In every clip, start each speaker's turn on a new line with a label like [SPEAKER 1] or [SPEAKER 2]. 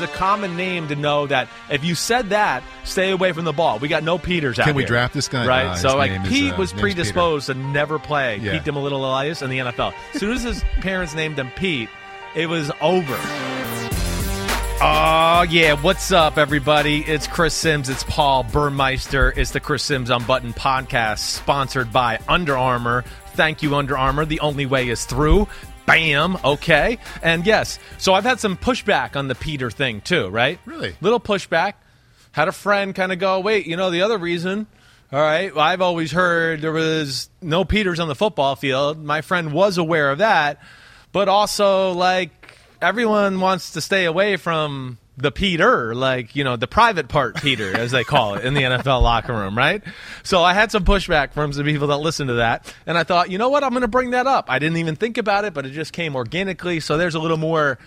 [SPEAKER 1] A common name to know that if you said that, stay away from the ball. We got no Peters out
[SPEAKER 2] Can we
[SPEAKER 1] here.
[SPEAKER 2] draft this guy?
[SPEAKER 1] Right.
[SPEAKER 2] His
[SPEAKER 1] so like
[SPEAKER 2] name is,
[SPEAKER 1] Pete
[SPEAKER 2] uh,
[SPEAKER 1] was predisposed to never play.
[SPEAKER 2] Yeah.
[SPEAKER 1] Pete Little Elias in the NFL. As soon as his parents named him Pete, it was over. Oh yeah, what's up, everybody? It's Chris Simms. It's Paul Burmeister. It's the Chris Simms Unbuttoned podcast, sponsored by Under Armour. Thank you, Under Armour. The only way is through. Bam. Okay. And yes, so I've had some pushback on the Peter thing too. Right?
[SPEAKER 2] Really?
[SPEAKER 1] Little pushback. Had a friend kind of go, wait, you know the other reason. All right. Well, I've always heard there was no Peters on the football field. My friend was aware of that, but also like everyone wants to stay away from the Peter, like, you know, the private part Peter, as they call it in the NFL locker room, right? So I had some pushback from some people that listened to that. And I thought, you know what? I'm going to bring that up. I didn't even think about it, but it just came organically. So there's a little more.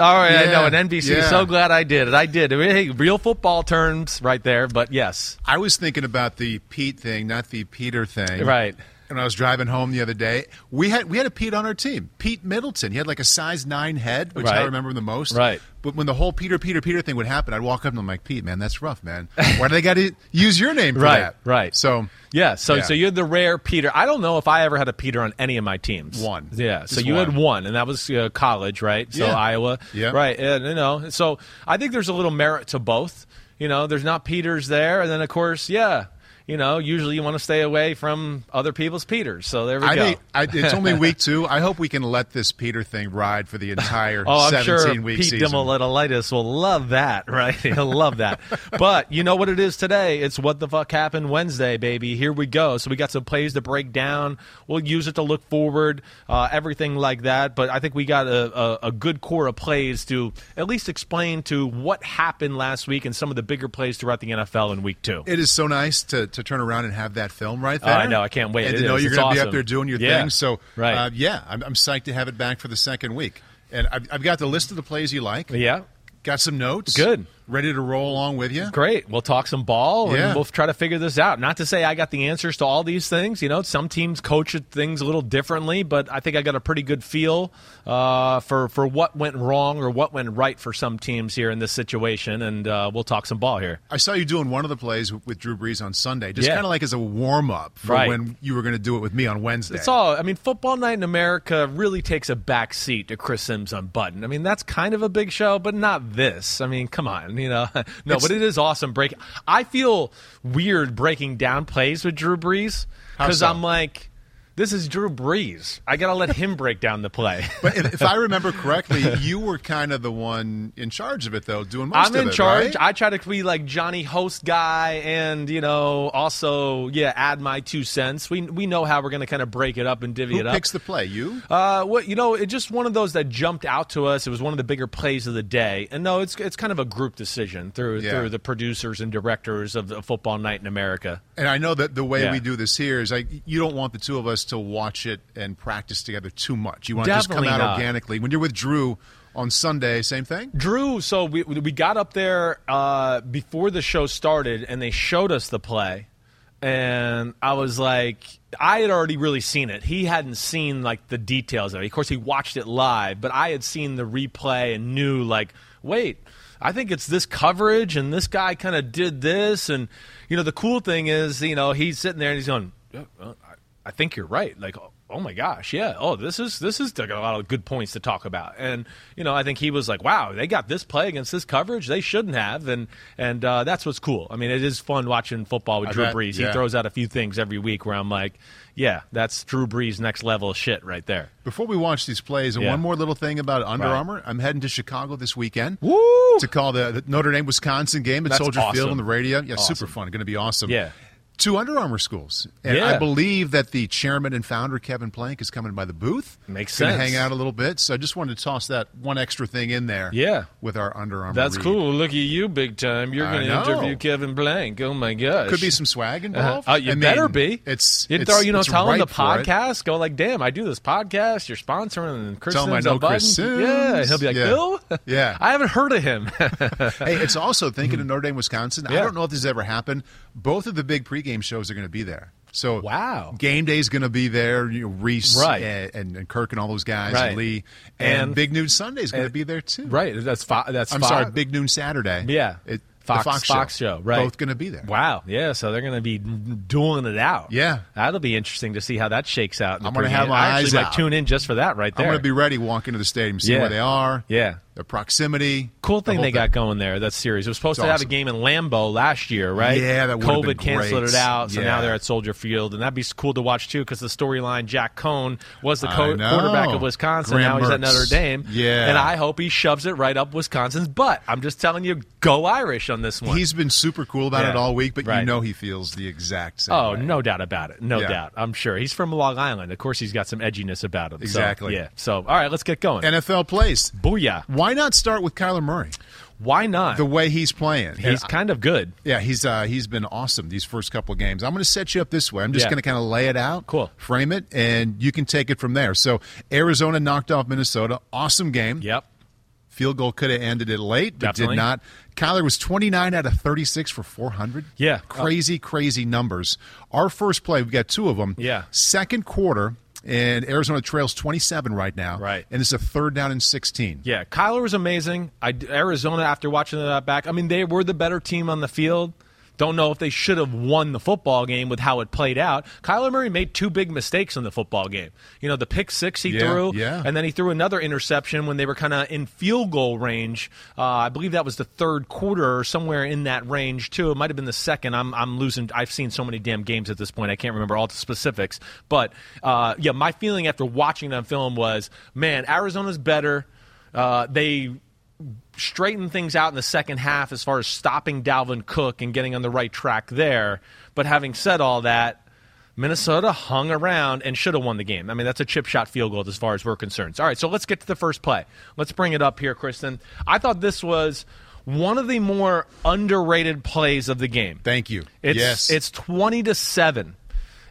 [SPEAKER 1] All right, I know.
[SPEAKER 2] Yeah,
[SPEAKER 1] An NBC.
[SPEAKER 2] yeah.
[SPEAKER 1] So glad I did it. I did. Hey, real football terms right there. But yes,
[SPEAKER 2] I was thinking about the Pete thing, not the Peter thing.
[SPEAKER 1] right.
[SPEAKER 2] And I was driving home the other day. We had we had a Pete on our team, Pete Middleton. He had like a size nine head, which I
[SPEAKER 1] Right.
[SPEAKER 2] remember the most.
[SPEAKER 1] Right.
[SPEAKER 2] But when the whole Peter, Peter, Peter thing would happen, I'd walk up and I'm like, Pete, man, that's rough, man. Why do they got to use your name for
[SPEAKER 1] Right,
[SPEAKER 2] that?
[SPEAKER 1] right.
[SPEAKER 2] So
[SPEAKER 1] Yeah, so
[SPEAKER 2] Yeah.
[SPEAKER 1] so you're the rare Peter. I don't know if I ever had a Peter on any of my teams.
[SPEAKER 2] One.
[SPEAKER 1] Yeah, so you had
[SPEAKER 2] one.
[SPEAKER 1] one, and that was uh, college, right? So
[SPEAKER 2] Yeah.
[SPEAKER 1] Iowa,
[SPEAKER 2] Yeah.
[SPEAKER 1] right? And, you know, so I think there's a little merit to both. You know, there's not Peters there, and then of course, yeah. You know, usually you want to stay away from other people's Peters. So there we
[SPEAKER 2] I
[SPEAKER 1] go.
[SPEAKER 2] think I, it's only week two. I hope we can let this Peter thing ride for the entire
[SPEAKER 1] Oh, I'm
[SPEAKER 2] 17
[SPEAKER 1] sure
[SPEAKER 2] week
[SPEAKER 1] Pete
[SPEAKER 2] season.
[SPEAKER 1] Damilatis will love that, right? He'll love that. But you know what it is today? It's what the fuck happened Wednesday, baby. Here we go. So we got some plays to break down. We'll use it to look forward, uh, everything like that. But I think we got a, a, a good core of plays to at least explain to what happened last week and some of the bigger plays throughout the NFL in week two.
[SPEAKER 2] It is so nice to, to turn around and have that film right there.
[SPEAKER 1] Oh, I know. I can't wait.
[SPEAKER 2] And
[SPEAKER 1] It
[SPEAKER 2] to know
[SPEAKER 1] is.
[SPEAKER 2] you're going to be up there doing your
[SPEAKER 1] Yeah.
[SPEAKER 2] thing. So,
[SPEAKER 1] Right.
[SPEAKER 2] uh, yeah, I'm, I'm psyched to have it back for the second week. And I've, I've got the list of the plays you like.
[SPEAKER 1] yeah.
[SPEAKER 2] Got some notes.
[SPEAKER 1] Good.
[SPEAKER 2] Ready to roll along with you.
[SPEAKER 1] Great. We'll talk some ball
[SPEAKER 2] Yeah.
[SPEAKER 1] and we'll try to figure this out. Not to say I got the answers to all these things. You know, some teams coach things a little differently, but I think I got a pretty good feel uh, for for what went wrong or what went right for some teams here in this situation. And uh, we'll talk some ball here.
[SPEAKER 2] I saw you doing one of the plays with, Drew Brees on Sunday, just
[SPEAKER 1] Yeah.
[SPEAKER 2] kind of like as a warm up for
[SPEAKER 1] Right.
[SPEAKER 2] when you were going to do it with me on Wednesday.
[SPEAKER 1] It's all. I mean, football night in America really takes a back seat to Chris Simms Unbuttoned. I mean, that's kind of a big show, but not this. I mean, come on, you know. no,
[SPEAKER 2] It's-
[SPEAKER 1] but it is awesome. Break. I feel weird breaking down plays with Drew Brees because
[SPEAKER 2] so?
[SPEAKER 1] I'm like, this is Drew Brees. I got to let him break down the play.
[SPEAKER 2] But if, I remember correctly, you were kind of the one in charge of it, though, doing most
[SPEAKER 1] I'm
[SPEAKER 2] of
[SPEAKER 1] in charge.
[SPEAKER 2] right?
[SPEAKER 1] I try to be like Johnny host guy, and you know, also yeah, add my two cents. We we know how we're going to kind of break it up and divvy
[SPEAKER 2] Who
[SPEAKER 1] it up.
[SPEAKER 2] picks the play? You?
[SPEAKER 1] Uh, what you know, it just one of those that jumped out to us. It was one of the bigger plays of the day, and no, it's it's kind of a group decision through
[SPEAKER 2] Yeah.
[SPEAKER 1] through the producers and directors of the Football Night in America.
[SPEAKER 2] And I know that the way
[SPEAKER 1] Yeah.
[SPEAKER 2] we do this here is like you don't want the two of us to watch it and practice together too much. You want to just come out
[SPEAKER 1] not.
[SPEAKER 2] organically. When you're with Drew on Sunday, same thing.
[SPEAKER 1] Drew, so we we got up there uh, before the show started, and they showed us the play, and I was like, I had already really seen it. He hadn't seen like the details of it. Of course, he watched it live, but I had seen the replay and knew like, wait. I think it's this coverage, and this guy kind of did this, and you know the cool thing is, you know, he's sitting there and he's going, "Yeah, well, I- I think you're right. Like, oh my gosh, yeah. Oh, this is this is like a lot of good points to talk about. And you know, I think he was like, wow, they got this play against this coverage. They shouldn't have. And and uh, that's what's cool. I mean, it is fun watching football with
[SPEAKER 2] I
[SPEAKER 1] Drew
[SPEAKER 2] bet,
[SPEAKER 1] Brees.
[SPEAKER 2] yeah.
[SPEAKER 1] He throws out a few things every week where I'm like, yeah, that's Drew Brees next level shit right there.
[SPEAKER 2] Before we watch these plays, and
[SPEAKER 1] Yeah.
[SPEAKER 2] one more little thing about Under
[SPEAKER 1] Right.
[SPEAKER 2] Armour, I'm heading to Chicago this weekend
[SPEAKER 1] Woo!
[SPEAKER 2] to call the, the Notre Dame Wisconsin game at
[SPEAKER 1] That's
[SPEAKER 2] Soldier Field on the radio. Yeah,
[SPEAKER 1] Awesome.
[SPEAKER 2] super fun. Going to be awesome.
[SPEAKER 1] Yeah.
[SPEAKER 2] Two Under Armour schools, and
[SPEAKER 1] Yeah.
[SPEAKER 2] I believe that the chairman and founder Kevin Plank is coming by the booth.
[SPEAKER 1] Makes
[SPEAKER 2] Gonna
[SPEAKER 1] sense.
[SPEAKER 2] hang out a little bit. So I just wanted to toss that one extra thing in there.
[SPEAKER 1] Yeah.
[SPEAKER 2] with our Under Armour.
[SPEAKER 1] That's
[SPEAKER 2] read.
[SPEAKER 1] cool. Look at you, big time. You're going to interview Kevin Plank. Oh my gosh.
[SPEAKER 2] Could be some swag involved.
[SPEAKER 1] Uh, you
[SPEAKER 2] I mean,
[SPEAKER 1] better be.
[SPEAKER 2] It's it's,
[SPEAKER 1] throw, you know,
[SPEAKER 2] it's
[SPEAKER 1] tell him the
[SPEAKER 2] it.
[SPEAKER 1] podcast. Go like, damn, I do this podcast. You're sponsoring, and Chris
[SPEAKER 2] Tell him I know. Chris Simms.
[SPEAKER 1] Yeah, he'll be like,
[SPEAKER 2] Yeah.
[SPEAKER 1] Bill.
[SPEAKER 2] Yeah.
[SPEAKER 1] I haven't heard of him.
[SPEAKER 2] Hey, it's also thinking of Notre Dame, Wisconsin. I don't know if this has ever happened. Both of the big pregame shows are going to be there. So
[SPEAKER 1] Wow.
[SPEAKER 2] game day's going to be there. You know, Rece
[SPEAKER 1] Right.
[SPEAKER 2] and, and, Kirk and all those guys,
[SPEAKER 1] Right.
[SPEAKER 2] and Lee, and,
[SPEAKER 1] And-
[SPEAKER 2] Big Noon Sunday's going to be there too.
[SPEAKER 1] right. That's fo- that's
[SPEAKER 2] I'm sorry, Big Noon Saturday.
[SPEAKER 1] Yeah.
[SPEAKER 2] It,
[SPEAKER 1] Fox,
[SPEAKER 2] the Fox,
[SPEAKER 1] Fox show. Right.
[SPEAKER 2] Both going to be there.
[SPEAKER 1] Wow. Yeah. So they're going to be dueling it out.
[SPEAKER 2] Yeah.
[SPEAKER 1] That'll be interesting to see how that shakes out.
[SPEAKER 2] I'm gonna have my
[SPEAKER 1] I
[SPEAKER 2] eyes out.
[SPEAKER 1] tune in just for that right there.
[SPEAKER 2] I'm going to be ready to walk into the stadium, see
[SPEAKER 1] Yeah.
[SPEAKER 2] where they are.
[SPEAKER 1] Yeah.
[SPEAKER 2] Their proximity.
[SPEAKER 1] Cool thing
[SPEAKER 2] whole
[SPEAKER 1] they got going there. That series. It was supposed
[SPEAKER 2] It's
[SPEAKER 1] to have a game in Lambeau last year, right?
[SPEAKER 2] Yeah, that
[SPEAKER 1] COVID canceled it out, so now they're at Soldier Field, and that'd be cool to watch too because the storyline Jack Coan was the co- quarterback of Wisconsin.
[SPEAKER 2] Graham
[SPEAKER 1] now he's at
[SPEAKER 2] Mertz.
[SPEAKER 1] Notre Dame.
[SPEAKER 2] Yeah.
[SPEAKER 1] and I hope he shoves it right up Wisconsin's butt. I'm just telling you, go Irish on this one.
[SPEAKER 2] He's been super cool about
[SPEAKER 1] Yeah.
[SPEAKER 2] it all week, but you know he feels the exact same.
[SPEAKER 1] Oh,
[SPEAKER 2] way.
[SPEAKER 1] no doubt about it. No
[SPEAKER 2] Yeah.
[SPEAKER 1] doubt. I'm sure. He's from Long Island. Of course, he's got some edginess about him. So,
[SPEAKER 2] Exactly.
[SPEAKER 1] yeah. So, all right, let's get going.
[SPEAKER 2] NFL plays.
[SPEAKER 1] Booyah.
[SPEAKER 2] Why not start with Kyler Murray?
[SPEAKER 1] Why not?
[SPEAKER 2] The way he's playing.
[SPEAKER 1] he's kind of good.
[SPEAKER 2] Yeah, he's uh, he's been awesome these first couple of games. I'm going to set you up this way. I'm just
[SPEAKER 1] Yeah.
[SPEAKER 2] going to kind of lay it out,
[SPEAKER 1] Cool.
[SPEAKER 2] frame it, and you can take it from there. So Arizona knocked off Minnesota. Awesome game.
[SPEAKER 1] Yep.
[SPEAKER 2] Field goal could have ended it late, but
[SPEAKER 1] Definitely.
[SPEAKER 2] did not. Kyler was 29 out of 36 for 400.
[SPEAKER 1] Yeah.
[SPEAKER 2] Crazy, crazy numbers. Our first play, we've got two of them.
[SPEAKER 1] Yeah.
[SPEAKER 2] Second quarter, and Arizona trails 27 right now.
[SPEAKER 1] Right.
[SPEAKER 2] And it's a third down and 16.
[SPEAKER 1] Yeah, Kyler was amazing. I, Arizona, after watching that back, I mean, they were the better team on the field. Don't know if they should have won the football game with how it played out. Kyler Murray made two big mistakes in the football game. You know, the pick six he
[SPEAKER 2] Yeah,
[SPEAKER 1] threw,
[SPEAKER 2] yeah.
[SPEAKER 1] and then he threw another interception when they were kind of in field goal range. Uh, I believe that was the third quarter or somewhere in that range too. It might have been the second. I'm I'm losing. I've seen so many damn games at this point. I can't remember all the specifics. But uh, yeah, my feeling after watching that film was, man, Arizona's better. Uh, they straighten things out in the second half as far as stopping Dalvin Cook and getting on the right track there. But having said all that, Minnesota hung around and should have won the game. I mean, that's a chip shot field goal as far as we're concerned. All right, so let's get to the first play. Let's bring it up here, Kristen. I thought this was one of the more underrated plays of the game.
[SPEAKER 2] Thank you.
[SPEAKER 1] It's,
[SPEAKER 2] yes.
[SPEAKER 1] It's 20 to 7.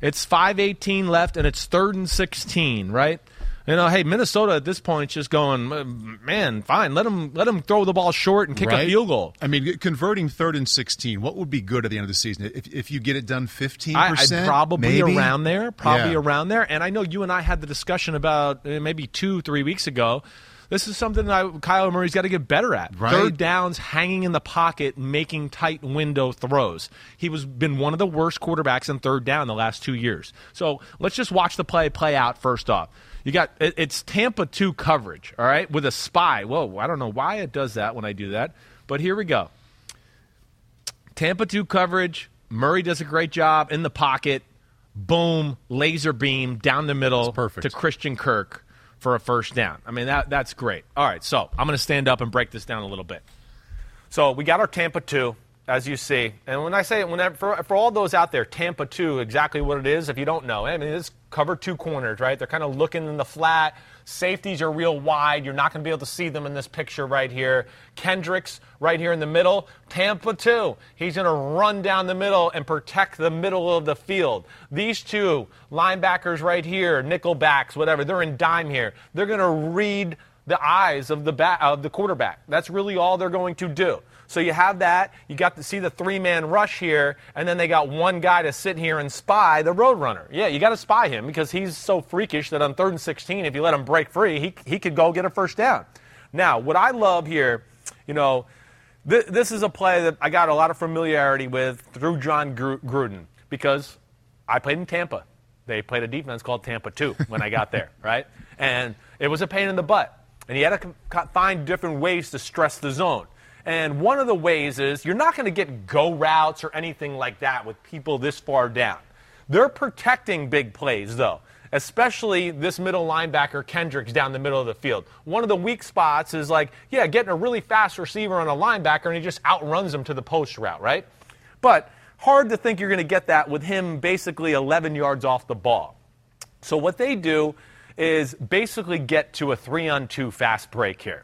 [SPEAKER 1] It's 518 left and it's third and 16, right? You know, hey, Minnesota at this point is just going, man, fine, let them let them throw the ball short and kick a field goal.
[SPEAKER 2] I mean, converting third and 16, what would be good at the end of the season? If, if you get it done 15%?
[SPEAKER 1] Probably
[SPEAKER 2] maybe?
[SPEAKER 1] around there, probably
[SPEAKER 2] Yeah.
[SPEAKER 1] around there. And I know you and I had the discussion about uh, maybe two, three weeks ago. This is something that I, Kyler Murray's got to get better at.
[SPEAKER 2] Right.
[SPEAKER 1] Third downs, hanging in the pocket, making tight window throws. He was been one of the worst quarterbacks in third down the last two years. So let's just watch the play play out. First off, you got it, it's Tampa two coverage. All right, with a spy. Whoa, I don't know why it does that when I do that, but here we go. Tampa 2 coverage. Murray does a great job in the pocket. Boom, laser beam down the middle
[SPEAKER 2] perfect.
[SPEAKER 1] to Christian Kirk for a first down. I mean, that, that's great. All right, so I'm going to stand up and break this down a little bit. So we got our Tampa 2, as you see. And when I say, when for, for all those out there, Tampa 2, exactly what it is, if you don't know, I mean, it's cover two corners, right? They're kind of looking in the flat. Safeties are real wide. You're not going to be able to see them in this picture right here. Kendricks right here in the middle. Tampa 2. He's going to run down the middle and protect the middle of the field. These two linebackers right here, nickel backs, whatever, they're in dime here. They're going to read the eyes of the ba- of the quarterback. That's really all they're going to do. So you have that. You got to see the three man rush here, and then they got one guy to sit here and spy the roadrunner. Yeah, you got to spy him because he's so freakish that on third and 16, if you let him break free, he, he could go get a first down. Now, what I love here, you know, th- this is a play that I got a lot of familiarity with through John Gru- Gruden because I played in Tampa. They played a defense called Tampa 2 when I got there, right? And it was a pain in the butt. And you had to find different ways to stress the zone. And one of the ways is you're not going to get go routes or anything like that with people this far down. They're protecting big plays, though, especially this middle linebacker, Kendricks, down the middle of the field. One of the weak spots is like, yeah, getting a really fast receiver on a linebacker and he just outruns him to the post route, right? But hard to think you're going to get that with him basically 11 yards off the ball. So what they do is basically get to a three on two fast break here.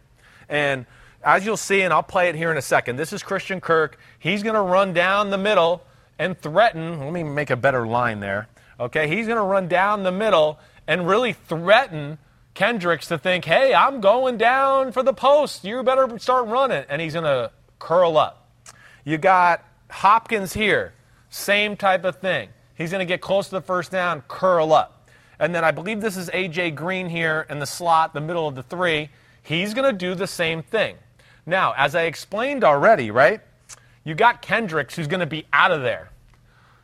[SPEAKER 1] And as you'll see, and I'll play it here in a second, this is Christian Kirk. He's going to run down the middle and threaten. Let me make a better line there. Okay, he's going to run down the middle and really threaten Kendricks to think, hey, I'm going down for the post. You better start running. And he's going to curl up. You got Hopkins here, same type of thing. He's going to get close to the first down, curl up. And then I believe this is A.J. Green here in the slot, the middle of the three. He's going to do the same thing. Now, as I explained already, right? You got Kendricks who's going to be out of there.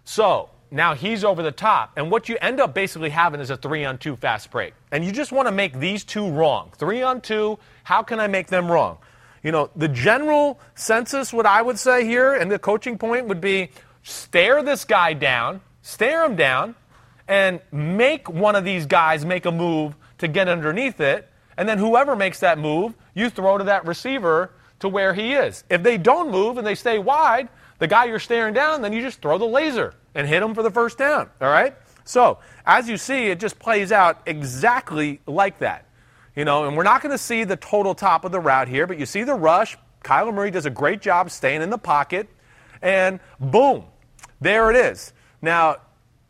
[SPEAKER 1] So now he's over the top. And what you end up basically having is a three on two fast break. And you just want to make these two wrong. Three on two, how can I make them wrong? You know, the general census, what I would say here, and the coaching point would be stare this guy down, stare him down, and make one of these guys make a move to get underneath it. And then whoever makes that move, you throw to that receiver to where he is. If they don't move and they stay wide, the guy you're staring down, then you just throw the laser and hit him for the first down. All right? So, as you see, it just plays out exactly like that. You know, and we're not going to see the total top of the route here, but you see the rush. Kyler Murray does a great job staying in the pocket, and boom, there it is. Now,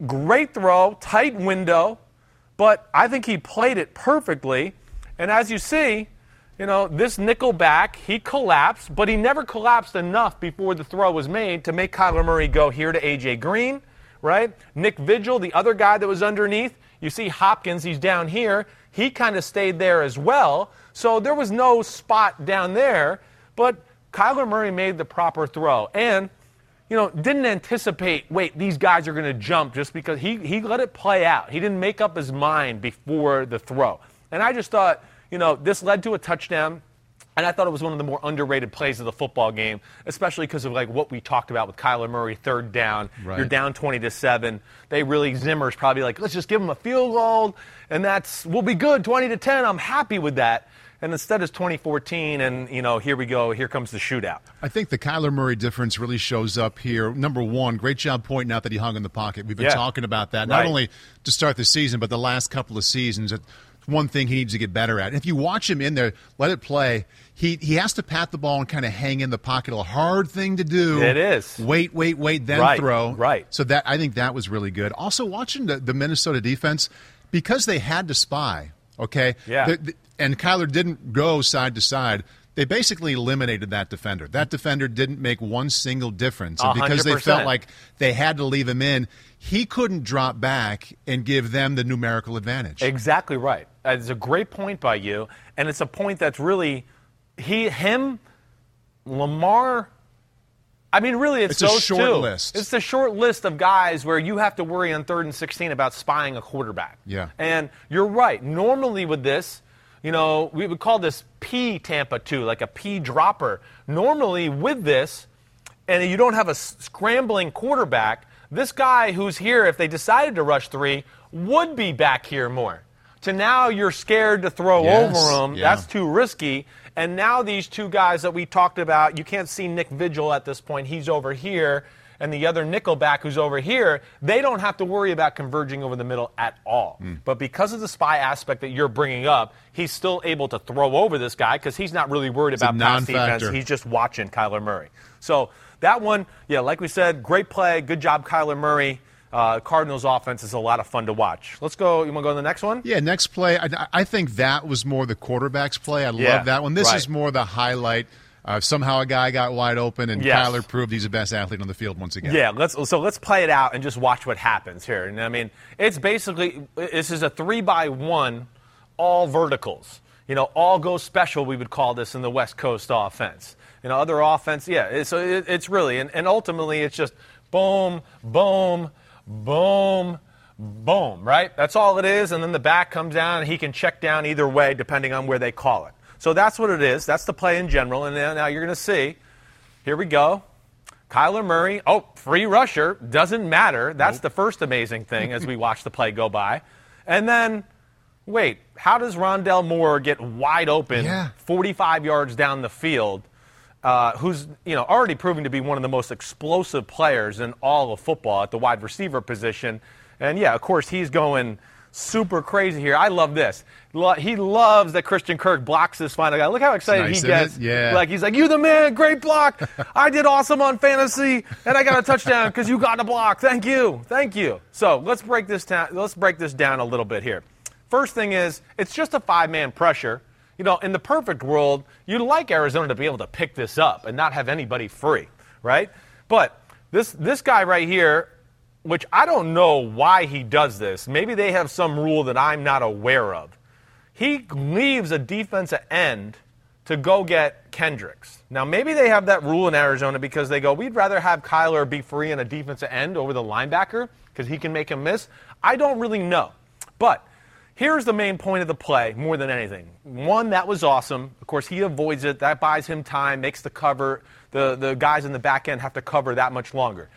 [SPEAKER 1] great throw, tight window, but I think he played it perfectly. And as you see, you know, this nickel back, he collapsed, but he never collapsed enough before the throw was made to make Kyler Murray go here to A.J. Green, right? Nick Vigil, the other guy that was underneath. You see Hopkins, he's down here he kind of stayed there as well. So there was no spot down there, but Kyler Murray made the proper throw. And, you know, didn't anticipate, wait, these guys are going to jump just because he, he let it play out. He didn't make up his mind before the throw. And I just thought, you know, this led to a touchdown. And I thought it was one of the more underrated plays of the football game, especially because of like what we talked about with Kyler Murray, third down. Right. You're down 20 to seven. They really Zimmer's probably like, let's just give him a field goal, and that's we'll be good, 20 to 10. I'm happy with that. And instead it's 2014, and you know, here we go. Here comes the shootout.
[SPEAKER 2] I think the Kyler Murray difference really shows up here. Number one, great job pointing out that he hung in the pocket. We've been yeah. talking about that not right. only to start the season, but the last couple of seasons one thing he needs to get better at. And if you watch him in there, let it play. He he has to pat the ball and kind of hang in the pocket. A hard thing to do.
[SPEAKER 1] It is.
[SPEAKER 2] Wait, wait, wait, then
[SPEAKER 1] right,
[SPEAKER 2] throw.
[SPEAKER 1] Right.
[SPEAKER 2] So that I think that was really good. Also watching the, the Minnesota defense because they had to spy. Okay.
[SPEAKER 1] Yeah.
[SPEAKER 2] The, the, and Kyler didn't go side to side they basically eliminated that defender. That defender didn't make one single difference. And because 100%. they felt like they had to leave him in, he couldn't drop back and give them the numerical advantage.
[SPEAKER 1] Exactly right. It's a great point by you, and it's a point that's really he, him, Lamar. I mean, really, it's,
[SPEAKER 2] it's
[SPEAKER 1] those
[SPEAKER 2] a short
[SPEAKER 1] two.
[SPEAKER 2] list.
[SPEAKER 1] It's the short list of guys where you have to worry on third and 16 about spying a quarterback.
[SPEAKER 2] Yeah.
[SPEAKER 1] And you're right. Normally, with this, you know, we would call this P Tampa 2, like a P dropper. Normally, with this, and you don't have a scrambling quarterback, this guy who's here, if they decided to rush three, would be back here more to now you're scared to throw yes, over them. Yeah. That's too risky. And now these two guys that we talked about, you can't see Nick Vigil at this point. He's over here. And the other nickelback who's over here, they don't have to worry about converging over the middle at all. Mm. But because of the spy aspect that you're bringing up, he's still able to throw over this guy because he's not really worried
[SPEAKER 2] it's
[SPEAKER 1] about pass defense. He's just watching Kyler Murray. So that one, yeah, like we said, great play. Good job, Kyler Murray. Uh, Cardinals offense is a lot of fun to watch. Let's go. You want to go to the next one?
[SPEAKER 2] Yeah, next play. I, I think that was more the quarterback's play. I yeah, love that one. This
[SPEAKER 1] right.
[SPEAKER 2] is more the highlight. Uh, somehow a guy got wide open, and
[SPEAKER 1] yes.
[SPEAKER 2] Kyler proved he's the best athlete on the field once again.
[SPEAKER 1] Yeah, let's so let's play it out and just watch what happens here. And I mean, it's basically this is a three by one, all verticals. You know, all go special. We would call this in the West Coast offense. You know, other offense, yeah. So it, it's really and, and ultimately it's just boom, boom, boom, boom, right? That's all it is. And then the back comes down and he can check down either way depending on where they call it. So that's what it is. That's the play in general. And now you're going to see. Here we go. Kyler Murray, oh, free rusher, doesn't matter. That's nope. the first amazing thing as we watch the play go by. And then, wait, how does Rondale Moore get wide open yeah. 45 yards down the field? Uh, who's you know already proving to be one of the most explosive players in all of football at the wide receiver position, and yeah, of course he's going super crazy here. I love this. He loves that Christian Kirk blocks this final guy. Look how excited nice, he gets.
[SPEAKER 2] Yeah.
[SPEAKER 1] Like he's like, "You the man, great block. I did awesome on fantasy, and I got a touchdown because you got a block. Thank you, thank you." So let's break this down. Let's break this down a little bit here. First thing is, it's just a five-man pressure. You know, in the perfect world, you'd like Arizona to be able to pick this up and not have anybody free, right? But this this guy right here which I don't know why he does this. Maybe they have some rule that I'm not aware of. He leaves a defensive end to go get Kendricks. Now, maybe they have that rule in Arizona because they go, we'd rather have Kyler be free in a defensive end over the linebacker because he can make him miss. I don't really know. But here's the main point of the play more than anything. One, that was awesome. Of course, he avoids it. That buys him time, makes the cover, the, the guys in the back end have to cover that much longer.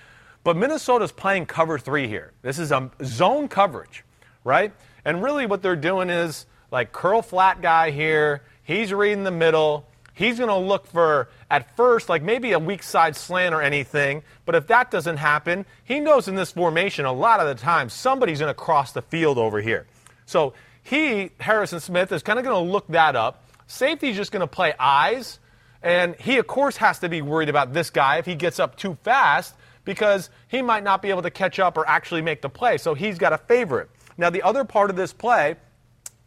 [SPEAKER 1] But Minnesota's playing cover three here. This is a zone coverage, right? And really what they're doing is like curl flat guy here. He's reading the middle. He's going to look for, at first, like maybe a weak side slant or anything. But if that doesn't happen, he knows in this formation a lot of the time somebody's going to cross the field over here. So he, Harrison Smith, is kind of going to look that up. Safety's just going to play eyes. And he, of course, has to be worried about this guy if he gets up too fast because he might not be able to catch up or actually make the play. So he's got a favorite. Now, the other part of this play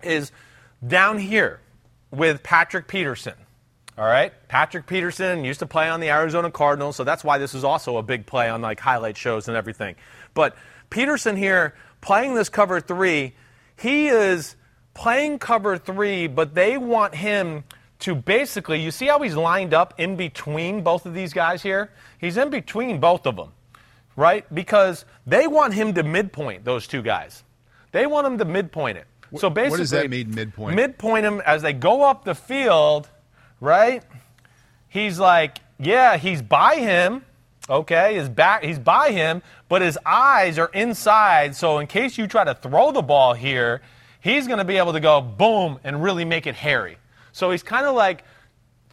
[SPEAKER 1] is down here with Patrick Peterson. All right, Patrick Peterson used to play on the Arizona Cardinals, so that's why this is also a big play on like highlight shows and everything. But Peterson here playing this cover three, he is playing cover three, but they want him to basically, you see how he's lined up in between both of these guys here? He's in between both of them, right? Because they want him to midpoint those two guys. They want him to midpoint it. So basically,
[SPEAKER 2] what does that mean, midpoint?
[SPEAKER 1] Midpoint him as they go up the field, right? He's like, yeah, he's by him, okay? His back, he's by him, but his eyes are inside. So in case you try to throw the ball here, he's going to be able to go boom and really make it hairy. So he's kind of like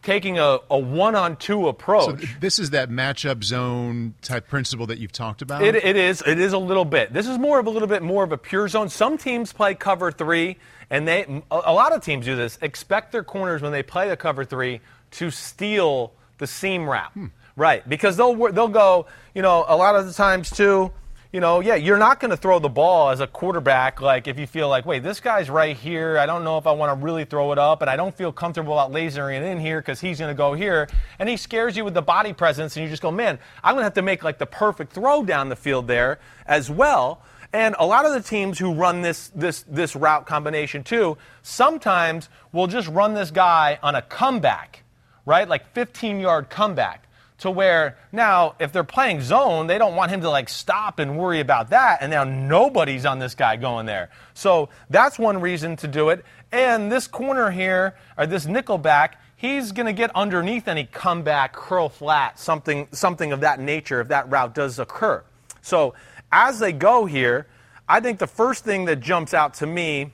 [SPEAKER 1] taking a, a one-on-two approach.
[SPEAKER 2] So this is that matchup zone type principle that you've talked about.
[SPEAKER 1] It, it is. It is a little bit. This is more of a little bit more of a pure zone. Some teams play cover three, and they a lot of teams do this. Expect their corners when they play the cover three to steal the seam route, hmm. right? Because they'll they'll go. You know, a lot of the times too you know, yeah, you're not going to throw the ball as a quarterback like if you feel like, wait, this guy's right here. I don't know if I want to really throw it up, and I don't feel comfortable about lasering it in here because he's going to go here. And he scares you with the body presence, and you just go, man, I'm going to have to make like the perfect throw down the field there as well. And a lot of the teams who run this, this, this route combination too, sometimes will just run this guy on a comeback, right? Like 15 yard comeback to where now if they're playing zone, they don't want him to like stop and worry about that. And now nobody's on this guy going there. So that's one reason to do it. And this corner here, or this nickel back, he's going to get underneath any comeback, curl flat, something, something of that nature if that route does occur. So as they go here, I think the first thing that jumps out to me,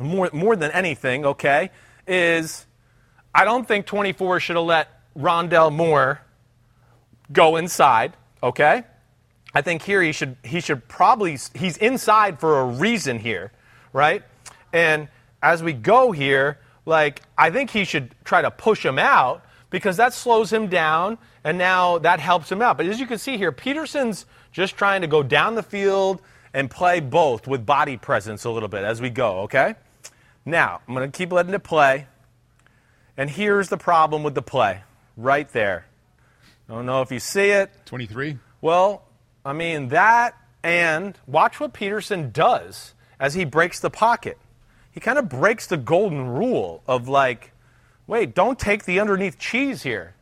[SPEAKER 1] more, more than anything, okay, is I don't think 24 should have let Rondale Moore go inside, okay? I think here he should he should probably he's inside for a reason here, right? And as we go here, like I think he should try to push him out because that slows him down and now that helps him out. But as you can see here, Peterson's just trying to go down the field and play both with body presence a little bit as we go, okay? Now, I'm going to keep letting it play. And here's the problem with the play right there. I don't know if you see it.
[SPEAKER 2] 23?
[SPEAKER 1] Well, I mean, that and watch what Peterson does as he breaks the pocket. He kind of breaks the golden rule of like, wait, don't take the underneath cheese here.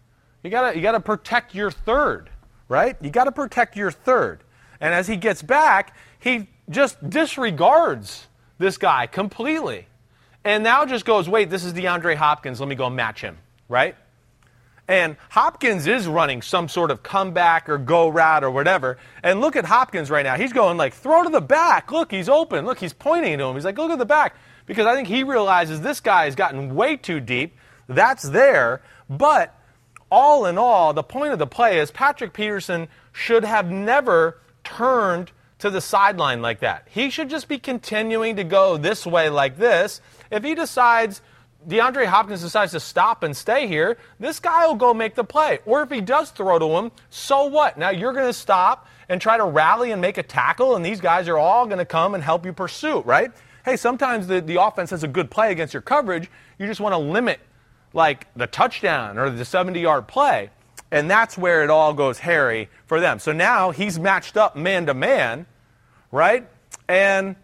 [SPEAKER 1] You gotta, you gotta protect your third, right? You gotta protect your third. And as he gets back, he just disregards this guy completely. And now just goes, wait, this is DeAndre Hopkins. Let me go match him, right? And Hopkins is running some sort of comeback or go route or whatever. And look at Hopkins right now. He's going like, throw to the back. Look, he's open. Look, he's pointing to him. He's like, look at the back. Because I think he realizes this guy has gotten way too deep. That's there. But all in all, the point of the play is Patrick Peterson should have never turned to the sideline like that. He should just be continuing to go this way like this. If he decides, DeAndre Hopkins decides to stop and stay here, this guy will go make the play. Or if he does throw to him, so what? Now you're going to stop and try to rally and make a tackle, and these guys are all going to come and help you pursue, right? Hey, sometimes the, the offense has a good play against your coverage. You just want to limit, like, the touchdown or the 70 yard play. And that's where it all goes hairy for them. So now he's matched up man to man, right? And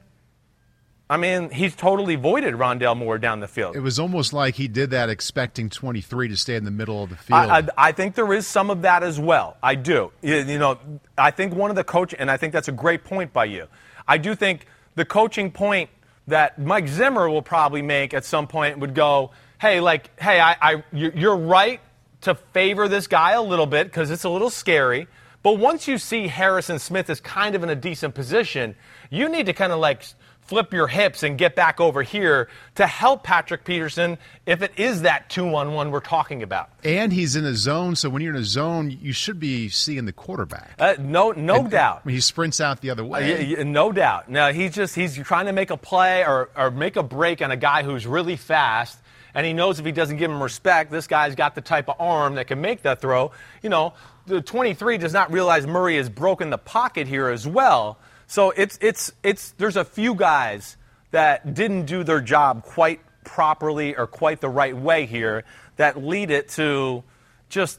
[SPEAKER 1] I mean, he's totally voided Rondale Moore down the field.
[SPEAKER 2] It was almost like he did that expecting 23 to stay in the middle of the field.
[SPEAKER 1] I, I, I think there is some of that as well. I do. You, you, know, I think one of the coach, and I think that's a great point by you. I do think the coaching point that Mike Zimmer will probably make at some point would go, hey, like, hey, I, I you're right to favor this guy a little bit because it's a little scary. But once you see Harrison Smith is kind of in a decent position, you need to kind of like flip your hips and get back over here to help Patrick Peterson if it is that two on one we're talking about.
[SPEAKER 2] And he's in a zone, so when you're in a zone, you should be seeing the quarterback.
[SPEAKER 1] Uh, no, no and, doubt.
[SPEAKER 2] he sprints out the other way.
[SPEAKER 1] Uh, no doubt. Now he's just he's trying to make a play or, or make a break on a guy who's really fast and he knows if he doesn't give him respect, this guy's got the type of arm that can make that throw. You know, the 23 does not realize Murray has broken the pocket here as well. So it's it's it's there's a few guys that didn't do their job quite properly or quite the right way here that lead it to just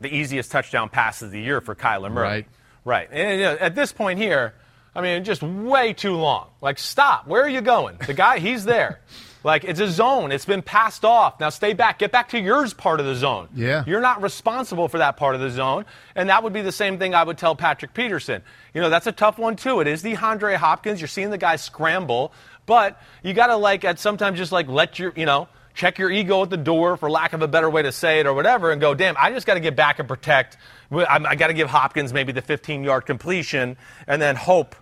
[SPEAKER 1] the easiest touchdown passes of the year for Kyler Murray.
[SPEAKER 2] Right.
[SPEAKER 1] Right. And you know, at this point here, I mean, just way too long. Like, stop. Where are you going? The guy, he's there. Like it's a zone. It's been passed off. Now stay back. Get back to yours part of the zone.
[SPEAKER 2] Yeah.
[SPEAKER 1] You're not responsible for that part of the zone. And that would be the same thing I would tell Patrick Peterson. You know, that's a tough one too. It is DeAndre Hopkins. You're seeing the guy scramble, but you gotta like at sometimes just like let your you know, check your ego at the door for lack of a better way to say it or whatever and go, damn, I just gotta get back and protect. I gotta give Hopkins maybe the 15 yard completion and then hope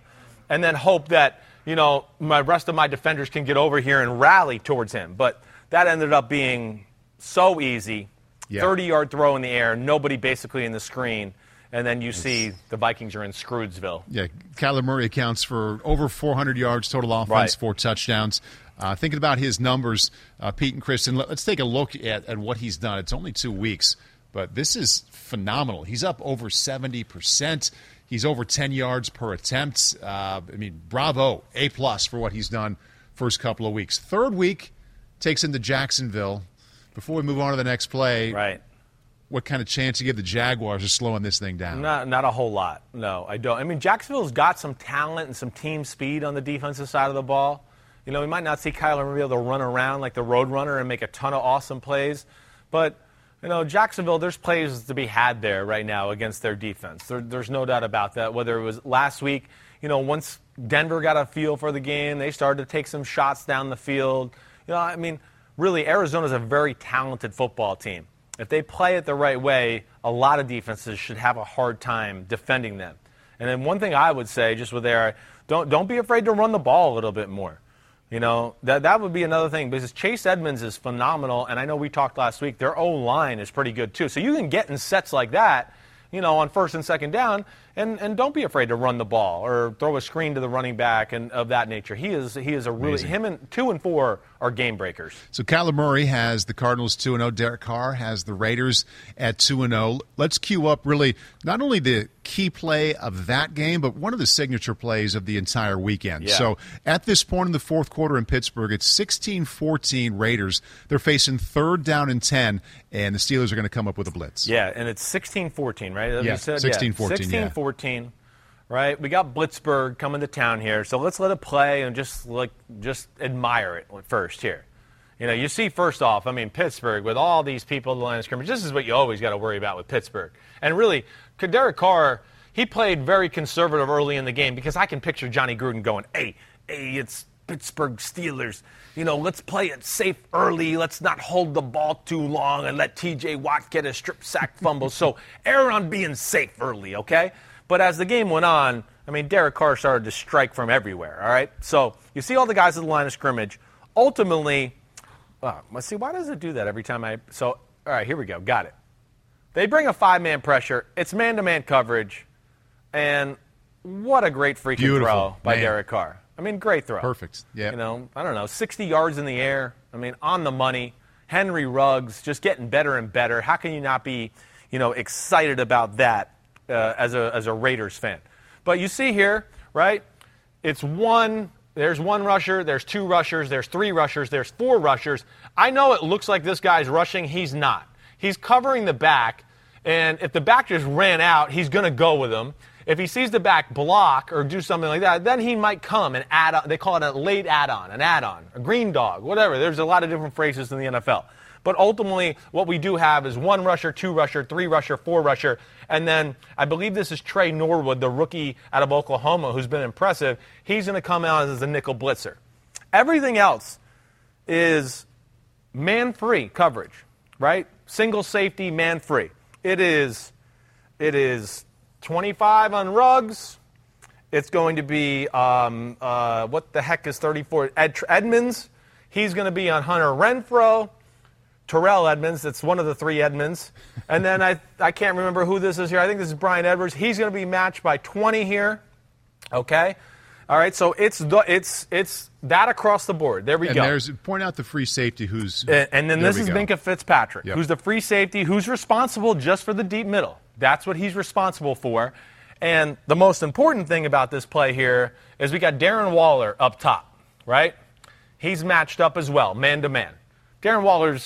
[SPEAKER 1] and then hope that you know, my rest of my defenders can get over here and rally towards him. But that ended up being so easy. 30 yard throw in the air, nobody basically in the screen. And then you it's, see the Vikings are in Scroogeville.
[SPEAKER 2] Yeah, Kyler Murray accounts for over 400 yards total offense, right. four touchdowns. Uh, thinking about his numbers, uh, Pete and Kristen, let's take a look at, at what he's done. It's only two weeks, but this is phenomenal. He's up over 70%. He's over 10 yards per attempt. Uh, I mean, bravo, A plus for what he's done first couple of weeks. Third week takes into Jacksonville. Before we move on to the next play,
[SPEAKER 1] right?
[SPEAKER 2] What kind of chance you give the Jaguars of slowing this thing down?
[SPEAKER 1] Not, not a whole lot. No, I don't. I mean, Jacksonville's got some talent and some team speed on the defensive side of the ball. You know, we might not see Kyler be able to run around like the road runner and make a ton of awesome plays, but you know, Jacksonville, there's plays to be had there right now against their defense. There, there's no doubt about that. Whether it was last week, you know, once Denver got a feel for the game, they started to take some shots down the field. You know, I mean, really, Arizona's a very talented football team. If they play it the right way, a lot of defenses should have a hard time defending them. And then one thing I would say, just with there, don't don't be afraid to run the ball a little bit more. You know, that, that would be another thing because Chase Edmonds is phenomenal. And I know we talked last week, their O line is pretty good too. So you can get in sets like that, you know, on first and second down and, and don't be afraid to run the ball or throw a screen to the running back and of that nature. He is he is a really Amazing. him and two and four are game breakers.
[SPEAKER 2] So Kyler Murray has the Cardinals two and zero. Oh. Derek Carr has the Raiders at two and zero. Oh. Let's cue up really not only the key play of that game, but one of the signature plays of the entire weekend.
[SPEAKER 1] Yeah.
[SPEAKER 2] So at this point in the fourth quarter in Pittsburgh, it's 16-14 Raiders. They're facing third down and ten, and the Steelers are going to come up with a blitz.
[SPEAKER 1] Yeah, and it's 16-14, right?
[SPEAKER 2] Yeah, 16-14.
[SPEAKER 1] Yeah, 16-14. 14, right? We got Blitzburg coming to town here, so let's let it play and just like just admire it first here. You know, you see first off, I mean Pittsburgh with all these people at the line of scrimmage. This is what you always got to worry about with Pittsburgh. And really, Derek Carr, he played very conservative early in the game because I can picture Johnny Gruden going, hey, hey, it's Pittsburgh Steelers. You know, let's play it safe early. Let's not hold the ball too long and let TJ Watt get a strip sack fumble. so err on being safe early, okay? But as the game went on, I mean, Derek Carr started to strike from everywhere, all right? So you see all the guys at the line of scrimmage. Ultimately, uh, let's see, why does it do that every time I. So, all right, here we go. Got it. They bring a five man pressure. It's man to man coverage. And what a great freaking
[SPEAKER 2] Beautiful.
[SPEAKER 1] throw by
[SPEAKER 2] Man.
[SPEAKER 1] Derek Carr. I mean, great throw.
[SPEAKER 2] Perfect. Yeah.
[SPEAKER 1] You know, I don't know, 60 yards in the air. I mean, on the money. Henry Ruggs just getting better and better. How can you not be, you know, excited about that uh, as a as a Raiders fan? But you see here, right? It's one. There's one rusher. There's two rushers. There's three rushers. There's four rushers. I know it looks like this guy's rushing. He's not. He's covering the back, and if the back just ran out, he's going to go with him. If he sees the back block or do something like that, then he might come and add on. They call it a late add on, an add on, a green dog, whatever. There's a lot of different phrases in the NFL. But ultimately, what we do have is one rusher, two rusher, three rusher, four rusher. And then I believe this is Tre Norwood, the rookie out of Oklahoma, who's been impressive. He's going to come out as a nickel blitzer. Everything else is man free coverage, right? Single safety, man free. It is, it is 25 on Ruggs. It's going to be, um, uh, what the heck is 34? Ed, Edmunds. He's going to be on Hunter Renfrow. Terrell Edmunds, that's one of the three Edmunds. And then I, I can't remember who this is here. I think this is Bryan Edwards. He's going to be matched by 20 here. Okay? All right, so it's the, it's it's that across the board. There we
[SPEAKER 2] and
[SPEAKER 1] go.
[SPEAKER 2] there's point out the free safety who's
[SPEAKER 1] And, and then this is
[SPEAKER 2] go.
[SPEAKER 1] Minkah Fitzpatrick,
[SPEAKER 2] Yep.
[SPEAKER 1] who's the free safety, who's responsible just for the deep middle. That's what he's responsible for. And the most important thing about this play here is we got Darren Waller up top, right? He's matched up as well, man to man. Darren Waller's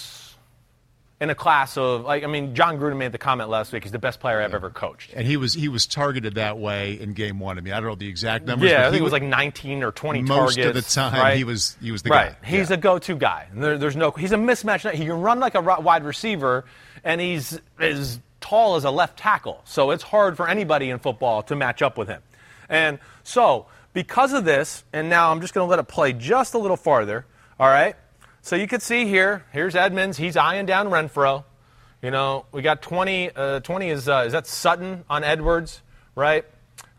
[SPEAKER 1] in a class of like I mean, John Gruden made the comment last week. He's the best player I've ever coached.
[SPEAKER 2] and he was he was targeted that way in game one. I mean, I don't know the exact numbers.
[SPEAKER 1] Yeah,
[SPEAKER 2] but
[SPEAKER 1] I
[SPEAKER 2] he
[SPEAKER 1] think it was like 19 or 20
[SPEAKER 2] most
[SPEAKER 1] targets.
[SPEAKER 2] Most of the time
[SPEAKER 1] right?
[SPEAKER 2] he was he was the
[SPEAKER 1] right.
[SPEAKER 2] guy.
[SPEAKER 1] He's
[SPEAKER 2] Yeah.
[SPEAKER 1] a go-to guy. There, there's no. He's a mismatch. He can run like a wide receiver, and he's as tall as a left tackle. So it's hard for anybody in football to match up with him. And so because of this, and now I'm just going to let it play just a little farther. All right. So you could see here. Here's Edmunds. He's eyeing down Renfrow. You know, we got 20. Uh, 20 is uh, is that Sutton on Edwards, right?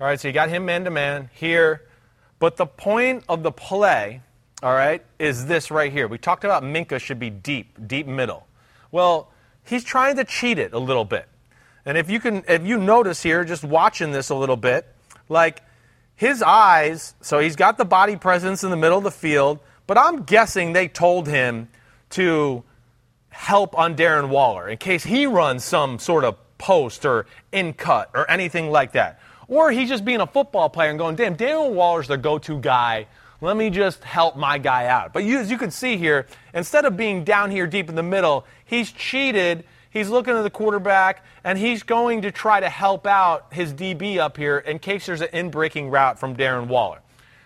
[SPEAKER 1] All right. So you got him man to man here. But the point of the play, all right, is this right here. We talked about Minkah should be deep, deep middle. Well, he's trying to cheat it a little bit. And if you can, if you notice here, just watching this a little bit, like his eyes, so he's got the body presence in the middle of the field, but I'm guessing they told him to help on Darren Waller in case he runs some sort of post or in cut or anything like that. Or he's just being a football player and going, damn, Darren Waller's the go to guy. Let me just help my guy out. But you, as you can see here, instead of being down here deep in the middle, he's cheated. He's looking at the quarterback, and he's going to try to help out his DB up here in case there's an in breaking route from Darren Waller.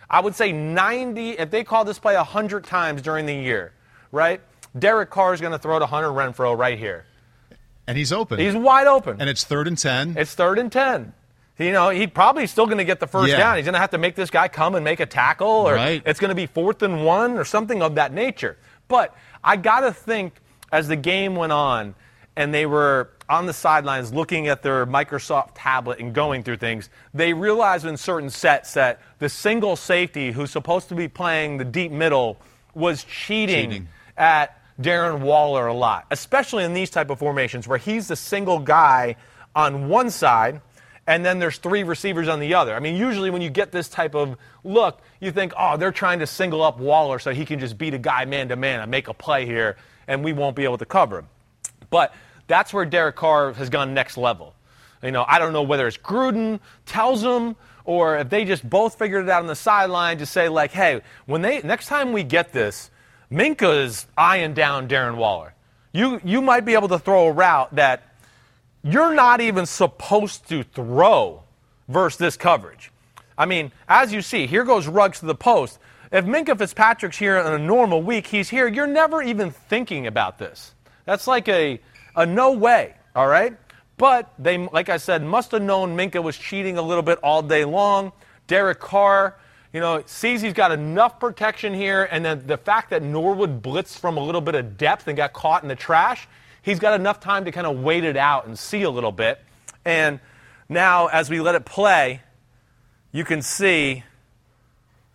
[SPEAKER 1] I would say 90, if they call this play 100 times during the year, right? Derek Carr is going to throw to Hunter Renfrow right here.
[SPEAKER 2] and he's open.
[SPEAKER 1] He's wide open.
[SPEAKER 2] and it's third and ten.
[SPEAKER 1] It's third and 10. You know, he probably still going to get the first
[SPEAKER 2] Yeah.
[SPEAKER 1] down. He's going to have to make this guy come and make a tackle, or
[SPEAKER 2] Right.
[SPEAKER 1] it's going to be fourth and one, or something of that nature. But I got to think as the game went on and they were on the sidelines looking at their Microsoft tablet and going through things, they realized in certain sets that the single safety who's supposed to be playing the deep middle was cheating,
[SPEAKER 2] Cheating.
[SPEAKER 1] at Darren Waller a lot, especially in these type of formations where he's the single guy on one side and then there's three receivers on the other. I mean, usually when you get this type of look, you think, oh, they're trying to single up Waller so he can just beat a guy man to man and make a play here, and we won't be able to cover him. But that's where Derek Carr has gone next level. You know, I don't know whether it's Gruden tells them or if they just both figured it out on the sideline to say like, hey, when they next time we get this, Minkah is eyeing down Darren Waller. You you might be able to throw a route that you're not even supposed to throw versus this coverage. I mean, as you see, here goes Ruggs to the post. If Minkah Fitzpatrick's here on a normal week, he's here, you're never even thinking about this. That's like a, a no way, all right? But they, like I said, must have known Minkah was cheating a little bit all day long. Derek Carr, you know, sees he's got enough protection here, and then the fact that Norwood blitzed from a little bit of depth and got caught in the trash, he's got enough time to kind of wait it out and see a little bit. And now, as we let it play, you can see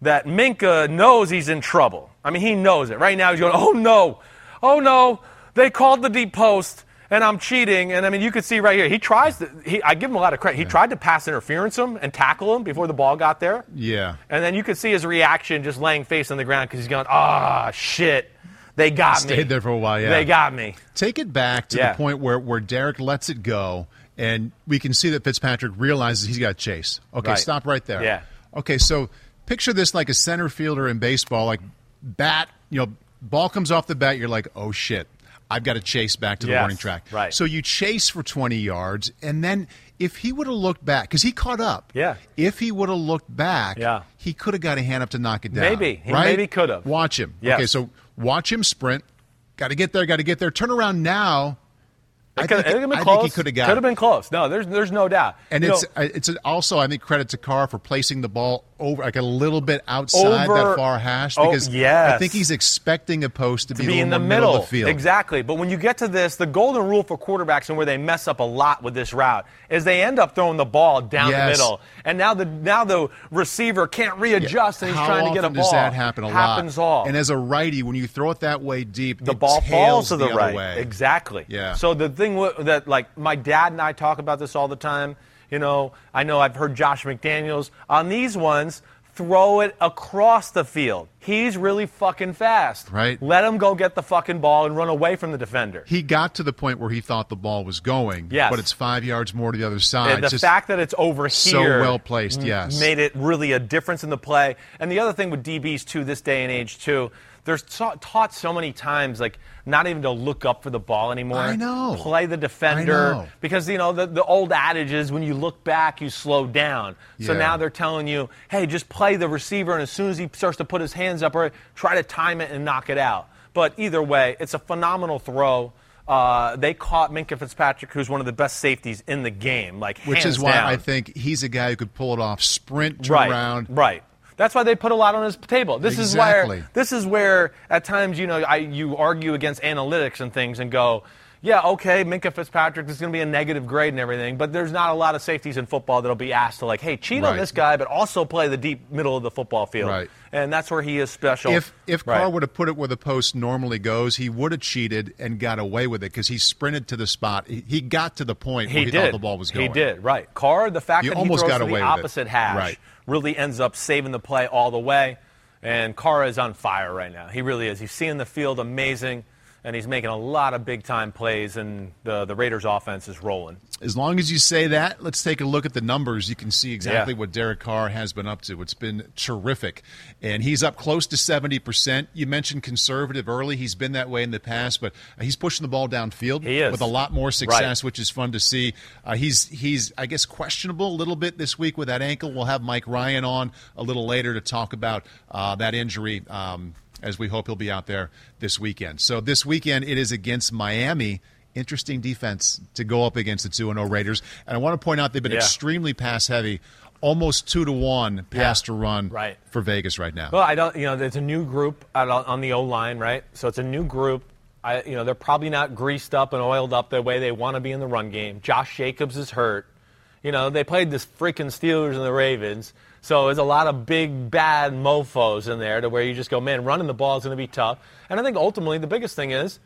[SPEAKER 1] that Minkah knows he's in trouble. I mean, he knows it. Right now, he's going, oh no, oh no, they called the deep post and I'm cheating. And I mean, you can see right here, he tries to, he, I give him a lot of credit. He tried to pass interference him and tackle him before the ball got there.
[SPEAKER 2] Yeah.
[SPEAKER 1] And then you could see his reaction just laying face on the ground because he's going, ah, oh, shit. They got
[SPEAKER 2] Stayed
[SPEAKER 1] me.
[SPEAKER 2] Stayed there for a while, yeah.
[SPEAKER 1] They got me.
[SPEAKER 2] Take it back to yeah. the point where, where Derek lets it go, and we can see that Fitzpatrick realizes he's got chase. Okay,
[SPEAKER 1] right.
[SPEAKER 2] stop right there.
[SPEAKER 1] Yeah.
[SPEAKER 2] Okay, so picture this like a center fielder in baseball, like bat, you know, ball comes off the bat, you're like, oh shit, I've got to chase back to the
[SPEAKER 1] yes,
[SPEAKER 2] warning track.
[SPEAKER 1] Right.
[SPEAKER 2] So you chase for 20 yards, and then if he would have looked back, because he caught up.
[SPEAKER 1] Yeah.
[SPEAKER 2] If he would have looked back,
[SPEAKER 1] yeah.
[SPEAKER 2] he could have got a hand up to knock it down.
[SPEAKER 1] Maybe. He
[SPEAKER 2] right?
[SPEAKER 1] maybe could have.
[SPEAKER 2] Watch him.
[SPEAKER 1] Yes.
[SPEAKER 2] Okay, so watch him sprint. Got to get there, got to get there. Turn around now. I,
[SPEAKER 1] could,
[SPEAKER 2] think,
[SPEAKER 1] it
[SPEAKER 2] I think he could have got
[SPEAKER 1] Could have been close. No, there's there's no doubt.
[SPEAKER 2] And
[SPEAKER 1] you
[SPEAKER 2] it's
[SPEAKER 1] know,
[SPEAKER 2] it's also I think credit to Carr for placing the ball over like a little bit outside
[SPEAKER 1] over,
[SPEAKER 2] that far hash
[SPEAKER 1] oh,
[SPEAKER 2] because
[SPEAKER 1] yes.
[SPEAKER 2] I think he's expecting a post to,
[SPEAKER 1] to
[SPEAKER 2] be,
[SPEAKER 1] be in the
[SPEAKER 2] middle. of the field.
[SPEAKER 1] Exactly. But when you get to this, the golden rule for quarterbacks and where they mess up a lot with this route is they end up throwing the ball down
[SPEAKER 2] yes.
[SPEAKER 1] the middle, and now the now the receiver can't readjust,
[SPEAKER 2] yeah.
[SPEAKER 1] and he's
[SPEAKER 2] How
[SPEAKER 1] trying to get a
[SPEAKER 2] often
[SPEAKER 1] ball.
[SPEAKER 2] Does that happen a
[SPEAKER 1] Happens
[SPEAKER 2] lot?
[SPEAKER 1] all.
[SPEAKER 2] And as a righty, when you throw it that way deep,
[SPEAKER 1] the ball falls to the,
[SPEAKER 2] the
[SPEAKER 1] right.
[SPEAKER 2] Way.
[SPEAKER 1] Exactly.
[SPEAKER 2] Yeah.
[SPEAKER 1] So the thing w- that like my dad and I talk about this all the time. You know, I know I've heard Josh McDaniels on these ones throw it across the field. He's really fucking fast.
[SPEAKER 2] Right.
[SPEAKER 1] Let him go get the fucking ball and run away from the defender.
[SPEAKER 2] He got to the point where he thought the ball was going.
[SPEAKER 1] Yes.
[SPEAKER 2] But it's five yards more to the other side.
[SPEAKER 1] And the
[SPEAKER 2] Just
[SPEAKER 1] fact that it's over
[SPEAKER 2] so
[SPEAKER 1] here
[SPEAKER 2] well placed, yes.
[SPEAKER 1] made it really a difference in the play. And the other thing with DBs too, this day and age too, they're taught so many times like not even to look up for the ball anymore.
[SPEAKER 2] I know.
[SPEAKER 1] Play the defender because you know the, the old adage is when you look back you slow down. So
[SPEAKER 2] Yeah.
[SPEAKER 1] now they're telling you, hey, just play the receiver, and as soon as he starts to put his hands up, or try to time it and knock it out. But either way, it's a phenomenal throw. Uh, they caught Minkah Fitzpatrick, who's one of the best safeties in the game, like
[SPEAKER 2] which is why
[SPEAKER 1] down.
[SPEAKER 2] I think he's a guy who could pull it off, sprint, turn
[SPEAKER 1] right,
[SPEAKER 2] around.
[SPEAKER 1] Right. That's why they put a lot on his table. This
[SPEAKER 2] Exactly.
[SPEAKER 1] is where this is where at times you know I, you argue against analytics and things and go, yeah, okay, Minkah Fitzpatrick is going to be a negative grade and everything, but there's not a lot of safeties in football that'll be asked to like, hey, cheat on this guy, but also play the deep middle of the football field.
[SPEAKER 2] Right.
[SPEAKER 1] And that's where he is special.
[SPEAKER 2] If if
[SPEAKER 1] Right.
[SPEAKER 2] Carr would have put it where the post normally goes, he would have cheated and got away with it because he sprinted to the spot. He, he got to the point where
[SPEAKER 1] he
[SPEAKER 2] he
[SPEAKER 1] did.
[SPEAKER 2] thought the ball was going.
[SPEAKER 1] He did, right. Carr, the fact
[SPEAKER 2] You
[SPEAKER 1] that he throws
[SPEAKER 2] got
[SPEAKER 1] to
[SPEAKER 2] away
[SPEAKER 1] the
[SPEAKER 2] with it.
[SPEAKER 1] opposite hash
[SPEAKER 2] Right.
[SPEAKER 1] Really ends up saving the play all the way. And Carr is on fire right now. He really is. He's seeing the field amazing, and he's making a lot of big time plays, and the, the Raiders' offense is rolling.
[SPEAKER 2] As long as you say that, let's take a look at the numbers. You can see exactly
[SPEAKER 1] Yeah.
[SPEAKER 2] what Derek Carr has been up to. It's been terrific. And he's up close to 70%. You mentioned conservative early. He's been that way in the past, but he's pushing the ball downfield with a lot more success,
[SPEAKER 1] Right.
[SPEAKER 2] which is fun to see. Uh, he's, he's, I guess, questionable a little bit this week with that ankle. We'll have Mike Ryan on a little later to talk about uh, that injury. Um, as we hope he'll be out there this weekend. So this weekend it is against Miami. Interesting defense to go up against the 2 0 Raiders. And I want to point out they've been
[SPEAKER 1] Yeah.
[SPEAKER 2] extremely pass heavy, almost 2 to 1 pass
[SPEAKER 1] Yeah.
[SPEAKER 2] to run
[SPEAKER 1] Right.
[SPEAKER 2] for Vegas right now.
[SPEAKER 1] Well, I don't. You know, it's a new group on on the O line, right? So it's a new group. I, you know, they're probably not greased up and oiled up the way they want to be in the run game. Josh Jacobs is hurt. You know, they played this freaking Steelers and the Ravens. So there's a lot of big bad mofo's in there to where you just go, man, running the ball is going to be tough. And I think ultimately the biggest thing is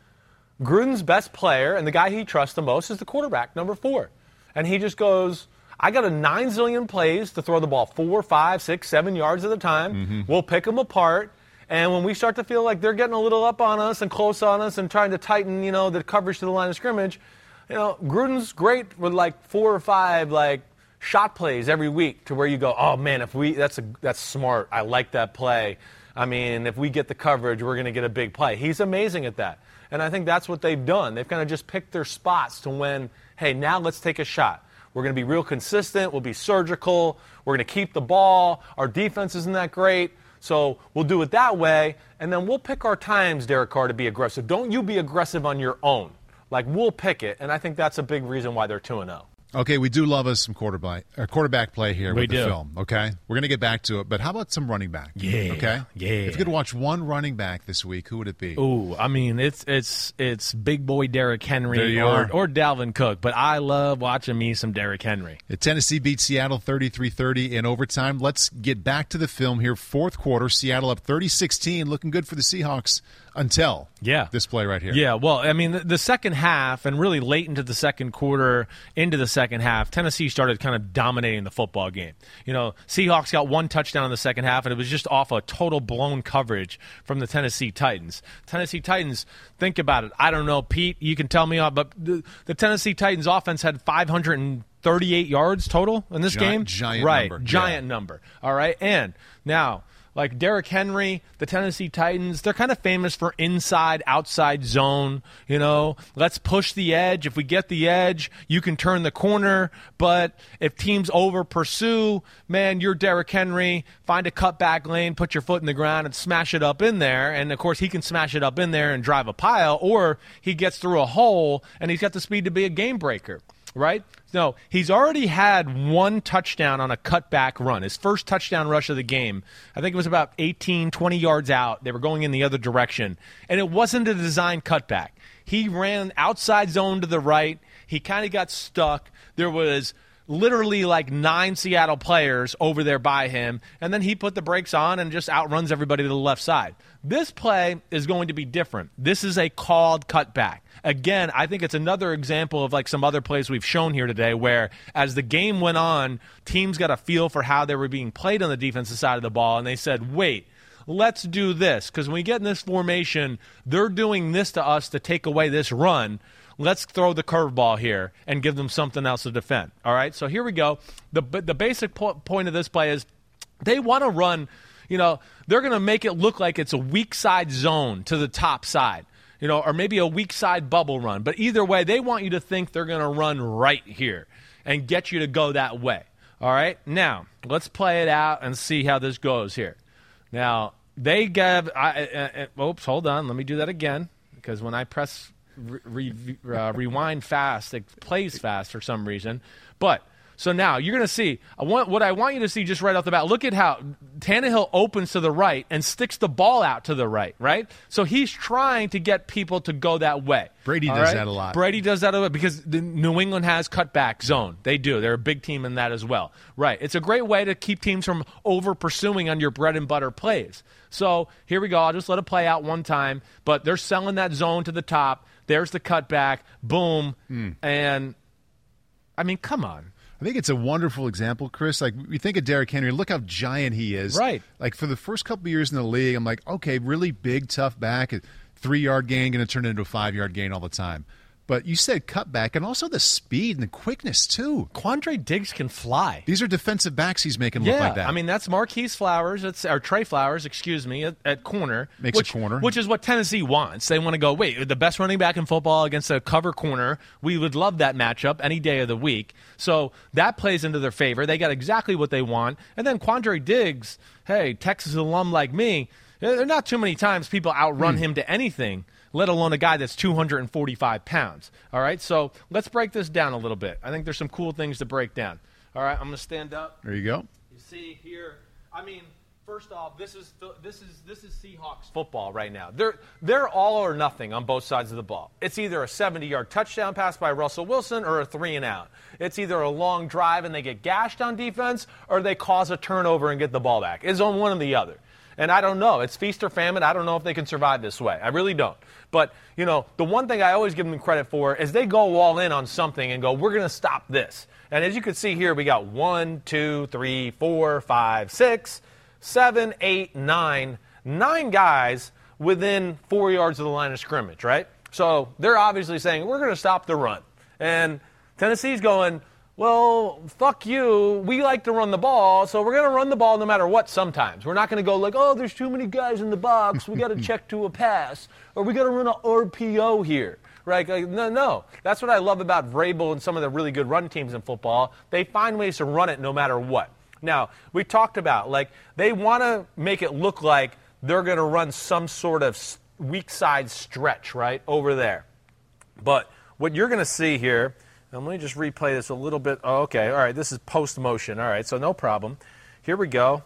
[SPEAKER 1] Gruden's best player and the guy he trusts the most is the quarterback, number four. And he just goes, I got a nine zillion plays to throw the ball four, five, six, seven yards at a time. Mm-hmm. We'll pick them apart. And when we start to feel like they're getting a little up on us and close on us and trying to tighten, you know, the coverage to the line of scrimmage, you know, Gruden's great with like four or five like shot plays every week to where you go, oh man, if we that's a that's smart. I like that play. I mean, if we get the coverage, we're going to get a big play. He's amazing at that. And I think that's what they've done. They've kind of just picked their spots to when, hey, now let's take a shot. We're going to be real consistent. We'll be surgical. We're going to keep the ball. Our defense isn't that great. So we'll do it that way. And then we'll pick our times, Derek Carr, to be aggressive. Don't you be aggressive on your own. Like we'll pick it, and I think that's a big reason why they're two and zero.
[SPEAKER 2] Okay, we do love us some quarterback uh, quarterback play here
[SPEAKER 1] we
[SPEAKER 2] with
[SPEAKER 1] do.
[SPEAKER 2] the film. Okay, we're gonna get back to it, but how about some running back?
[SPEAKER 1] Yeah,
[SPEAKER 2] Okay.
[SPEAKER 1] yeah.
[SPEAKER 2] If you could watch one running back this week, who would it be?
[SPEAKER 1] Ooh, I mean it's it's it's big boy Derrick Henry or
[SPEAKER 2] are.
[SPEAKER 1] or Dalvin Cook, but I love watching me some Derrick Henry.
[SPEAKER 2] Tennessee beat Seattle 33-30 in overtime. Let's get back to the film here. Fourth quarter, Seattle up 30-16, looking good for the Seahawks until
[SPEAKER 1] Yeah.
[SPEAKER 2] this play right here.
[SPEAKER 1] Yeah, well, I mean, the, the second half and really late into the second quarter, into the second half, Tennessee started kind of dominating the football game. You know, Seahawks got one touchdown in the second half, and it was just off a total blown coverage from the Tennessee Titans. Tennessee Titans, think about it. I don't know, Pete, you can tell me, uh, but the, the Tennessee Titans offense had 538 yards total in this
[SPEAKER 2] Gi-
[SPEAKER 1] game.
[SPEAKER 2] giant
[SPEAKER 1] right,
[SPEAKER 2] number,
[SPEAKER 1] giant
[SPEAKER 2] yeah.
[SPEAKER 1] number. All right, and now like Derrick Henry, the Tennessee Titans, they're kind of famous for inside outside zone, you know. Let's push the edge. If we get the edge, you can turn the corner, but if teams over pursue, man, you're Derrick Henry, find a cutback lane, put your foot in the ground and smash it up in there, and of course he can smash it up in there and drive a pile or he gets through a hole and he's got the speed to be a game breaker right? No, he's already had one touchdown on a cutback run. His first touchdown rush of the game. I think it was about 18, 20 yards out. They were going in the other direction. And it wasn't a design cutback. He ran outside zone to the right. He kind of got stuck. There was literally like nine Seattle players over there by him, and then he put the brakes on and just outruns everybody to the left side. This play is going to be different. This is a called cutback. Again, I think it's another example of like some other plays we've shown here today where as the game went on, teams got a feel for how they were being played on the defensive side of the ball, and they said, wait, let's do this because when we get in this formation, they're doing this to us to take away this run. Let's throw the curveball here and give them something else to defend. All right, so here we go. The the basic po- point of this play is they want to run. You know, they're going to make it look like it's a weak side zone to the top side. You know, or maybe a weak side bubble run. But either way, they want you to think they're going to run right here and get you to go that way. All right, now let's play it out and see how this goes here. Now they gave. I, uh, uh, oops, hold on. Let me do that again because when I press re, re, uh, rewind fast, it plays fast for some reason. But so now you're going to see. I want what I want you to see just right off the bat. Look at how Tannehill opens to the right and sticks the ball out to the right. Right. So he's trying to get people to go that way.
[SPEAKER 2] Brady does
[SPEAKER 1] right?
[SPEAKER 2] that a lot.
[SPEAKER 1] Brady does that a lot because the New England has cutback zone. They do. They're a big team in that as well. Right. It's a great way to keep teams from over pursuing on your bread and butter plays. So here we go. I'll just let it play out one time. But they're selling that zone to the top. There's the cutback. Boom.
[SPEAKER 2] Hmm.
[SPEAKER 1] And I mean, come on.
[SPEAKER 2] I think it's a wonderful example, Chris. Like we think of Derrick Henry, look how giant he is.
[SPEAKER 1] Right.
[SPEAKER 2] Like for the first couple of years in the league, I'm like, okay, really big, tough back, three yard gain going to turn into a five yard gain all the time. But you said cutback, and also the speed and the quickness too.
[SPEAKER 1] Quandre Diggs can fly.
[SPEAKER 2] These are defensive backs he's making look like that.
[SPEAKER 1] I mean that's Marquise Flowers, it's or Tre Flowers, excuse me, at, at corner.
[SPEAKER 2] Makes a
[SPEAKER 1] which,
[SPEAKER 2] corner.
[SPEAKER 1] which is what Tennessee wants. They want to go. Wait, the best running back in football against a cover corner. We would love that matchup any day of the week. So that plays into their favor. They got exactly what they want. And then Quandre Diggs, hey, Texas alum like me, there are not too many times people
[SPEAKER 2] Hmm.
[SPEAKER 1] outrun him to anything. Let alone a guy that's 245 pounds. All right, so let's break this down a little bit. I think there's some cool things to break down. All right, I'm going to stand up.
[SPEAKER 2] there you go.
[SPEAKER 1] You see here, I mean, first off, this is this is this is Seahawks football right now. They're they're all or nothing on both sides of the ball. It's either a 70-yard touchdown pass by Russell Wilson or a three and out. It's either a long drive and they get gashed on defense or they cause a turnover and get the ball back. It's on one or the other. And I don't know. It's feast or famine. I don't know if they can survive this way. I really don't. But, you know, the one thing I always give them credit for is they go all in on something and go, we're going to stop this. And as you can see here, we got one, two, three, four, five, six, seven, eight, nine, nine guys within four yards of the line of scrimmage, right? So they're obviously saying, we're going to stop the run. And Tennessee's going, well, fuck you. We like to run the ball, so we're going to run the ball no matter what sometimes. We're not going to go like, oh, there's too many guys in the box. We got to check to a pass. Or we got to run an RPO here. Right? Like, no, no. That's what I love about Vrabel and some of the really good run teams in football. They find ways to run it no matter what. Now, we talked about, like, they want to make it look like they're going to run some sort of weak side stretch, right, over there. But what you're going to see here, and let me just replay this a little bit. Oh, okay, all right, this is post motion. All right, so no problem. Here we go.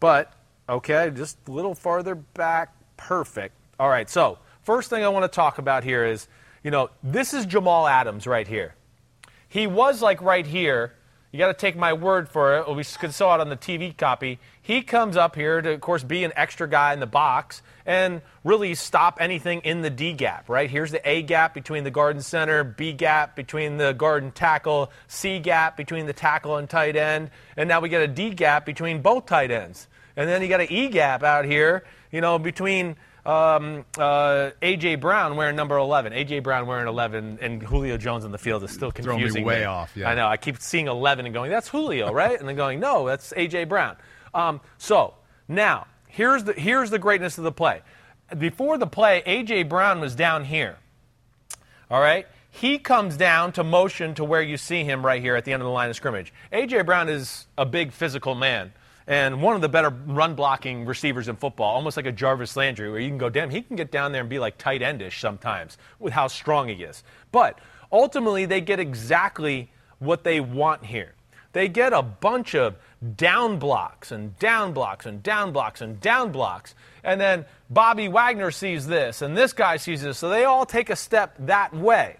[SPEAKER 1] But, okay, just a little farther back. Perfect. All right, so first thing I want to talk about here is, you know, this is Jamal Adams right here. He was like right here. You got to take my word for it. We saw it on the TV copy. He comes up here to, of course, be an extra guy in the box and really stop anything in the D gap, right? Here's the A gap between the guard and center, B gap between the guard and tackle, C gap between the tackle and tight end, and now we get a D gap between both tight ends. And then you got an E gap out here, you know, between um, uh, A.J. Brown wearing number 11. A.J. Brown wearing 11 and Julio Jones in the field is still confusing
[SPEAKER 2] Throwing me way off, yeah.
[SPEAKER 1] I know. I keep seeing 11 and going, that's Julio, right? and then going, no, that's A.J. Brown. Um, so now, here's the, here's the greatness of the play. Before the play, A.J. Brown was down here. All right? He comes down to motion to where you see him right here at the end of the line of scrimmage. A.J. Brown is a big physical man and one of the better run blocking receivers in football, almost like a Jarvis Landry, where you can go, damn, he can get down there and be like tight endish sometimes with how strong he is. But ultimately, they get exactly what they want here. They get a bunch of down blocks and down blocks and down blocks and down blocks. And then Bobby Wagner sees this, and this guy sees this. So they all take a step that way.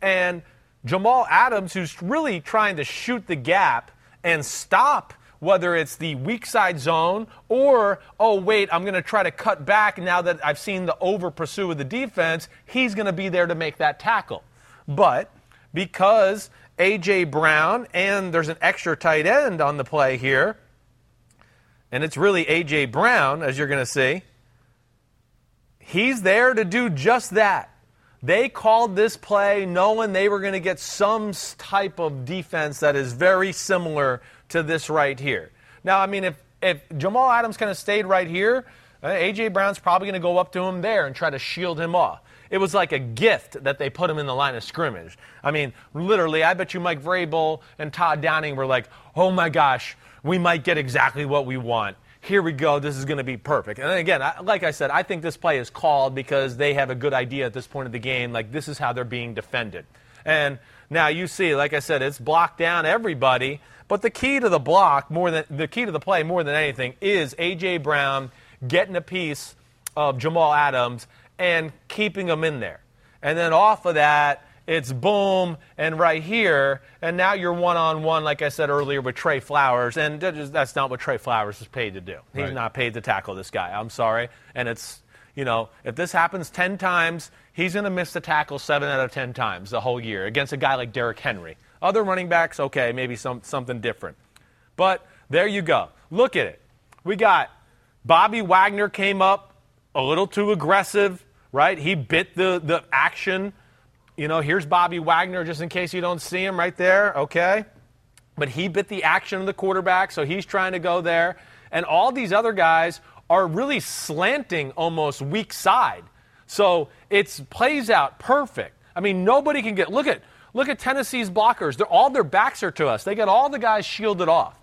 [SPEAKER 1] And Jamal Adams, who's really trying to shoot the gap and stop whether it's the weak side zone or, oh, wait, I'm going to try to cut back now that I've seen the over pursue of the defense, he's going to be there to make that tackle. But because A.J. Brown and there's an extra tight end on the play here, and it's really A.J. Brown, as you're going to see, he's there to do just that. They called this play knowing they were going to get some type of defense that is very similar to this right here. Now, I mean, if, if Jamal Adams kind of stayed right here, uh, A.J. Brown's probably going to go up to him there and try to shield him off. It was like a gift that they put him in the line of scrimmage. I mean, literally, I bet you Mike Vrabel and Todd Downing were like, oh my gosh, we might get exactly what we want. Here we go. This is going to be perfect. And then again, I, like I said, I think this play is called because they have a good idea at this point of the game. Like, this is how they're being defended. And now you see, like I said, it's blocked down everybody. But the key to the block, more than the key to the play, more than anything, is A.J. Brown getting a piece of Jamal Adams and keeping them in there. And then off of that, it's boom and right here, and now you're one on one, like I said earlier, with Tre Flowers, and that's not what Tre Flowers is paid to do. He's right. not paid to tackle this guy. I'm sorry, and it's you know if this happens ten times, he's going to miss the tackle seven out of ten times the whole year against a guy like Derrick Henry. Other running backs, okay, maybe some, something different. But there you go. Look at it. We got Bobby Wagner came up a little too aggressive, right? He bit the, the action. You know, here's Bobby Wagner, just in case you don't see him right there, okay? But he bit the action of the quarterback, so he's trying to go there. And all these other guys are really slanting almost weak side. So it plays out perfect. I mean, nobody can get, look at, Look at Tennessee's blockers. They're, all their backs are to us. They got all the guys shielded off.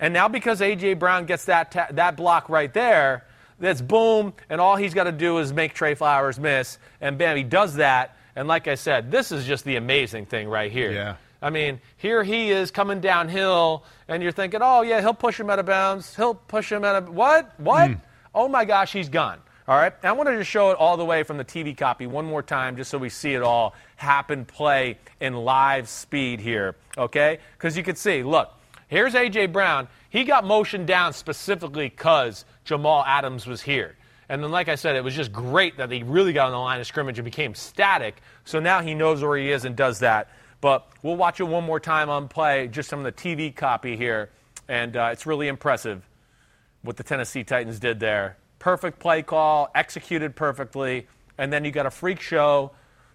[SPEAKER 1] And now because A.J. Brown gets that, ta- that block right there, that's boom, and all he's got to do is make Tre Flowers miss. And bam, he does that. And like I said, this is just the amazing thing right here.
[SPEAKER 2] Yeah.
[SPEAKER 1] I mean, here he is coming downhill, and you're thinking, oh, yeah, he'll push him out of bounds. He'll push him out of. What? What? Mm. Oh my gosh, he's gone. All right, I wanted to show it all the way from the TV copy one more time just so we see it all happen, play in live speed here, okay? Because you can see, look, here's A.J. Brown. He got motioned down specifically because Jamal Adams was here. And then, like I said, it was just great that he really got on the line of scrimmage and became static. So now he knows where he is and does that. But we'll watch it one more time on play, just from the TV copy here. And uh, it's really impressive what the Tennessee Titans did there perfect play call, executed perfectly, and then you got a freak show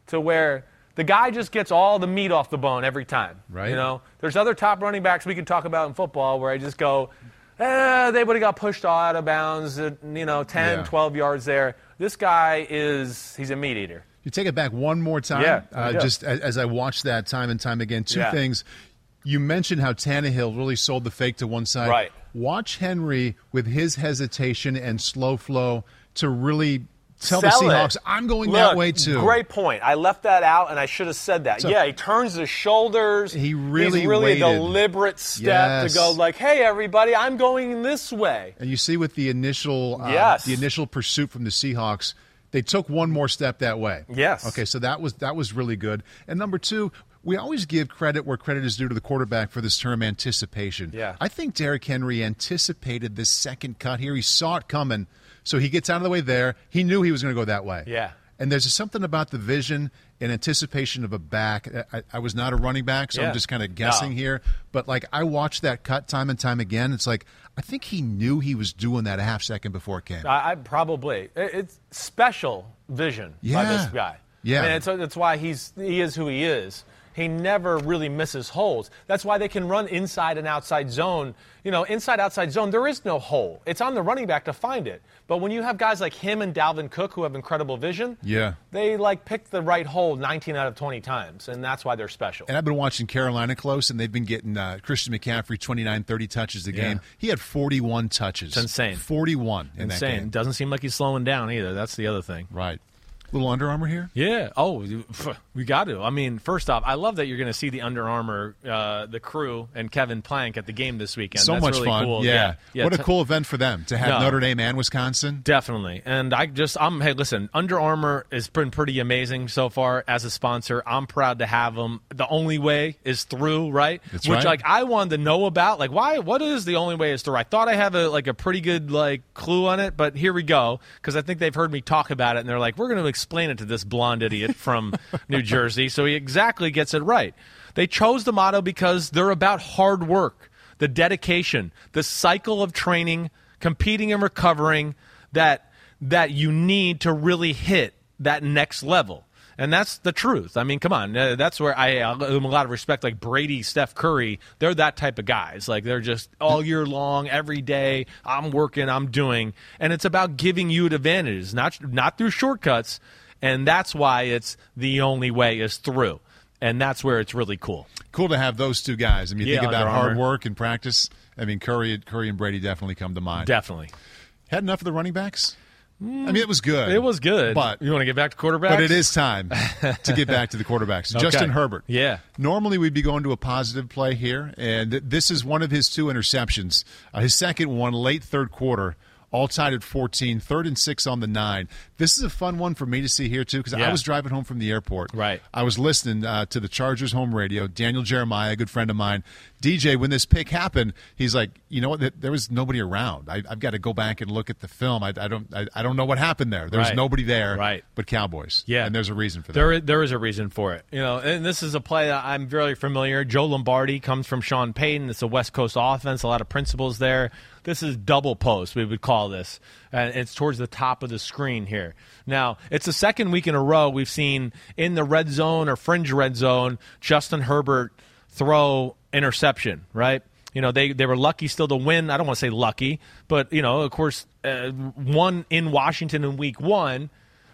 [SPEAKER 1] to where the guy just gets all the meat off the bone every time.
[SPEAKER 2] Right.
[SPEAKER 1] You know, there's other top running backs we can talk about in football where I just go, eh, they would have got pushed out of bounds, at, you know, 10, yeah. 12 yards there. This guy is, he's a meat eater.
[SPEAKER 2] You take it back one more time.
[SPEAKER 1] Yeah,
[SPEAKER 2] uh, just as, as, I watch that time and time again. Two yeah. things. You mentioned how Tannehill really sold the fake to one side.
[SPEAKER 1] Right.
[SPEAKER 2] Watch Henry with his hesitation and slow flow to really tell Sell the Seahawks, it. I'm going
[SPEAKER 1] Look,
[SPEAKER 2] that way too.
[SPEAKER 1] Great point. I left that out, and I should have said that. So, yeah, he turns his shoulders.
[SPEAKER 2] He really,
[SPEAKER 1] He's really
[SPEAKER 2] waited.
[SPEAKER 1] a deliberate step yes. to go like, "Hey, everybody, I'm going this way."
[SPEAKER 2] And you see with the initial, uh,
[SPEAKER 1] yes.
[SPEAKER 2] the initial pursuit from the Seahawks, they took one more step that way.
[SPEAKER 1] Yes.
[SPEAKER 2] Okay, so that was that was really good. And number two, we always give credit where credit is due to the quarterback for this term anticipation.
[SPEAKER 1] Yeah.
[SPEAKER 2] I think Derrick Henry anticipated this second cut here. He saw it coming so he gets out of the way there. He knew he was going to go that way.
[SPEAKER 1] Yeah.
[SPEAKER 2] And there's something about the vision and anticipation of a back. I, I was not a running back, so yeah. I'm just kind of guessing
[SPEAKER 1] no.
[SPEAKER 2] here. But like I watched that cut time and time again. It's like I think he knew he was doing that a half second before it came.
[SPEAKER 1] I, I probably it's special vision
[SPEAKER 2] yeah.
[SPEAKER 1] by this guy.
[SPEAKER 2] Yeah,
[SPEAKER 1] I mean, it's, it's why he's he is who he is. He never really misses holes. That's why they can run inside and outside zone. You know, inside outside zone, there is no hole. It's on the running back to find it. But when you have guys like him and Dalvin Cook who have incredible vision,
[SPEAKER 2] yeah,
[SPEAKER 1] they like pick the right hole 19 out of 20 times, and that's why they're special.
[SPEAKER 2] And I've been watching Carolina close, and they've been getting uh, Christian McCaffrey 29, 30 touches a game. Yeah. He had 41 touches.
[SPEAKER 1] It's insane.
[SPEAKER 2] 41 in
[SPEAKER 1] insane. Doesn't seem like he's slowing down either. That's the other thing.
[SPEAKER 2] Right. Little Under Armour here?
[SPEAKER 1] Yeah. Oh, we got to. I mean, first off, I love that you're going to see the Under Armour, uh, the crew, and Kevin Plank at the game this weekend.
[SPEAKER 2] So
[SPEAKER 1] That's
[SPEAKER 2] much
[SPEAKER 1] really
[SPEAKER 2] fun.
[SPEAKER 1] Cool.
[SPEAKER 2] Yeah.
[SPEAKER 1] yeah. yeah.
[SPEAKER 2] What a cool event for them to have no. Notre Dame and Wisconsin.
[SPEAKER 1] Definitely. And I just, I'm, hey, listen, Under Armour has been pretty amazing so far as a sponsor. I'm proud to have them. The only way is through, right?
[SPEAKER 2] That's
[SPEAKER 1] Which,
[SPEAKER 2] right.
[SPEAKER 1] like, I wanted to know about. Like, why, what is the only way is through? I thought I have a, like, a pretty good, like, clue on it, but here we go. Because I think they've heard me talk about it, and they're like, we're going to explain it to this blonde idiot from New Jersey. So he exactly gets it right. They chose the motto because they're about hard work, the dedication, the cycle of training, competing and recovering that that you need to really hit that next level. And that's the truth. I mean, come on. Uh, that's where I uh, a lot of respect. Like Brady, Steph Curry, they're that type of guys. Like they're just all year long, every day. I'm working, I'm doing, and it's about giving you advantages, not not through shortcuts, and that's why it's the only way is through. And that's where it's really cool.
[SPEAKER 2] Cool to have those two guys. I mean,
[SPEAKER 1] yeah,
[SPEAKER 2] think about hard work and practice. I mean, Curry, Curry and Brady definitely come to mind.
[SPEAKER 1] Definitely.
[SPEAKER 2] Had enough of the running backs? I mean, it was good.
[SPEAKER 1] It was good.
[SPEAKER 2] But
[SPEAKER 1] you want to get back to quarterbacks?
[SPEAKER 2] But it is time to get back to the quarterbacks.
[SPEAKER 1] okay.
[SPEAKER 2] Justin Herbert.
[SPEAKER 1] Yeah.
[SPEAKER 2] Normally we'd be going to a positive play here, and this is one of his two interceptions. Uh, his second one, late third quarter all tied at 14, third and six on the nine. This is a fun one for me to see here, too, because
[SPEAKER 1] yeah.
[SPEAKER 2] I was driving home from the airport.
[SPEAKER 1] Right.
[SPEAKER 2] I was listening uh, to the Chargers home radio. Daniel Jeremiah, a good friend of mine, DJ, when this pick happened, he's like, you know what? There was nobody around. I, have got to go back and look at the film. I, I don't, I, I, don't know what happened there. There's
[SPEAKER 1] right.
[SPEAKER 2] nobody there,
[SPEAKER 1] right?
[SPEAKER 2] But Cowboys.
[SPEAKER 1] Yeah,
[SPEAKER 2] and there's a reason for that.
[SPEAKER 1] There, there is a reason for it. You know, and this is a play that I'm very familiar. Joe Lombardi comes from Sean Payton. It's a West Coast offense. A lot of principles there. This is double post. We would call this, and it's towards the top of the screen here. Now, it's the second week in a row we've seen in the red zone or fringe red zone Justin Herbert throw interception. Right you know, they, they were lucky still to win. I don't want to say lucky, but, you know, of course, uh, won in Washington in week one.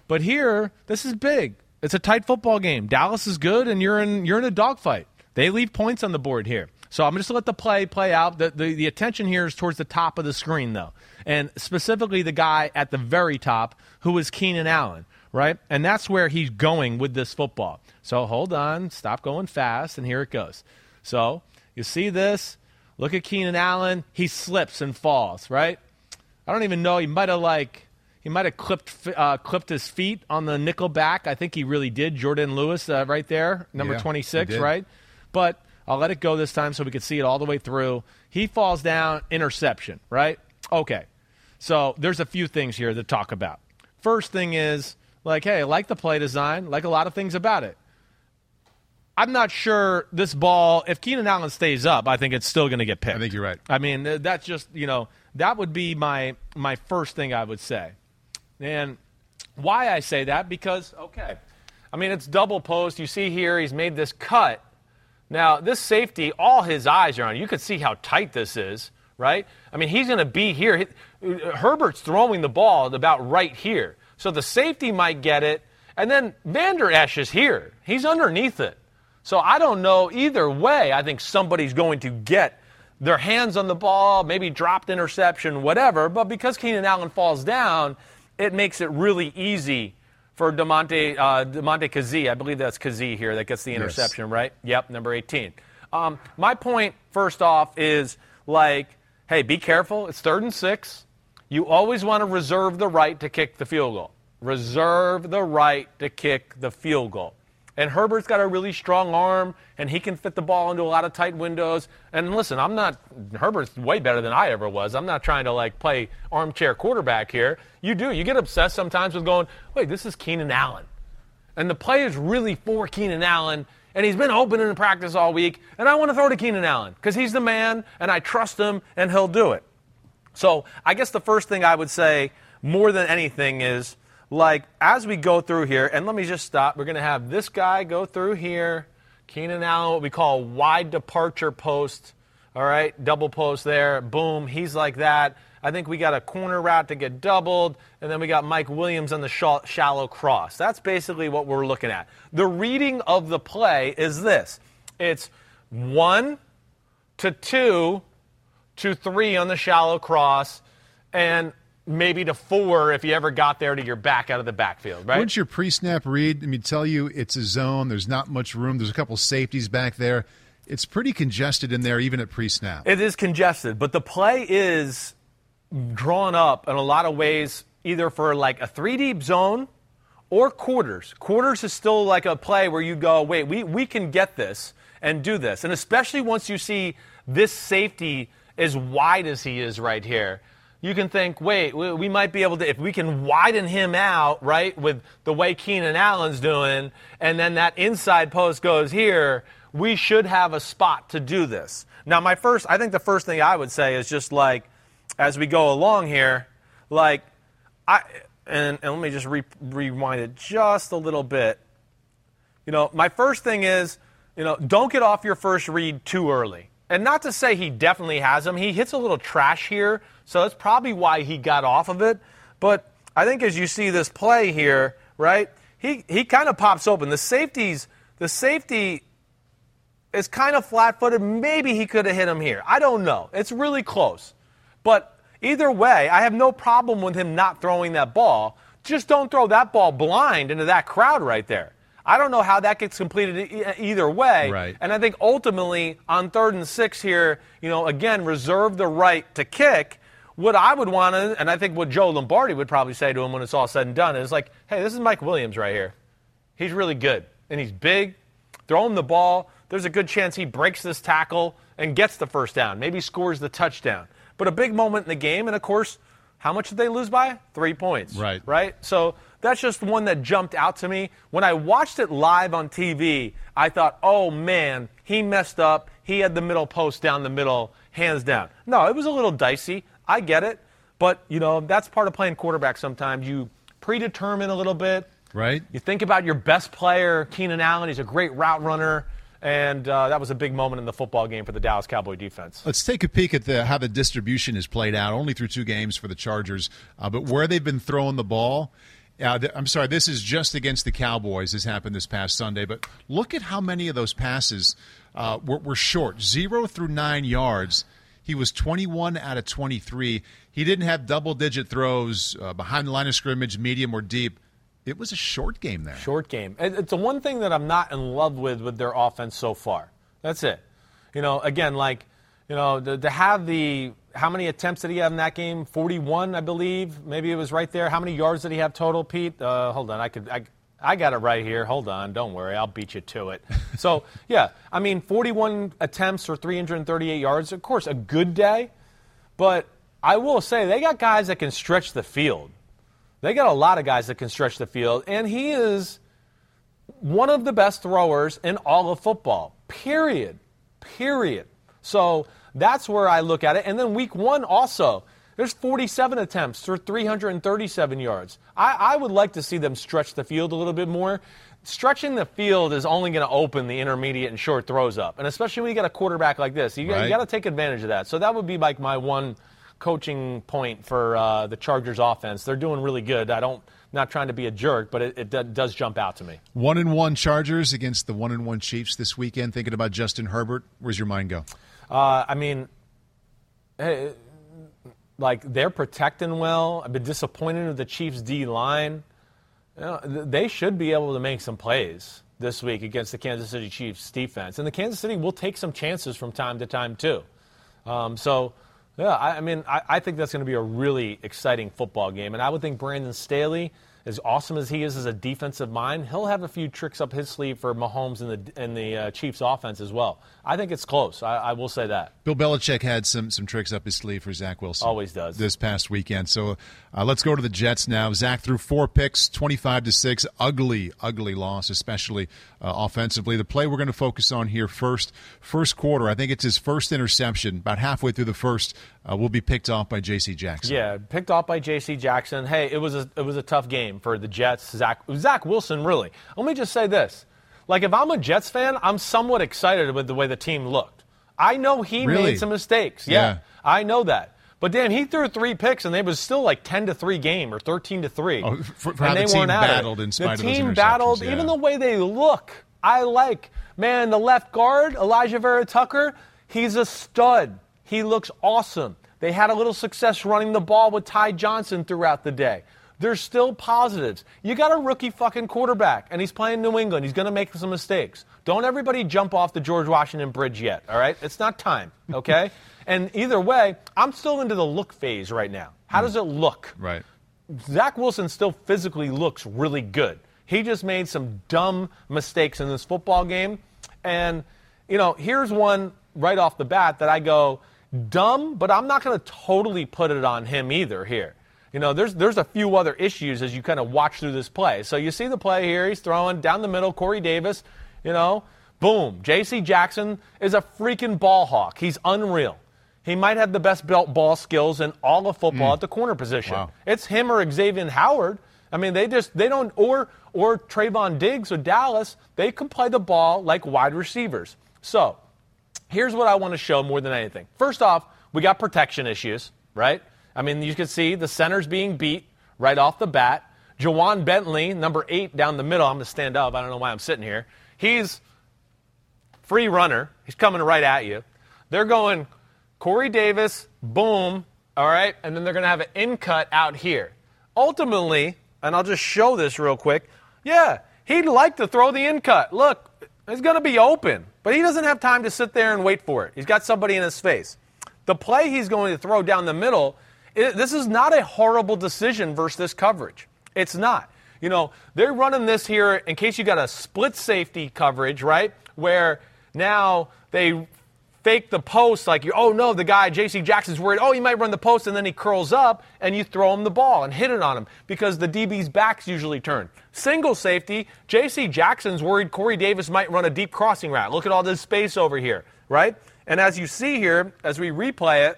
[SPEAKER 1] But here, this is big. It's a tight football game. Dallas is good, and you're in, you're in a dogfight. They leave points on the board here. So I'm just going to let the play play out. The, the, the attention here is towards the top of the screen, though, and specifically the guy at the very top, who is Keenan Allen, right? And that's where he's going with this football. So hold on, stop going fast, and here it goes. So you see this. Look at Keenan Allen. He slips and falls, right? I don't even know. He might have like he might have clipped uh, clipped his feet on the nickel back. I think he really did. Jourdan Lewis, uh, right there, number
[SPEAKER 2] yeah,
[SPEAKER 1] twenty six, right? But I'll let it go this time so we can see it all the way through. He falls down, interception, right? Okay. So there's a few things here to talk about. First thing is like, hey, I like the play design, like a lot of things about it. I'm not sure this ball, if Keenan Allen stays up, I think it's still going to get picked.
[SPEAKER 2] I think you're right.
[SPEAKER 1] I mean, that's just, you know, that would be my my first thing I would say. And why I say that because okay. I mean, it's double post. You see here he's made this cut. Now, this safety, all his eyes are on. You can see how tight this is, right? I mean, he's going to be here. Herbert's throwing the ball about right here. So the safety might get it, and then Vander Esch is here. He's underneath it. So I don't know either way. I think somebody's going to get their hands on the ball, maybe dropped interception, whatever. But because Keenan Allen falls down, it makes it really easy for Demonte uh, Damontae Kazee. I believe that's Kazee here that gets the interception,
[SPEAKER 2] yes.
[SPEAKER 1] right? Yep, number 18. Um, my point, first off, is like, hey, be careful. It's third and six. You always want to reserve the right to kick the field goal. Reserve the right to kick the field goal. And Herbert's got a really strong arm, and he can fit the ball into a lot of tight windows. And listen, I'm not, Herbert's way better than I ever was. I'm not trying to like play armchair quarterback here. You do. You get obsessed sometimes with going, wait, this is Keenan Allen. And the play is really for Keenan Allen, and he's been open in practice all week, and I want to throw to Keenan Allen because he's the man, and I trust him, and he'll do it. So I guess the first thing I would say more than anything is, like as we go through here, and let me just stop. We're going to have this guy go through here. Keenan Allen, what we call a wide departure post. All right, double post there. Boom, he's like that. I think we got a corner route to get doubled, and then we got Mike Williams on the shallow cross. That's basically what we're looking at. The reading of the play is this it's one to two to three on the shallow cross, and maybe to four if you ever got there to your back out of the backfield, right?
[SPEAKER 2] Wouldn't your pre-snap read, I mean, tell you it's a zone, there's not much room, there's a couple safeties back there. It's pretty congested in there even at pre-snap.
[SPEAKER 1] It is congested, but the play is drawn up in a lot of ways either for like a three deep zone or quarters. Quarters is still like a play where you go, wait, we, we can get this and do this. And especially once you see this safety as wide as he is right here you can think, wait, we might be able to, if we can widen him out, right, with the way Keenan Allen's doing, and then that inside post goes here, we should have a spot to do this. Now, my first, I think the first thing I would say is just like, as we go along here, like, I, and, and let me just re, rewind it just a little bit. You know, my first thing is, you know, don't get off your first read too early. And not to say he definitely has him. He hits a little trash here, so that's probably why he got off of it. But I think as you see this play here, right, he, he kind of pops open. The safeties, the safety is kind of flat footed. Maybe he could have hit him here. I don't know. It's really close. But either way, I have no problem with him not throwing that ball. Just don't throw that ball blind into that crowd right there. I don't know how that gets completed either way.
[SPEAKER 2] Right.
[SPEAKER 1] And I think ultimately on third and six here, you know, again, reserve the right to kick. What I would want to, and I think what Joe Lombardi would probably say to him when it's all said and done is like, hey, this is Mike Williams right here. He's really good. And he's big. Throw him the ball. There's a good chance he breaks this tackle and gets the first down. Maybe scores the touchdown. But a big moment in the game, and of course, how much did they lose by? Three points.
[SPEAKER 2] Right.
[SPEAKER 1] Right? So that's just one that jumped out to me. When I watched it live on TV, I thought, oh man, he messed up. He had the middle post down the middle, hands down. No, it was a little dicey. I get it. But, you know, that's part of playing quarterback sometimes. You predetermine a little bit.
[SPEAKER 2] Right.
[SPEAKER 1] You think about your best player, Keenan Allen. He's a great route runner. And uh, that was a big moment in the football game for the Dallas Cowboy defense.
[SPEAKER 2] Let's take a peek at the, how the distribution has played out, only through two games for the Chargers. Uh, but where they've been throwing the ball, uh, th- I'm sorry, this is just against the Cowboys. This happened this past Sunday, but look at how many of those passes uh, were, were, short, zero through nine yards. He was 21 out of 23. He didn't have double-digit throws uh, behind the line of scrimmage, medium or deep. It was a short game there.
[SPEAKER 1] Short game. It's the one thing that I'm not in love with with their offense so far. That's it. You know, again, like you know, to, to, have the how many attempts did he have in that game? 41, I believe. Maybe it was right there. How many yards did he have total, Pete? Uh, hold on, I could. I, I got it right here. Hold on, don't worry, I'll beat you to it. so yeah, I mean, 41 attempts for 338 yards. Of course, a good day, but I will say they got guys that can stretch the field. They got a lot of guys that can stretch the field, and he is one of the best throwers in all of football. Period. Period. So that's where I look at it. And then week one also, there's 47 attempts for 337 yards. I, I would like to see them stretch the field a little bit more. Stretching the field is only going to open the intermediate and short throws up, and especially when you got a quarterback like this, you, right. you got to take advantage of that. So that would be like my one coaching point for uh, the Chargers offense. They're doing really good. I don't not trying to be a jerk, but it, it does jump out to me.
[SPEAKER 2] One and one Chargers against the one and one Chiefs this weekend. Thinking about Justin Herbert, where's your mind go?
[SPEAKER 1] Uh, I mean, like they're protecting well. I've been disappointed with the Chiefs D line. You know, they should be able to make some plays this week against the Kansas City Chiefs defense, and the Kansas City will take some chances from time to time too. Um, so, yeah, I, I mean, I, I think that's going to be a really exciting football game, and I would think Brandon Staley as awesome as he is as a defensive mind, he'll have a few tricks up his sleeve for Mahomes and the and the uh, Chiefs offense as well. I think it's close. I, I, will say that.
[SPEAKER 2] Bill Belichick had some some tricks up his sleeve for Zach Wilson.
[SPEAKER 1] Always does.
[SPEAKER 2] This past weekend. So uh, let's go to the Jets now. Zach threw four picks, twenty five to six. Ugly, ugly loss, especially uh, offensively. The play we're going to focus on here first, first quarter. I think it's his first interception. About halfway through the first, uh, will be picked off by J.C. Jackson.
[SPEAKER 1] Yeah, picked off by J.C. Jackson. Hey, it was a it was a tough game for the Jets. Zach Zach Wilson, really. Let me just say this. Like, if I'm a Jets fan, I'm somewhat excited with the way the team looked. I know he
[SPEAKER 2] really?
[SPEAKER 1] made some mistakes. Yeah, yeah, I know that. But damn, he threw three picks, and it was still like ten to three game or thirteen to three.
[SPEAKER 2] Oh, for, for and they the weren't battled in spite
[SPEAKER 1] the team
[SPEAKER 2] of
[SPEAKER 1] battled.
[SPEAKER 2] Yeah.
[SPEAKER 1] Even the way they look, I like. Man, the left guard, Alijah Vera-Tucker, he's a stud. He looks awesome. They had a little success running the ball with Ty Johnson throughout the day. There's still positives. You got a rookie fucking quarterback, and he's playing New England. He's going to make some mistakes. Don't everybody jump off the George Washington Bridge yet, all right? It's not time, okay? and either way, I'm still into the look phase right now. How does mm. it look?
[SPEAKER 2] Right.
[SPEAKER 1] Zach Wilson still physically looks really good. He just made some dumb mistakes in this football game. And, you know, here's one right off the bat that I go, dumb, but I'm not going to totally put it on him either here you know, there's there's a few other issues as you kind of watch through this play. So you see the play here, he's throwing down the middle, Corey Davis, you know, boom. J.C. Jackson is a freaking ball hawk. He's unreal. He might have the best belt ball skills in all of football mm. at the corner position.
[SPEAKER 2] Wow.
[SPEAKER 1] It's him or Xavier Howard. I mean, they just they don't or or Trevon Diggs or Dallas. They can play the ball like wide receivers. So here's what I want to show more than anything. First off, we got protection issues, right? I mean, you can see the center's being beat right off the bat. Ja'Whaun Bentley, number eight down the middle. I'm going to stand up. I don't know why I'm sitting here. He's free runner. He's coming right at you. They're going Corey Davis, boom, all right, and then they're going to have an in cut out here. Ultimately, and I'll just show this real quick. Yeah, he'd like to throw the in cut. Look, it's going to be open, but he doesn't have time to sit there and wait for it. He's got somebody in his face. The play he's going to throw down the middle it, this is not a horrible decision versus this coverage. It's not. You know, they're running this here in case you got a split safety coverage, right? Where now they fake the post like you oh no the guy JC Jackson's worried oh he might run the post and then he curls up and you throw him the ball and hit it on him because the DB's backs usually turn. Single safety, JC Jackson's worried Corey Davis might run a deep crossing route. Look at all this space over here, right? And as you see here as we replay it,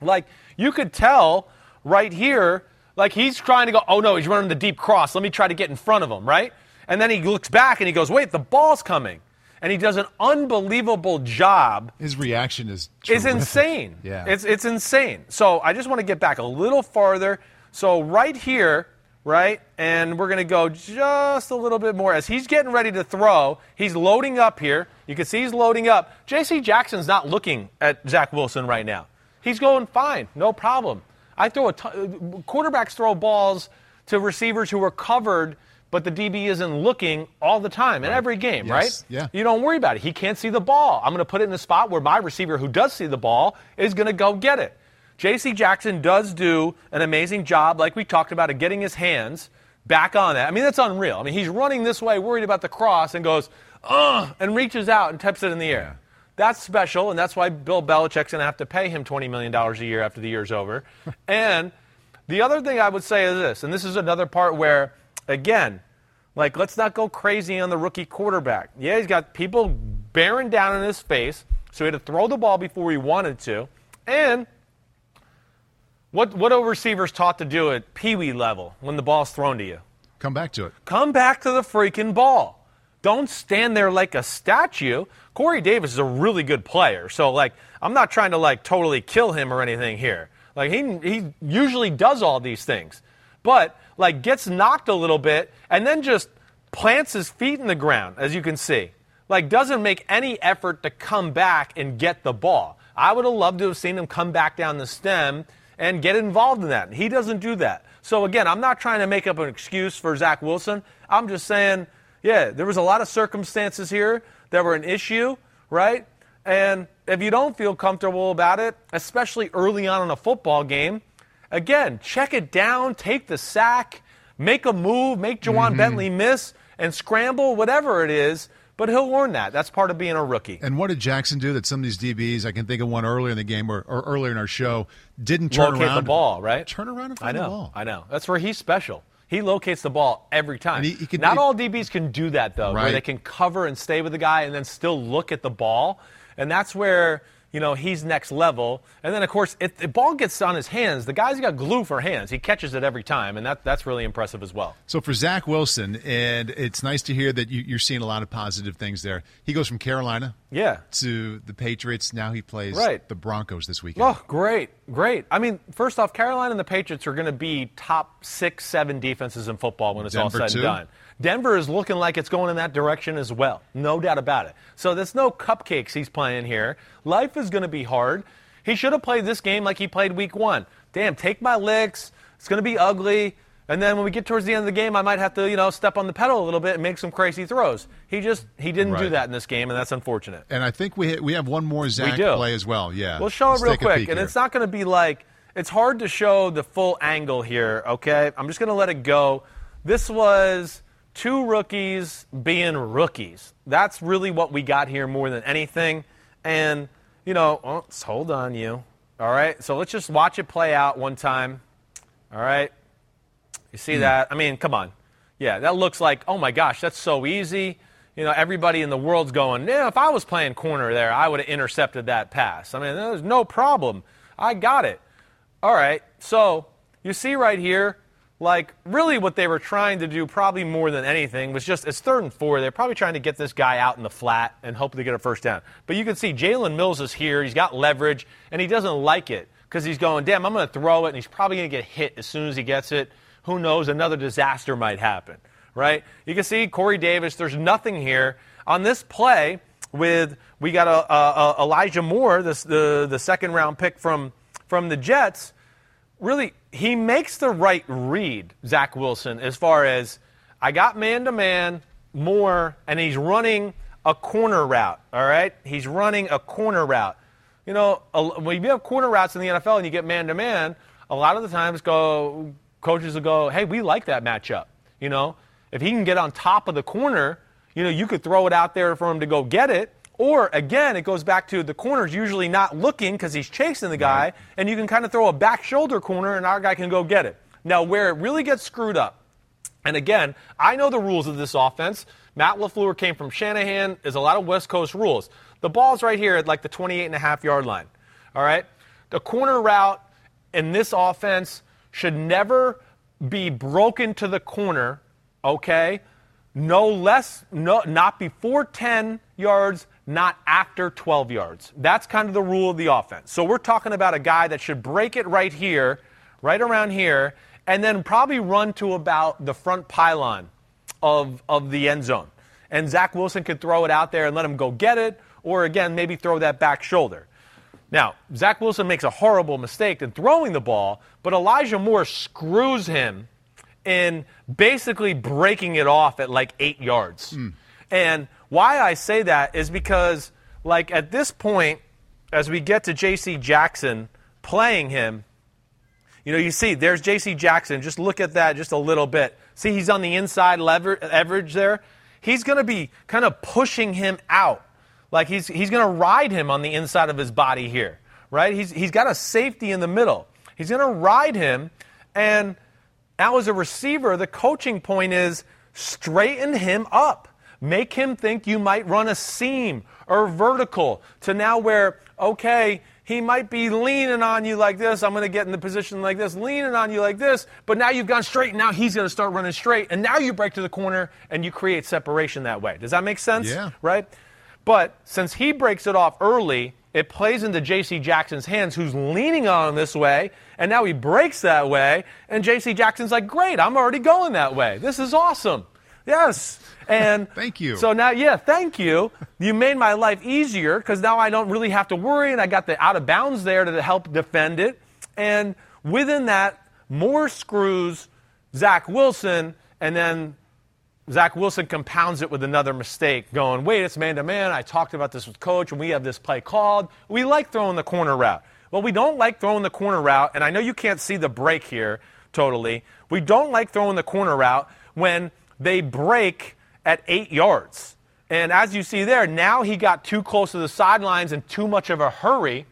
[SPEAKER 1] like you could tell right here, like he's trying to go, oh no, he's running the deep cross. Let me try to get in front of him, right? And then he looks back and he goes, wait, the ball's coming. And he does an unbelievable job.
[SPEAKER 2] His reaction is
[SPEAKER 1] is insane.
[SPEAKER 2] Yeah.
[SPEAKER 1] It's, it's insane. So I just want to get back a little farther. So right here, right? And we're going to go just a little bit more. As he's getting ready to throw, he's loading up here. You can see he's loading up. J.C. Jackson's not looking at Zach Wilson right now. He's going fine, no problem. I throw a t- quarterbacks throw balls to receivers who are covered, but the DB isn't looking all the time in every game,
[SPEAKER 2] yes.
[SPEAKER 1] right?
[SPEAKER 2] Yeah.
[SPEAKER 1] You don't worry about it. He can't see the ball. I'm going to put it in the spot where my receiver who does see the ball is going to go get it. J.C. Jackson does do an amazing job, like we talked about, of getting his hands back on that. I mean, that's unreal. I mean, he's running this way, worried about the cross, and goes, ugh, and reaches out and tips it in the air. That's special, and that's why Bill Belichick's going to have to pay him $20 million a year after the year's over. and the other thing I would say is this, and this is another part where, again, like, let's not go crazy on the rookie quarterback. Yeah, he's got people bearing down in his face, so he had to throw the ball before he wanted to. And what, what are receivers taught to do at pee wee level when the ball's thrown to you?
[SPEAKER 2] Come back to it.
[SPEAKER 1] Come back to the freaking ball. Don't stand there like a statue. Corey Davis is a really good player. So, like, I'm not trying to, like, totally kill him or anything here. Like, he, he usually does all these things. But, like, gets knocked a little bit and then just plants his feet in the ground, as you can see. Like, doesn't make any effort to come back and get the ball. I would have loved to have seen him come back down the stem and get involved in that. He doesn't do that. So again, I'm not trying to make up an excuse for Zach Wilson. I'm just saying, yeah, there was a lot of circumstances here that were an issue, right? And if you don't feel comfortable about it, especially early on in a football game, again, check it down, take the sack, make a move, make Ja'Whaun mm-hmm. Bentley miss, and scramble, whatever it is. But he'll learn that. That's part of being a rookie.
[SPEAKER 2] And what did Jackson do that some of these DBs, I can think of one earlier in the game or, or earlier in our show, didn't turn
[SPEAKER 1] Locate
[SPEAKER 2] around
[SPEAKER 1] the ball, right?
[SPEAKER 2] Turn around and
[SPEAKER 1] find
[SPEAKER 2] I know, the ball.
[SPEAKER 1] I know. That's where he's special. He locates the ball every time. He, he can, Not he, all DBs can do that though, right. where they can cover and stay with the guy and then still look at the ball. And that's where you know, he's next level. And then, of course, if the ball gets on his hands, the guy's got glue for hands. He catches it every time, and that, that's really impressive as well.
[SPEAKER 2] So for Zach Wilson, and it's nice to hear that you, are seeing a lot of positive things there. He goes from Carolina
[SPEAKER 1] yeah.
[SPEAKER 2] to the Patriots. Now he plays
[SPEAKER 1] right.
[SPEAKER 2] the Broncos this weekend.
[SPEAKER 1] Oh, great, great. I mean, first off, Carolina and the Patriots are going to be top six, seven defenses in football when it's
[SPEAKER 2] Denver
[SPEAKER 1] all said
[SPEAKER 2] too?
[SPEAKER 1] and done. Denver is looking like it's going in that direction as well. No doubt about it. So there's no cupcakes he's playing here. Life is going to be hard. He should have played this game like he played week one. Damn, take my licks. It's going to be ugly. And then when we get towards the end of the game, I might have to, you know, step on the pedal a little bit and make some crazy throws. He just he didn't
[SPEAKER 2] right.
[SPEAKER 1] do that in this game, and that's unfortunate.
[SPEAKER 2] And I think we we have one more Zach play as well. Yeah,
[SPEAKER 1] we'll show
[SPEAKER 2] Let's
[SPEAKER 1] it real quick,
[SPEAKER 2] and
[SPEAKER 1] here. it's not going to be like it's hard to show the full angle here. Okay, I'm just going to let it go. This was two rookies being rookies. That's really what we got here more than anything. And, you know, oh, hold on, you. All right, so let's just watch it play out one time. All right. You see mm. that? I mean, come on. Yeah, that looks like, oh my gosh, that's so easy. You know, everybody in the world's going, yeah, if I was playing corner there, I would have intercepted that pass. I mean, there's no problem. I got it. All right, so you see right here, like really what they were trying to do probably more than anything was just it's third and four they're probably trying to get this guy out in the flat and hope get a first down. But you can see jalen mills is here he's got leverage and he doesn't like it because he's going damn i'm going to throw it and he's probably going to get hit as soon as he gets it. Who knows? Another disaster might happen right? You can see corey davis there's nothing here. On this play with we got a, a, a elijah moore this, the, the second round pick from from the jets really, he makes the right read, Zach Wilson, as far as I got man to man more, and he's running a corner route. All right, he's running a corner route. You know, when you have corner routes in the NFL and you get man to man, a lot of the times go coaches will go, "Hey, we like that matchup." You know, if he can get on top of the corner, you know, you could throw it out there for him to go get it. Or again, it goes back to the corner's usually not looking because he's chasing the guy, right. and you can kind of throw a back shoulder corner, and our guy can go get it. Now, where it really gets screwed up, and again, I know the rules of this offense. Matt LaFleur came from Shanahan. There's a lot of West Coast rules. The ball's right here at like the 28 and a half yard line. All right? The corner route in this offense should never be broken to the corner, okay? No less, no, not before 10 yards, not after 12 yards. That's kind of the rule of the offense. So we're talking about a guy that should break it right here, right around here, and then probably run to about the front pylon of, of the end zone. And Zach Wilson could throw it out there and let him go get it, or again, maybe throw that back shoulder. Now, Zach Wilson makes a horrible mistake in throwing the ball, but Elijah Moore screws him in basically breaking it off at like eight yards. Mm. And why I say that is because, like, at this point, as we get to J.C. Jackson playing him, you know, you see, there's J.C. Jackson. Just look at that just a little bit. See, he's on the inside lever- leverage there. He's going to be kind of pushing him out. Like, he's, he's going to ride him on the inside of his body here, right? He's, he's got a safety in the middle. He's going to ride him. And now, as a receiver, the coaching point is straighten him up. Make him think you might run a seam or vertical to now where, okay, he might be leaning on you like this. I'm going to get in the position like this, leaning on you like this. But now you've gone straight, and now he's going to start running straight. And now you break to the corner and you create separation that way. Does that make sense?
[SPEAKER 2] Yeah.
[SPEAKER 1] Right? But since he breaks it off early, it plays into J.C. Jackson's hands, who's leaning on him this way, and now he breaks that way, and J.C. Jackson's like, great, I'm already going that way. This is awesome. Yes. And
[SPEAKER 2] thank you.
[SPEAKER 1] So now, yeah, thank you. You made my life easier because now I don't really have to worry, and I got the out of bounds there to help defend it. And within that, Moore screws Zach Wilson, and then Zach Wilson compounds it with another mistake, going, wait, it's man to man. I talked about this with coach, and we have this play called. We like throwing the corner route. Well, we don't like throwing the corner route, and I know you can't see the break here totally. We don't like throwing the corner route when they break at eight yards. And as you see there, now he got too close to the sidelines and too much of a hurry.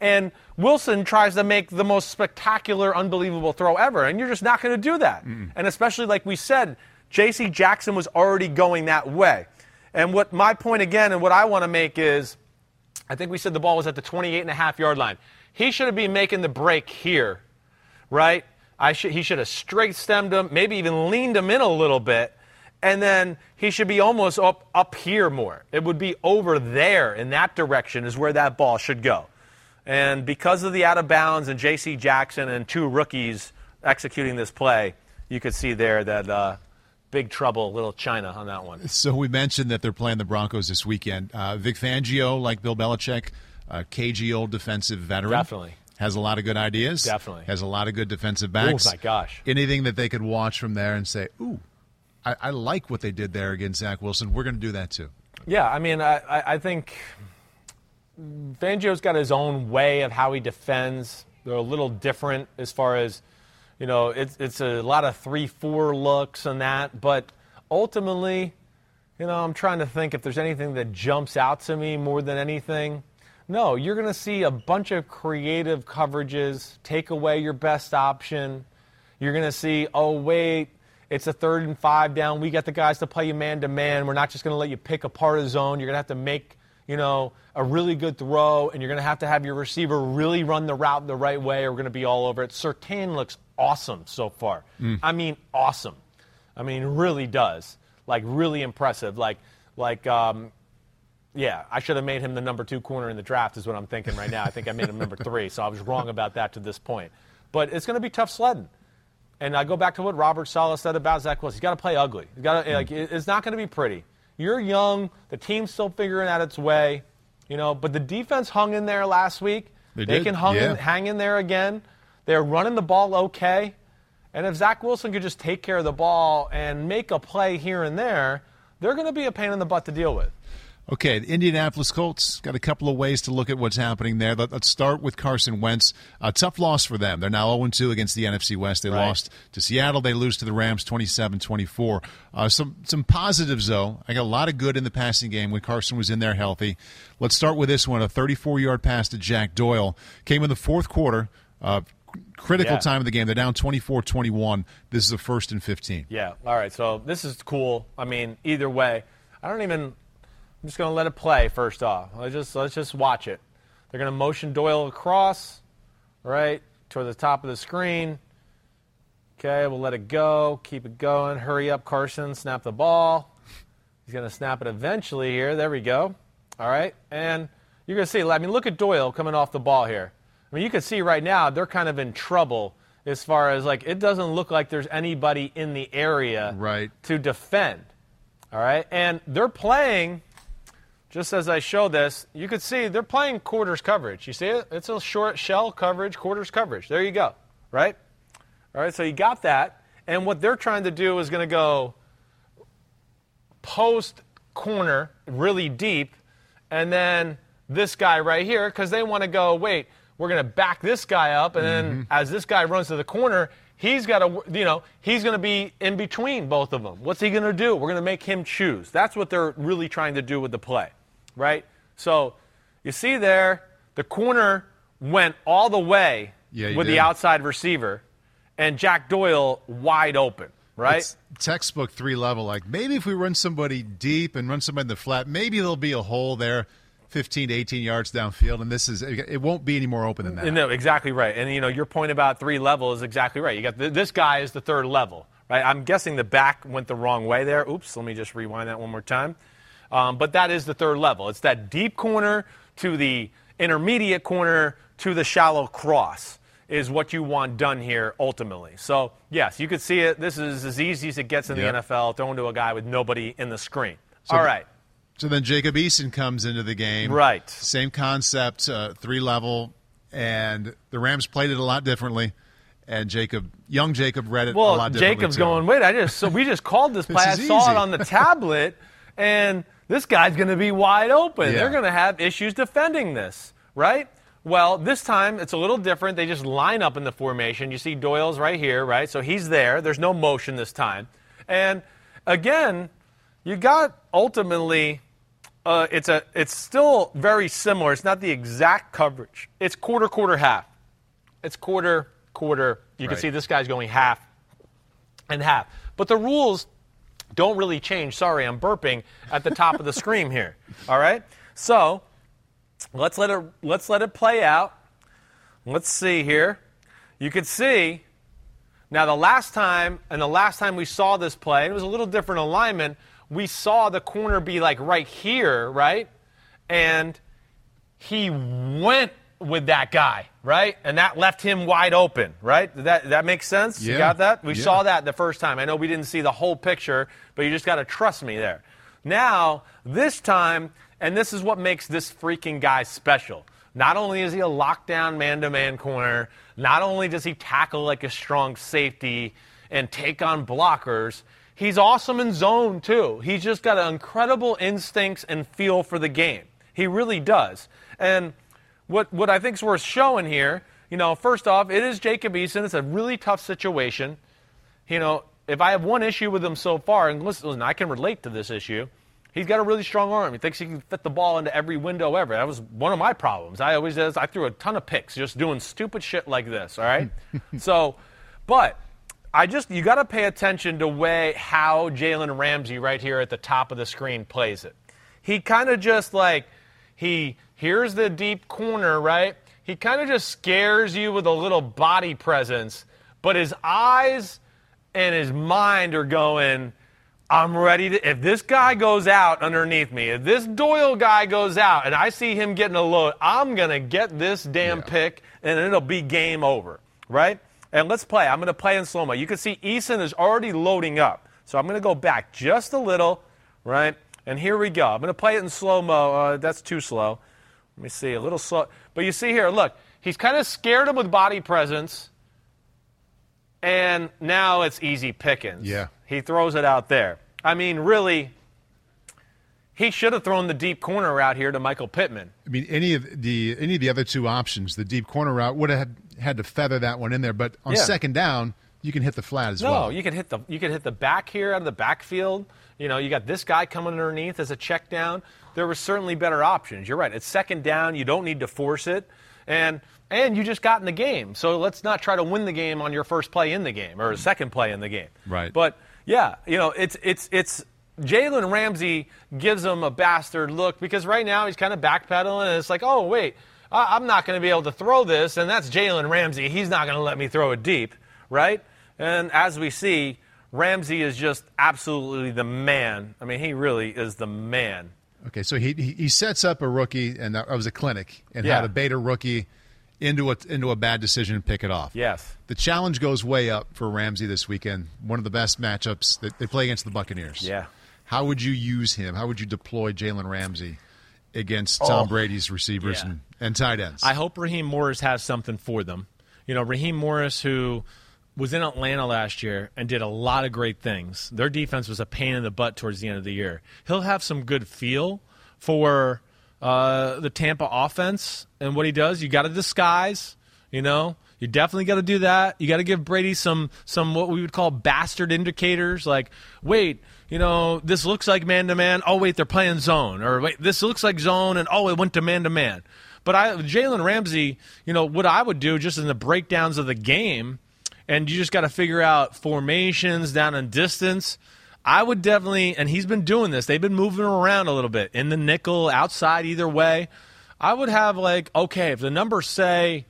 [SPEAKER 1] And Wilson tries to make the most spectacular, unbelievable throw ever. And you're just not going to do that. Mm-mm. And especially, like we said, J.C. Jackson was already going that way. And what my point again, and what I want to make is I think we said the ball was at the 28 and a half yard line. He should have been making the break here, right? I should, he should have straight stemmed him, maybe even leaned him in a little bit and then he should be almost up up here more. It would be over there in that direction is where that ball should go. And because of the out of bounds and J.C. Jackson and two rookies executing this play, you could see there that uh, big trouble, little China on that one.
[SPEAKER 2] So we mentioned that they're playing the Broncos this weekend. Uh, Vic Fangio, like Bill Belichick, uh, cagey old defensive veteran.
[SPEAKER 1] Definitely.
[SPEAKER 2] Has a lot of good ideas.
[SPEAKER 1] Definitely.
[SPEAKER 2] Has a lot of good defensive backs.
[SPEAKER 1] Oh, my gosh.
[SPEAKER 2] Anything that they could watch from there and say, ooh, I, I like what they did there against Zach Wilson. We're going to do that too.
[SPEAKER 1] Yeah, I mean, I, I think Fangio's got his own way of how he defends. They're a little different as far as, you know, it's, it's a lot of 3 4 looks and that. But ultimately, you know, I'm trying to think if there's anything that jumps out to me more than anything. No, you're going to see a bunch of creative coverages, take away your best option. You're going to see, oh, wait, it's a third and five down. We got the guys to play you man to man. We're not just going to let you pick apart a zone. You're going to have to make, you know, a really good throw, and you're going to have to have your receiver really run the route the right way, or we're going to be all over it. Surtain looks awesome so far. Mm. I mean, awesome. I mean, really does. Like, really impressive. Like, like, um, yeah, I should have made him the number two corner in the draft, is what I'm thinking right now. I think I made him number three, so I was wrong about that to this point. But it's going to be tough sledding. And I go back to what Robert Saleh said about Zach Wilson. He's got to play ugly. He's got to, like, hmm. it's not going to be pretty. You're young. The team's still figuring out its way. You know, but the defense hung in there last week.
[SPEAKER 2] They, they
[SPEAKER 1] can hung
[SPEAKER 2] yeah.
[SPEAKER 1] in, hang in there again. They're running the ball okay. And if Zach Wilson could just take care of the ball and make a play here and there, they're going to be a pain in the butt to deal with.
[SPEAKER 2] Okay, the Indianapolis Colts got a couple of ways to look at what's happening there. Let, us start with Carson Wentz. A tough loss for them. They're now 0 2 against the NFC West. They right. lost to Seattle. They lose to the Rams 27 24. Uh, some, some positives, though. I got a lot of good in the passing game when Carson was in there healthy. Let's start with this one a 34 yard pass to Jack Doyle. Came in the fourth quarter. Uh, critical
[SPEAKER 1] yeah.
[SPEAKER 2] time of the game. They're down 24 21. This is a first and 15.
[SPEAKER 1] Yeah. All right. So this is cool. I mean, either way, I don't even I'm just going to let it play first off. Let's just let's just watch it. They're going to motion Doyle across, right, toward the top of the screen. Okay, we'll let it go. Keep it going. Hurry up, Carson. Snap the ball. He's going to snap it eventually here. There we go. All right, and you're going to see. I mean, look at Doyle coming off the ball here. I mean, you can see right now they're kind of in trouble as far as like it doesn't look like there's anybody in the area
[SPEAKER 2] right.
[SPEAKER 1] to defend. All right, and they're playing just as I show this, you can see they're playing quarters coverage. You see it? It's a short shell coverage, quarters coverage. There you go, right? All right, so you got that. And what they're trying to do is going to go post corner really deep, and then this guy right here, because they want to go, wait, we're going to back this guy up, and then mm-hmm. as this guy runs to the corner, he's got to, you know, he's going to be in between both of them. What's he going to do? We're going to make him choose. That's what they're really trying to do with the play right? So you see there, the corner went all the way
[SPEAKER 2] yeah,
[SPEAKER 1] with
[SPEAKER 2] did.
[SPEAKER 1] the outside receiver, and Jack Doyle wide open, right?
[SPEAKER 2] It's textbook three level. Like maybe if we run somebody deep and run somebody in the flat, maybe there'll be a hole there. 15 to 18 yards downfield, and this is it won't be any more open than that.
[SPEAKER 1] No, exactly right. And you know your point about three level is exactly right. You got the, this guy is the third level, right? I'm guessing the back went the wrong way there. Oops, let me just rewind that one more time. Um, but that is the third level. It's that deep corner to the intermediate corner to the shallow cross is what you want done here ultimately. So, yes, you could see it. This is as easy as it gets in yep. the NFL, thrown to a guy with nobody in the screen. So All right.
[SPEAKER 2] So then Jacob Eason comes into the game.
[SPEAKER 1] Right.
[SPEAKER 2] Same concept, uh, three level. and the Rams played it a lot differently. And Jacob, young Jacob, read it
[SPEAKER 1] well,
[SPEAKER 2] a lot differently.
[SPEAKER 1] Jacob's going. Wait, I just so we just called this play. I saw
[SPEAKER 2] easy.
[SPEAKER 1] it on the tablet, and this guy's going to be wide open.
[SPEAKER 2] Yeah.
[SPEAKER 1] They're going to have issues defending this, right? Well, this time it's a little different. They just line up in the formation. You see Doyle's right here, right? So he's there. There's no motion this time. And again, you got ultimately uh, it's a it's still very similar. It's not the exact coverage. It's quarter quarter half. It's quarter quarter. You can see this guy's going half and half. But the rules don't really change. Sorry, I'm burping at the top of the screen here. All right? So, let's let it let's let it play out. Let's see here. You can see now the last time and the last time we saw this play, it was a little different alignment. We saw the corner be like right here, right? And he went with that guy, right? And that left him wide open, right? That that makes sense? You got that? We
[SPEAKER 2] Yeah.
[SPEAKER 1] saw that the first time. I know we didn't see the whole picture, but you just got to trust me there. Now, this time, and this is what makes this freaking guy special. Not only is he a lockdown man to man corner, not only does he tackle like a strong safety and take on blockers, he's awesome in zone too. He's just got incredible instincts and feel for the game. He really does. And what, what I think is worth showing here, you know, first off, it is Jacob Eason. It's a really tough situation you know, if I have one issue with him so far, and listen, listen, I can relate to this issue. He's got a really strong arm. He thinks he can fit the ball into every window ever. That was one of my problems. I always did. I threw a ton of picks just doing stupid shit like this. All right. so, but I just you got to pay attention to way how Jalen Ramsey right here at the top of the screen plays it. He kind of just like he here's the deep corner, right? He kind of just scares you with a little body presence, but his eyes and his mind are going, I'm ready to. If this guy goes out underneath me, if this Doyle guy goes out and I see him getting a load, I'm going to get this damn
[SPEAKER 2] Yeah.
[SPEAKER 1] pick and it'll be game over, right? And let's play. I'm going to play in slow mo. You can see Eason is already loading up. So I'm going to go back just a little, right? And here we go. I'm going to play it in slow mo. Uh, that's too slow. Let me see, a little slow. But you see here, look, he's kind of scared him with body presence and now it's easy pickings.
[SPEAKER 2] Yeah.
[SPEAKER 1] He throws it out there. I mean, really, he should have thrown the deep corner out here to Michael Pittman.
[SPEAKER 2] I mean, any of the any of the other two options, the deep corner route would have had, had to feather that one in there. But on
[SPEAKER 1] Yeah.
[SPEAKER 2] second down, you can hit the flat as
[SPEAKER 1] No,
[SPEAKER 2] well.
[SPEAKER 1] you can hit the you can hit the back here out of the backfield. You know, you got this guy coming underneath as a check down. There were certainly better options. You're right. It's second down. You don't need to force it, and and you just got in the game. So let's not try to win the game on your first play in the game or second play in the game.
[SPEAKER 2] Right.
[SPEAKER 1] But yeah, you know, it's it's it's Jalen Ramsey gives him a bastard look because right now he's kind of backpedaling and it's like, oh wait, I- I'm not going to be able to throw this, and that's Jalen Ramsey. He's not going to let me throw it deep, right? And as we see, Ramsey is just absolutely the man. I mean, he really is the man.
[SPEAKER 2] Okay, so he he sets up a rookie, and that was a clinic, and
[SPEAKER 1] Yeah.
[SPEAKER 2] how to bait a rookie into a into a bad decision and pick it off.
[SPEAKER 1] Yes.
[SPEAKER 2] The challenge goes way up for Ramsey this weekend. One of the best matchups that they play against the Buccaneers.
[SPEAKER 1] Yeah.
[SPEAKER 2] How would you use him? How would you deploy Jalen Ramsey against Tom
[SPEAKER 1] Oh.
[SPEAKER 2] Brady's receivers
[SPEAKER 3] Yeah.
[SPEAKER 2] and, and tight ends?
[SPEAKER 3] I hope Raheem Morris has something for them. You know, Raheem Morris, who was in Atlanta last year and did a lot of great things. Their defense was a pain in the butt towards the end of the year. He'll have some good feel for uh, the Tampa offense and what he does. You got to disguise, you know. You definitely got to do that. You got to give Brady some some what we would call bastard indicators, like wait, you know, this looks like man to man. Oh wait, they're playing zone, or wait, this looks like zone, and oh, it went to man to man. But I, Jalen Ramsey, you know, what I would do just in the breakdowns of the game, and you just got to figure out formations down and distance. I would definitely, and he's been doing this. They've been moving around a little bit in the nickel, outside, either way. I would have like, okay, if the numbers say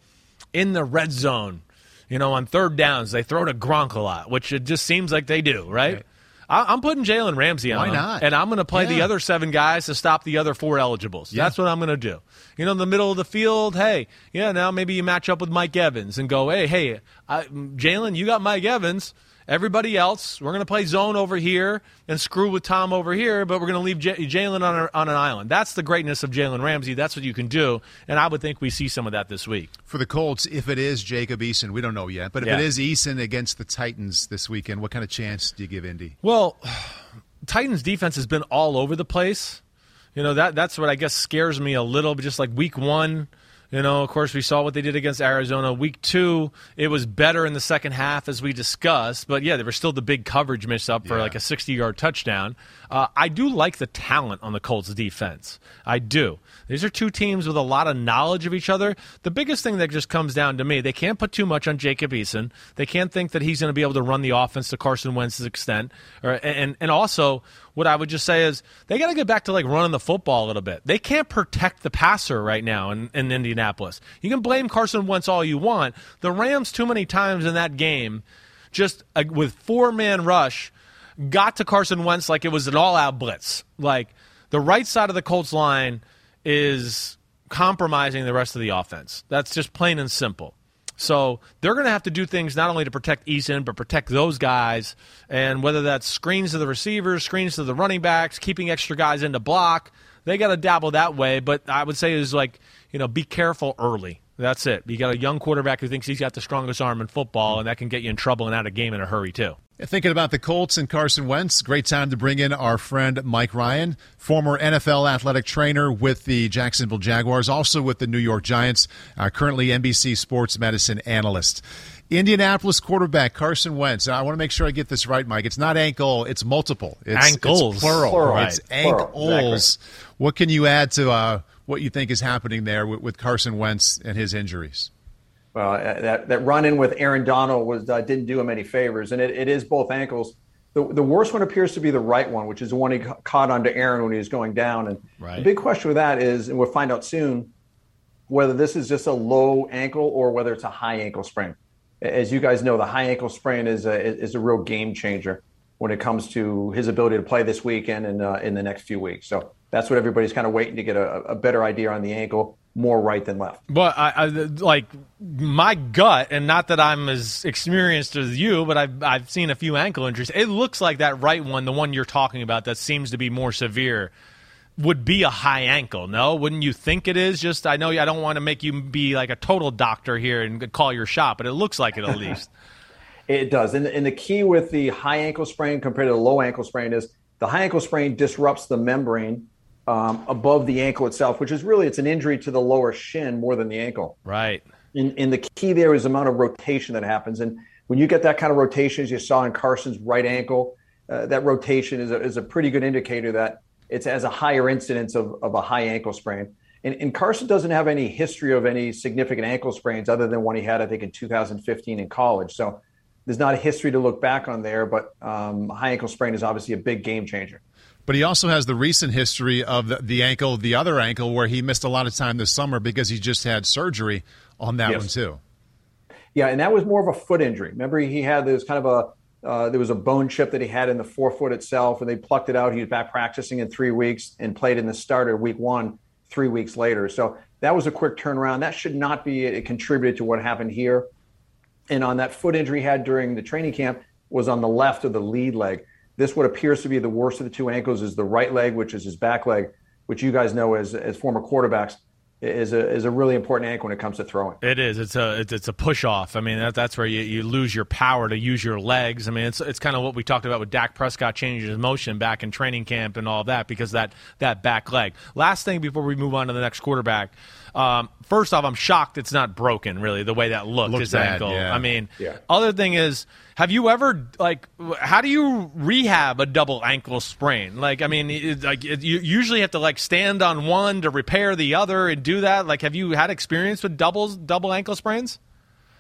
[SPEAKER 3] in the red zone, you know, on third downs, they throw to Gronk a lot, which it just seems like they do, right? I, I'm putting Jalen Ramsey on
[SPEAKER 2] Why not?
[SPEAKER 3] and I'm going to play the other seven guys to stop the other four eligibles.
[SPEAKER 2] Yeah.
[SPEAKER 3] That's what I'm going to do. You know, in the middle of the field, hey, yeah, now maybe you match up with Mike Evans and go, hey, hey, Jalen, you got Mike Evans,
[SPEAKER 1] Everybody else, we're going to play zone over here and screw with Tom over here, but we're going to leave J- Jalen on, on an island. That's the greatness of Jalen Ramsey. That's what you can do, and I would think we see some of that this week.
[SPEAKER 2] For the Colts, if it is Jacob Eason, we don't know yet, but if yeah. it is Eason against the Titans this weekend, what kind of chance do you give Indy?
[SPEAKER 1] Well, Titans defense has been all over the place. You know that that's what I guess scares me a little. But just like week one, you know, of course, we saw what they did against Arizona. Week two, it was better in the second half, as we discussed. But yeah, there was still the big coverage miss up for yeah. like a 60 yard touchdown. Uh, I do like the talent on the Colts defense. I do. These are two teams with a lot of knowledge of each other. The biggest thing that just comes down to me, they can't put too much on Jacob Eason. They can't think that he's going to be able to run the offense to Carson Wentz's extent. Or, and, and also, what I would just say is they got to get back to like running the football a little bit. They can't protect the passer right now in, in Indianapolis. You can blame Carson Wentz all you want. The Rams, too many times in that game, just uh, with four man rush, got to Carson Wentz like it was an all out blitz. Like the right side of the Colts line is compromising the rest of the offense. That's just plain and simple. So they're going to have to do things not only to protect Eason, but protect those guys. And whether that's screens to the receivers, screens to the running backs, keeping extra guys in to block, they got to dabble that way. But I would say is like, you know, be careful early. That's it. You got a young quarterback who thinks he's got the strongest arm in football, and that can get you in trouble and out of game in a hurry, too.
[SPEAKER 2] Thinking about the Colts and Carson Wentz, great time to bring in our friend Mike Ryan, former NFL athletic trainer with the Jacksonville Jaguars, also with the New York Giants, uh, currently NBC sports medicine analyst. Indianapolis quarterback Carson Wentz. I want to make sure I get this right, Mike. It's not ankle; it's multiple. It's,
[SPEAKER 1] ankles,
[SPEAKER 2] it's plural.
[SPEAKER 1] plural.
[SPEAKER 2] It's ankles. Exactly. What can you add to uh, what you think is happening there with, with Carson Wentz and his injuries?
[SPEAKER 4] Well, uh, that, that run in with Aaron Donald was uh, didn't do him any favors, and it, it is both ankles. The, the worst one appears to be the right one, which is the one he caught onto Aaron when he was going down. And right. the big question with that is, and we'll find out soon, whether this is just a low ankle or whether it's a high ankle sprain. As you guys know, the high ankle sprain is a is a real game changer when it comes to his ability to play this weekend and uh, in the next few weeks. So that's what everybody's kind of waiting to get a, a better idea on the ankle more right than left.
[SPEAKER 1] But I, I, like my gut, and not that I'm as experienced as you, but I've I've seen a few ankle injuries. It looks like that right one, the one you're talking about, that seems to be more severe, would be a high ankle. No, wouldn't you think it is? Just I know I don't want to make you be like a total doctor here and call your shot, but it looks like it at least.
[SPEAKER 4] it does, and, and the key with the high ankle sprain compared to the low ankle sprain is the high ankle sprain disrupts the membrane um, above the ankle itself, which is really it's an injury to the lower shin more than the ankle.
[SPEAKER 1] Right.
[SPEAKER 4] And, and the key there is the amount of rotation that happens. And when you get that kind of rotation, as you saw in Carson's right ankle, uh, that rotation is a, is a pretty good indicator that it has a higher incidence of, of a high ankle sprain. And, and, Carson doesn't have any history of any significant ankle sprains other than one he had, I think, in 2015 in college. So there's not a history to look back on there, but um, high ankle sprain is obviously a big game changer.
[SPEAKER 2] But he also has the recent history of the, the, ankle, the other ankle, where he missed a lot of time this summer because he just had surgery on that yes. one too.
[SPEAKER 4] Yeah, and that was more of a foot injury. Remember, he had this kind of a uh, there was a bone chip that he had in the forefoot itself, and they plucked it out. He was back practicing in three weeks and played in the starter week one three weeks later. So that was a quick turnaround. That should not be it contributed to what happened here. And on that foot injury he had during the training camp was on the left of the lead leg. This what appears to be the worst of the two ankles is the right leg, which is his back leg, which you guys know as as former quarterbacks is a is a really important ankle when it comes to throwing.
[SPEAKER 1] It is. It's a it's, it's a push off. I mean that, that's where you, you lose your power to use your legs. I mean it's it's kind of what we talked about with Dak Prescott changing his motion back in training camp and all that because that that back leg. Last thing before we move on to the next quarterback. Um, first off, I'm shocked it's not broken. Really, the way that looked, his bad, ankle.
[SPEAKER 2] Yeah.
[SPEAKER 1] I mean,
[SPEAKER 4] yeah.
[SPEAKER 1] other thing is, have you ever like, how do you rehab a double ankle sprain? Like, I mean, it, like it, you usually have to like stand on one to repair the other and do that. Like, have you had experience with doubles, double ankle sprains?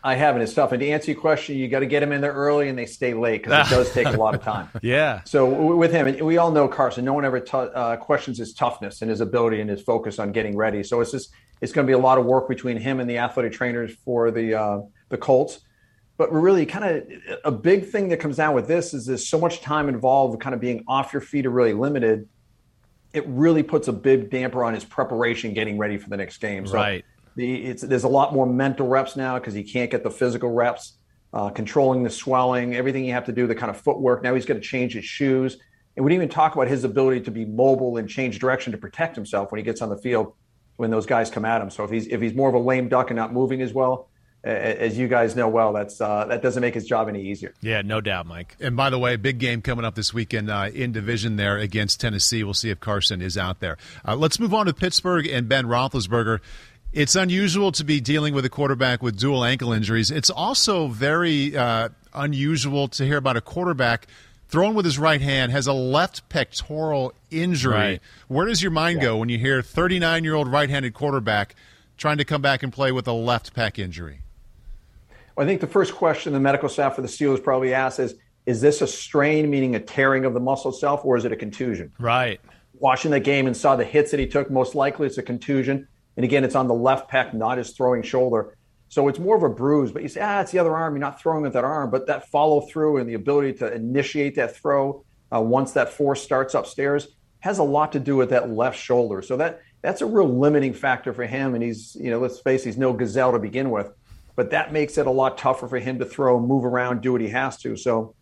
[SPEAKER 4] I haven't. It's tough. And to answer your question, you got to get them in there early and they stay late because it does take a lot of time.
[SPEAKER 1] yeah.
[SPEAKER 4] So with him, and we all know Carson. No one ever t- uh, questions his toughness and his ability and his focus on getting ready. So it's just it's going to be a lot of work between him and the athletic trainers for the uh, the Colts. But really, kind of a big thing that comes down with this is there's so much time involved, kind of being off your feet or really limited. It really puts a big damper on his preparation, getting ready for the next game.
[SPEAKER 1] So right
[SPEAKER 4] the, there's a lot more mental reps now because he can't get the physical reps. uh, controlling the swelling, everything you have to do, the kind of footwork. Now he's going to change his shoes. And we didn't even talk about his ability to be mobile and change direction to protect himself when he gets on the field when those guys come at him. So if he's if he's more of a lame duck and not moving as well, as you guys know well, that's uh, that doesn't make his job any easier.
[SPEAKER 1] Yeah, no doubt, Mike.
[SPEAKER 2] And by the way, big game coming up this weekend uh, in division there against Tennessee. We'll see if Carson is out there. Uh, let's move on to Pittsburgh and Ben Roethlisberger. It's unusual to be dealing with a quarterback with dual ankle injuries. It's also very uh, unusual to hear about a quarterback throwing with his right hand has a left pectoral injury. Right. Where does your mind yeah. go when you hear 39 year old right handed quarterback trying to come back and play with a left pec injury?
[SPEAKER 4] Well, I think the first question the medical staff for the Steelers probably asks is Is this a strain, meaning a tearing of the muscle itself, or is it a contusion?
[SPEAKER 1] Right.
[SPEAKER 4] Watching the game and saw the hits that he took, most likely it's a contusion. And again, it's on the left pec, not his throwing shoulder. So it's more of a bruise, but you say, ah, it's the other arm. You're not throwing with that arm, but that follow through and the ability to initiate that throw uh, once that force starts upstairs has a lot to do with that left shoulder. So that that's a real limiting factor for him. And he's, you know, let's face, it, he's no gazelle to begin with, but that makes it a lot tougher for him to throw, move around, do what he has to. So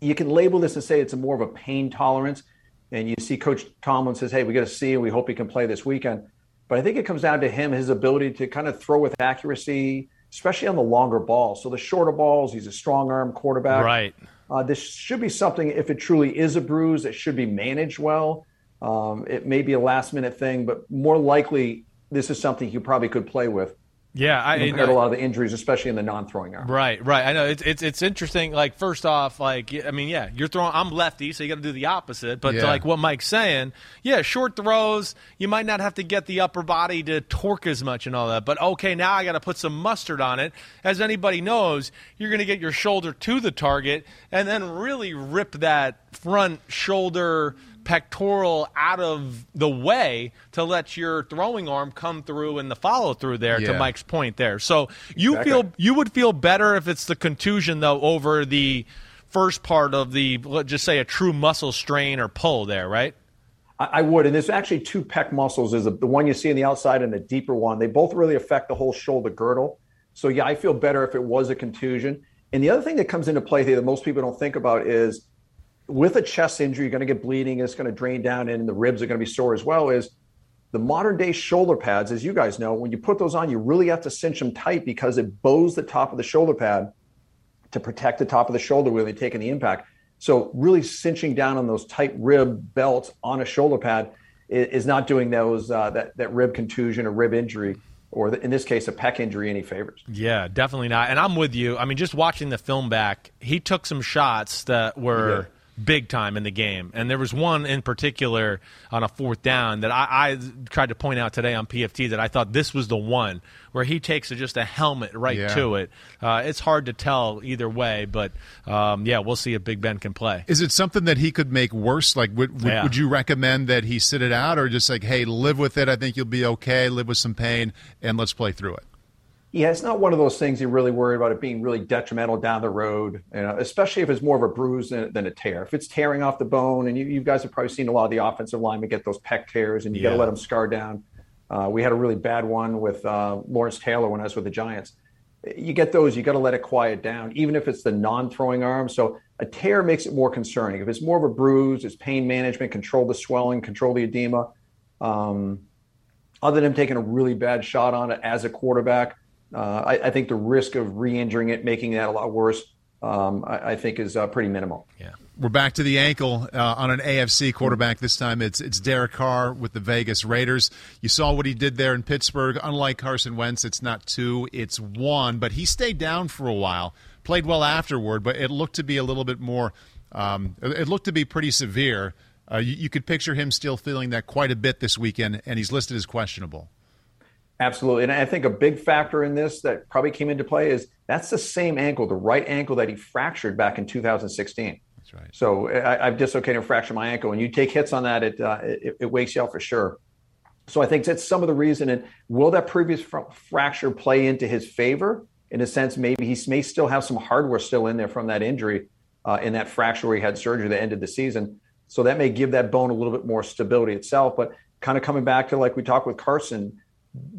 [SPEAKER 4] you can label this and say it's more of a pain tolerance. And you see Coach Tomlin says, hey, we got to see, and we hope he can play this weekend. But I think it comes down to him, his ability to kind of throw with accuracy, especially on the longer balls. So the shorter balls, he's a strong arm quarterback.
[SPEAKER 1] Right.
[SPEAKER 4] Uh, this should be something, if it truly is a bruise, it should be managed well. Um, it may be a last minute thing, but more likely, this is something you probably could play with.
[SPEAKER 1] Yeah, I
[SPEAKER 4] compared a lot of the injuries, especially in the non-throwing arm.
[SPEAKER 1] Right, right. I know it's it's it's interesting. Like first off, like I mean, yeah, you're throwing. I'm lefty, so you got to do the opposite. But yeah. like what Mike's saying, yeah, short throws, you might not have to get the upper body to torque as much and all that. But okay, now I got to put some mustard on it. As anybody knows, you're going to get your shoulder to the target and then really rip that front shoulder pectoral out of the way to let your throwing arm come through and the follow through there yeah. to Mike's point there. So you exactly. feel you would feel better if it's the contusion though over the first part of the let's just say a true muscle strain or pull there, right?
[SPEAKER 4] I would, and there's actually two pec muscles. Is the one you see on the outside and the deeper one. They both really affect the whole shoulder girdle. So yeah, I feel better if it was a contusion. And the other thing that comes into play here that most people don't think about is with a chest injury, you're going to get bleeding, it's going to drain down, and the ribs are going to be sore as well. Is the modern day shoulder pads, as you guys know, when you put those on, you really have to cinch them tight because it bows the top of the shoulder pad to protect the top of the shoulder when they're taking the impact. So really cinching down on those tight rib belts on a shoulder pad is not doing those uh, that that rib contusion or rib injury or in this case, a pec injury, any favors.
[SPEAKER 1] Yeah, definitely not. And I'm with you. I mean, just watching the film back, he took some shots that were big time in the game. And there was one in particular on a fourth down that I, I, tried to point out today on PFT that I thought this was the one where he takes just a helmet right yeah. to it. Uh, it's hard to tell either way, but um, yeah, we'll see if Big Ben can play.
[SPEAKER 2] Is it something that he could make worse? Like, would, would, yeah. would you recommend that he sit it out or just like, hey, live with it? I think you'll be okay. Live with some pain and let's play through it.
[SPEAKER 4] Yeah, it's not one of those things you're really worried about it being really detrimental down the road, you know, especially if it's more of a bruise than, than a tear. If it's tearing off the bone, and you, you, guys have probably seen a lot of the offensive linemen get those pec tears, and you yeah. got to let them scar down. Uh, we had a really bad one with uh, Lawrence Taylor when I was with the Giants. You get those, you got to let it quiet down, even if it's the non-throwing arm. So a tear makes it more concerning. If it's more of a bruise, it's pain management, control the swelling, control the edema. Um, other than taking a really bad shot on it as a quarterback, uh, I, I, think the risk of re-injuring it, making that a lot worse, um, I, I, think is uh, pretty minimal.
[SPEAKER 2] Yeah, we're back to the ankle uh, on an AFC quarterback. This time it's it's Derek Carr with the Vegas Raiders. You saw what he did there in Pittsburgh. Unlike Carson Wentz, it's not two, it's one. But he stayed down for a while, played well afterward, but it looked to be a little bit more. Um, it looked to be pretty severe. Uh, you, you could picture him still feeling that quite a bit this weekend, and he's listed as questionable.
[SPEAKER 4] Absolutely. And I think a big factor in this that probably came into play is that's the same ankle, the right ankle that he fractured back in 2016.
[SPEAKER 2] That's right.
[SPEAKER 4] So I, have dislocated and fractured my ankle. And you take hits on that, it, uh, it, it, wakes you up for sure. So I think that's some of the reason. And will that previous fr- fracture play into his favor? In a sense, maybe he may still have some hardware still in there from that injury uh, in that fracture where he had surgery that ended the season. So that may give that bone a little bit more stability itself. But kind of coming back to like we talked with Carson,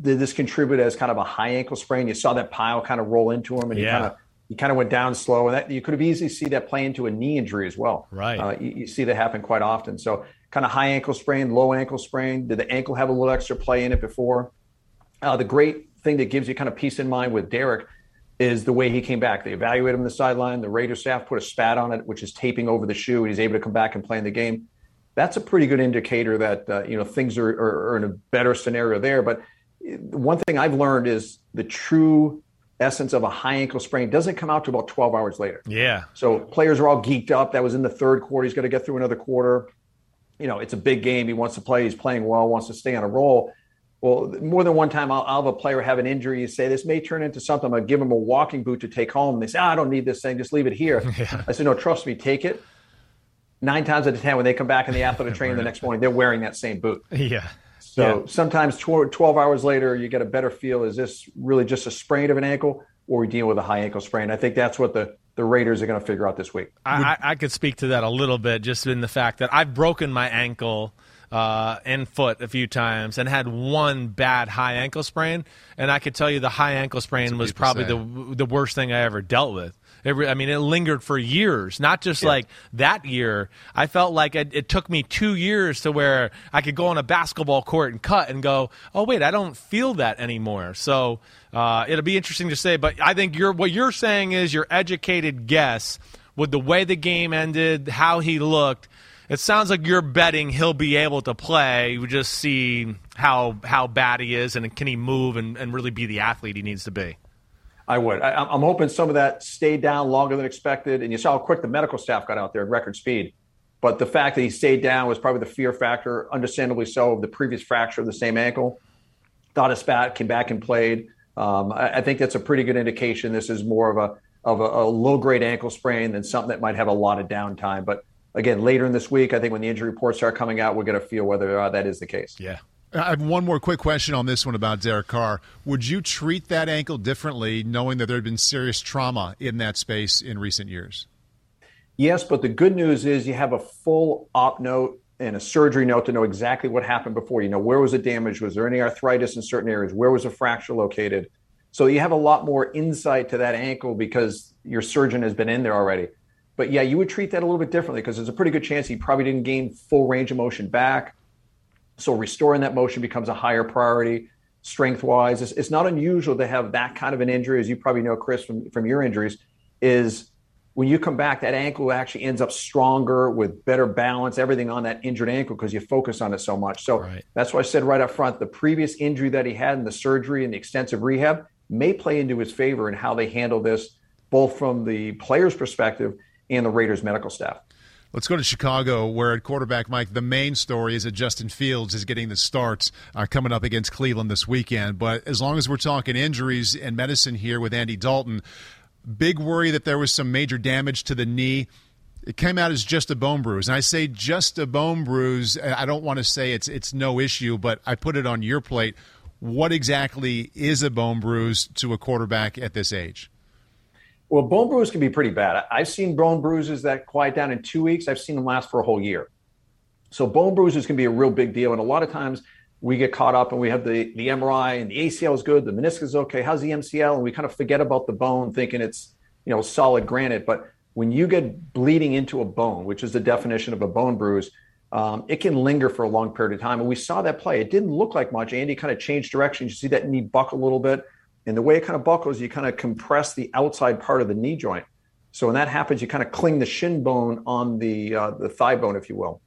[SPEAKER 4] did this contribute as kind of a high ankle sprain? You saw that pile kind of roll into him, and yeah. he kind of he kind of went down slow, and that you could have easily see that play into a knee injury as well.
[SPEAKER 1] Right.
[SPEAKER 4] Uh, you, you, see that happen quite often. So kind of high ankle sprain, low ankle sprain. Did the ankle have a little extra play in it before? Uh, the great thing that gives you kind of peace in mind with Derek is the way he came back. They evaluated him on the sideline. The Raiders staff put a spat on it, which is taping over the shoe, and he's able to come back and play in the game. That's a pretty good indicator that uh, you know things are, are, are in a better scenario there. But one thing I've learned is the true essence of a high ankle sprain doesn't come out to about 12 hours later.
[SPEAKER 1] Yeah.
[SPEAKER 4] So players are all geeked up. That was in the third quarter. He's got to get through another quarter. You know, it's a big game. He wants to play. He's playing well, wants to stay on a roll. Well, more than one time, I'll, I'll have a player have an injury. You say, this may turn into something. To give him a walking boot to take home. They say, oh, I don't need this thing. Just leave it here. Yeah. I said, no, trust me, take it. Nine times out of 10, when they come back in the athletic training the next morning, they're wearing that same boot.
[SPEAKER 1] Yeah.
[SPEAKER 4] So yeah. sometimes 12 hours later, you get a better feel. Is this really just a sprain of an ankle or we deal with a high ankle sprain? I think that's what the, the Raiders are going to figure out this week.
[SPEAKER 1] I, I could speak to that a little bit just in the fact that I've broken my ankle uh, and foot a few times and had one bad high ankle sprain. And I could tell you the high ankle sprain was probably the, the worst thing I ever dealt with. It, I mean, it lingered for years, not just yeah. like that year. I felt like it, it, took me two years to where I could go on a basketball court and cut and go, oh wait, I don't feel that anymore. So uh, it'll be interesting to say. But I think you're, what you're saying is your educated guess with the way the game ended, how he looked. It sounds like you're betting he'll be able to play. We just see how how bad he is and can he move and, and really be the athlete he needs to be.
[SPEAKER 4] I would. I, am hoping some of that stayed down longer than expected. And you saw how quick the medical staff got out there at record speed. But the fact that he stayed down was probably the fear factor, understandably so, of the previous fracture of the same ankle. Thought a spat, came back and played. Um, I, I, think that's a pretty good indication. This is more of a of a, a low grade ankle sprain than something that might have a lot of downtime. But again, later in this week, I think when the injury reports start coming out, we're going to feel whether uh, that is the case.
[SPEAKER 1] Yeah.
[SPEAKER 2] I have one more quick question on this one about Derek Carr. Would you treat that ankle differently, knowing that there had been serious trauma in that space in recent years?
[SPEAKER 4] Yes, but the good news is you have a full op note and a surgery note to know exactly what happened before. You know, where was the damage? Was there any arthritis in certain areas? Where was the fracture located? So you have a lot more insight to that ankle because your surgeon has been in there already. But yeah, you would treat that a little bit differently because there's a pretty good chance he probably didn't gain full range of motion back so restoring that motion becomes a higher priority strength wise. It's, it's, not unusual to have that kind of an injury, as you probably know, Chris, from, from your injuries, is when you come back, that ankle actually ends up stronger with better balance, everything on that injured ankle because you focus on it so much. So right. that's why I said right up front the previous injury that he had and the surgery and the extensive rehab may play into his favor in how they handle this, both from the player's perspective and the Raiders medical staff.
[SPEAKER 2] Let's go to Chicago, where at quarterback, Mike, the main story is that Justin Fields is getting the starts uh, coming up against Cleveland this weekend. But as long as we're talking injuries and medicine here with Andy Dalton, big worry that there was some major damage to the knee. It came out as just a bone bruise, and I say just a bone bruise. I don't want to say it's it's no issue, but I put it on your plate. What exactly is a bone bruise to a quarterback at this age?
[SPEAKER 4] Well, bone bruise can be pretty bad. I've seen bone bruises that quiet down in two weeks. I've seen them last for a whole year. So bone bruises can be a real big deal. And a lot of times we get caught up and we have the, the MRI and the ACL is good, the meniscus is okay. How's the MCL? And we kind of forget about the bone thinking it's, you know, solid granite. But when you get bleeding into a bone, which is the definition of a bone bruise, um, it can linger for a long period of time. And we saw that play. It didn't look like much. Andy kind of changed direction. You see that knee buck a little bit. And the way it kind of buckles, you kind of compress the outside part of the knee joint. So when that happens, you kind of cling the shin bone on the uh, the thigh bone, if you will.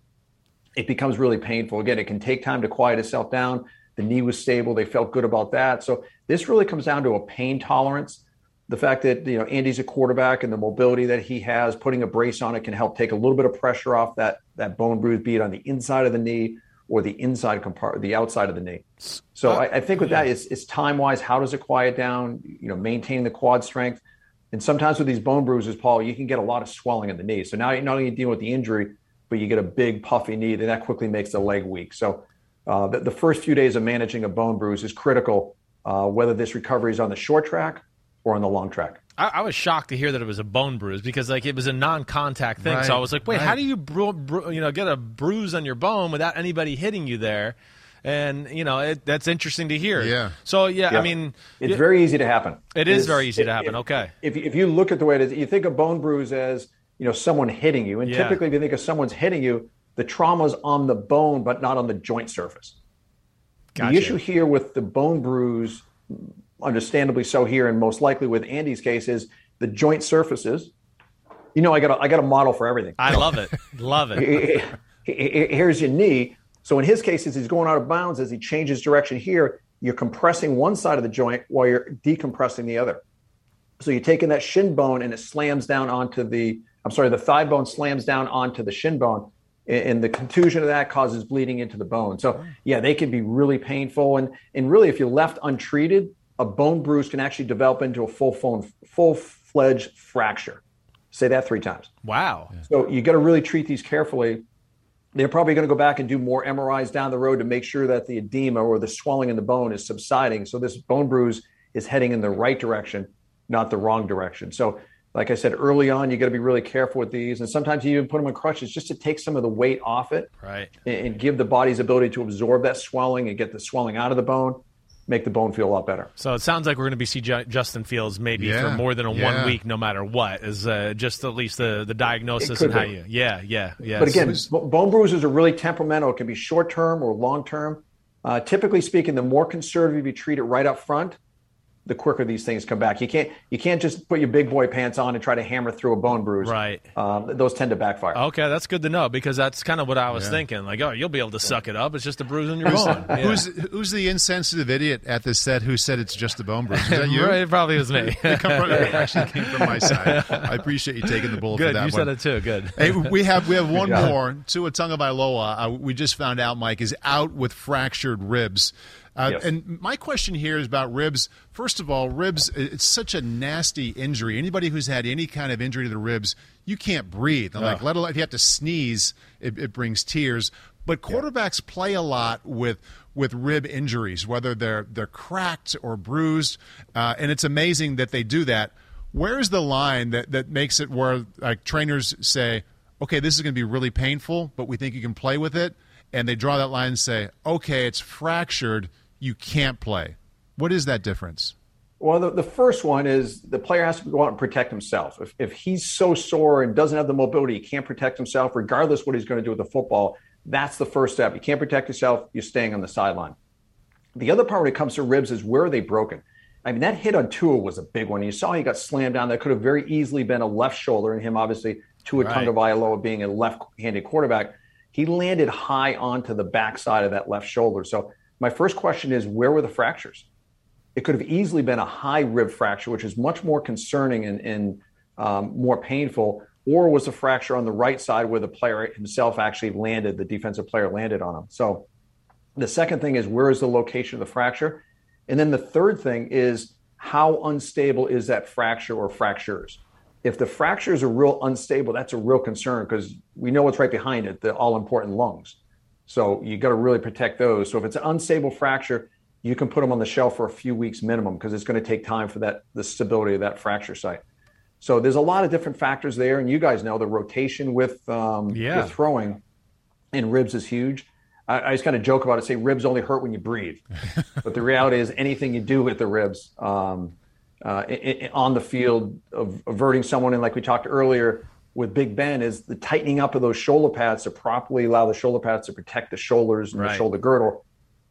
[SPEAKER 4] It becomes really painful. Again, it can take time to quiet itself down. The knee was stable; they felt good about that. So this really comes down to a pain tolerance. The fact that you know Andy's a quarterback and the mobility that he has, putting a brace on it can help take a little bit of pressure off that that bone bruise, be it on the inside of the knee or the inside compartment, the outside of the knee. So uh, I, I, think with yeah. that, it's, it's time wise. How does it quiet down? You know, maintain the quad strength. And sometimes with these bone bruises, Paul, you can get a lot of swelling in the knee. So now you're not only dealing with the injury, but you get a big puffy knee, then that quickly makes the leg weak. So uh, the, the, first few days of managing a bone bruise is critical, uh, whether this recovery is on the short track or on the long track.
[SPEAKER 1] I, I, was shocked to hear that it was a bone bruise because like it was a non-contact thing. Right, so I was like, wait, right. how do you bru- bru- you know get a bruise on your bone without anybody hitting you there? and you know it, that's interesting to hear.
[SPEAKER 2] Yeah.
[SPEAKER 1] So yeah, I mean,
[SPEAKER 4] it's it, very easy to happen.
[SPEAKER 1] It is very easy to happen.
[SPEAKER 4] If,
[SPEAKER 1] okay.
[SPEAKER 4] If if you look at the way it is, you think of bone bruise as you know someone hitting you, and yeah. typically if you think of someone's hitting you, the trauma's on the bone but not on the joint surface. Gotcha. The issue here with the bone bruise, understandably so here, and most likely with Andy's case, is the joint surfaces. You know, I got a, I got a model for everything.
[SPEAKER 1] I love it. love it.
[SPEAKER 4] Here's your knee. So in his case, as he's going out of bounds, as he changes direction here, you're compressing one side of the joint while you're decompressing the other. So you're taking that shin bone and it slams down onto the, I'm sorry, the thigh bone slams down onto the shin bone. And the contusion of that causes bleeding into the bone. So yeah, they can be really painful. And and really, if you're left untreated, a bone bruise can actually develop into a full full fledged fracture. Say that three times.
[SPEAKER 1] Wow.
[SPEAKER 4] So you got to really treat these carefully they're probably going to go back and do more MRIs down the road to make sure that the edema or the swelling in the bone is subsiding. So this bone bruise is heading in the right direction, not the wrong direction. So, like I said early on, you got to be really careful with these, and sometimes you even put them on crutches just to take some of the weight off it,
[SPEAKER 1] right,
[SPEAKER 4] and, and give the body's ability to absorb that swelling and get the swelling out of the bone make the bone feel a lot better.
[SPEAKER 1] So it sounds like we're going to be see Justin Fields maybe yeah, for more than a yeah. one week, no matter what. Is uh, just at least the the diagnosis and how be. you. Yeah, yeah, yeah.
[SPEAKER 4] But again, bone bruises are really temperamental. It can be short term or long term. Uh, typically speaking, the more conservative you treat it right up front, the quicker these things come back. You can't you can't just put your big boy pants on and try to hammer through a bone bruise.
[SPEAKER 1] Right.
[SPEAKER 4] Um, those tend to backfire.
[SPEAKER 1] Okay, that's good to know because that's kind of what I was yeah. thinking. Like, oh, you'll be able to suck it up. It's just a bruise on your bone. Yeah.
[SPEAKER 2] Who's who's the insensitive idiot at this set who said it's just a bone bruise? Is that you?
[SPEAKER 1] right, it probably was me.
[SPEAKER 2] it, from, it actually came from my side. I appreciate you taking the bull
[SPEAKER 1] good,
[SPEAKER 2] for that
[SPEAKER 1] you
[SPEAKER 2] one.
[SPEAKER 1] said it too. Good.
[SPEAKER 2] Hey, we have we have one more. Tua Tagovailoa, uh, we just found out, Mike, is out with fractured ribs. Uh, yes. And my question here is about ribs. First of all, ribs, it's such a nasty injury. Anybody who's had any kind of injury to the ribs, you can't breathe. Like, let alone if you have to sneeze, it, it brings tears. But quarterbacks yeah. play a lot with with rib injuries, whether they're they're cracked or bruised, uh, and it's amazing that they do that. Where's the line that, that makes it where like trainers say, okay, this is going to be really painful, but we think you can play with it, and they draw that line and say, okay, it's fractured you can't play. What is that difference?
[SPEAKER 4] Well, the, the first one is the player has to go out and protect himself. If, if he's so sore and doesn't have the mobility, he can't protect himself, regardless what he's going to do with the football. That's the first step. You can't protect yourself, you're staying on the sideline. The other part when it comes to ribs is where are they broken? I mean, that hit on Tua was a big one. You saw he got slammed down. That could have very easily been a left shoulder, and him obviously Tua right. Tagovailoa being a left-handed quarterback, he landed high onto the backside of that left shoulder. So my first question is where were the fractures? It could have easily been a high rib fracture, which is much more concerning and, and um, more painful, or was a fracture on the right side where the player himself actually landed, the defensive player landed on him. So the second thing is where is the location of the fracture? And then the third thing is how unstable is that fracture or fractures? If the fractures are real unstable, that's a real concern because we know what's right behind it, the all important lungs. So you got to really protect those. So if it's an unstable fracture, you can put them on the shelf for a few weeks minimum because it's going to take time for that the stability of that fracture site. So there's a lot of different factors there, and you guys know the rotation with um, yeah. with throwing in ribs is huge. I, I just kind of joke about it, say ribs only hurt when you breathe, but the reality is anything you do with the ribs um, uh, it, it, on the field of averting someone, and like we talked earlier, with Big Ben is the tightening up of those shoulder pads to properly allow the shoulder pads to protect the shoulders and right. the shoulder girdle.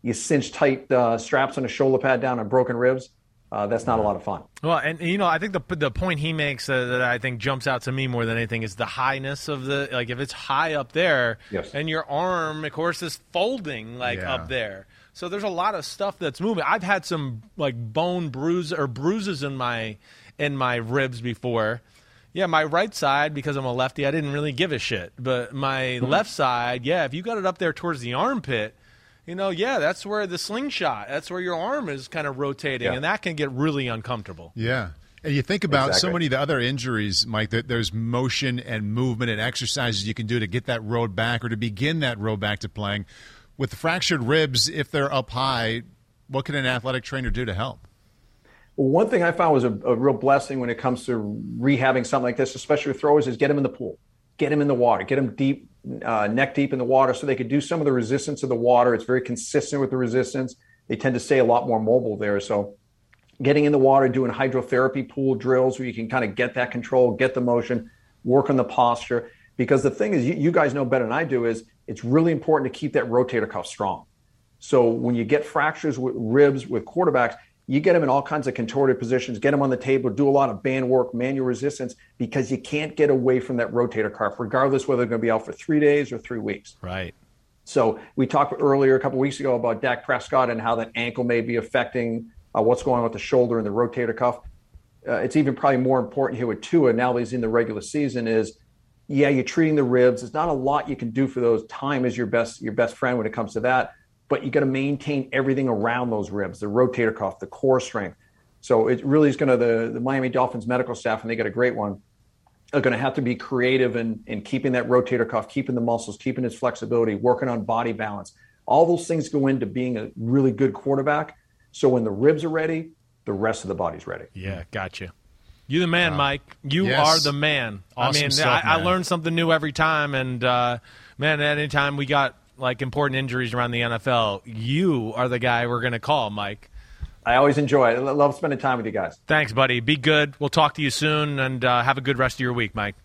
[SPEAKER 4] You cinch tight uh, straps on a shoulder pad down on broken ribs. Uh, that's not a lot of fun.
[SPEAKER 1] Well, and you know, I think the the point he makes uh, that I think jumps out to me more than anything is the highness of the like if it's high up there,
[SPEAKER 4] yes.
[SPEAKER 1] and your arm, of course, is folding like yeah. up there. So there's a lot of stuff that's moving. I've had some like bone bruise or bruises in my in my ribs before yeah, my right side, because I'm a lefty, I didn't really give a shit. But my mm-hmm. left side, yeah, if you got it up there towards the armpit, you know, yeah, that's where the slingshot, that's where your arm is kind of rotating, yeah. and that can get really uncomfortable.
[SPEAKER 2] Yeah. And you think about exactly. so many of the other injuries, Mike, that there's motion and movement and exercises you can do to get that road back or to begin that road back to playing. With the fractured ribs, if they're up high, what can an athletic trainer do to help?
[SPEAKER 4] One thing I found was a, a, real blessing when it comes to rehabbing something like this, especially with throwers, is get them in the pool. get them in the water, get them deep, uh, neck deep in the water so they could do some of the resistance of the water. It's very consistent with the resistance. They tend to stay a lot more mobile there. So getting in the water, doing hydrotherapy pool drills where you can kind of get that control, get the motion, work on the posture. Because the thing is, you, you guys know better than I do, is it's really important to keep that rotator cuff strong. So when you get fractures with ribs with quarterbacks, you get them in all kinds of contorted positions, get them on the table, do a lot of band work, manual resistance, because you can't get away from that rotator cuff, regardless whether they're going to be out for three days or three weeks.
[SPEAKER 1] Right.
[SPEAKER 4] So we talked earlier a couple weeks ago about Dak Prescott and how that ankle may be affecting uh, what's going on with the shoulder and the rotator cuff. Uh, it's even probably more important here with Tua now that he's in the regular season is yeah, you're treating the ribs. There's not a lot you can do for those. Time is your best your best friend when it comes to that. But you got to maintain everything around those ribs, the rotator cuff, the core strength. So it really is going to the the Miami Dolphins medical staff, and they got a great one. Are going to have to be creative in, in keeping that rotator cuff, keeping the muscles, keeping its flexibility, working on body balance. All those things go into being a really good quarterback. So when the ribs are ready, the rest of the body's ready.
[SPEAKER 1] Yeah, gotcha. You the man, uh, Mike. You yes. are the man.
[SPEAKER 2] Awesome
[SPEAKER 1] I mean,
[SPEAKER 2] stuff,
[SPEAKER 1] I, I, learned something new every time, and uh, man, anytime we got like important injuries around the NFL, you are the guy we're going to call, Mike.
[SPEAKER 4] I always enjoy it. I love spending time with you guys.
[SPEAKER 1] Thanks, buddy. Be good. We'll talk to you soon, and uh, have a good rest of your week, Mike.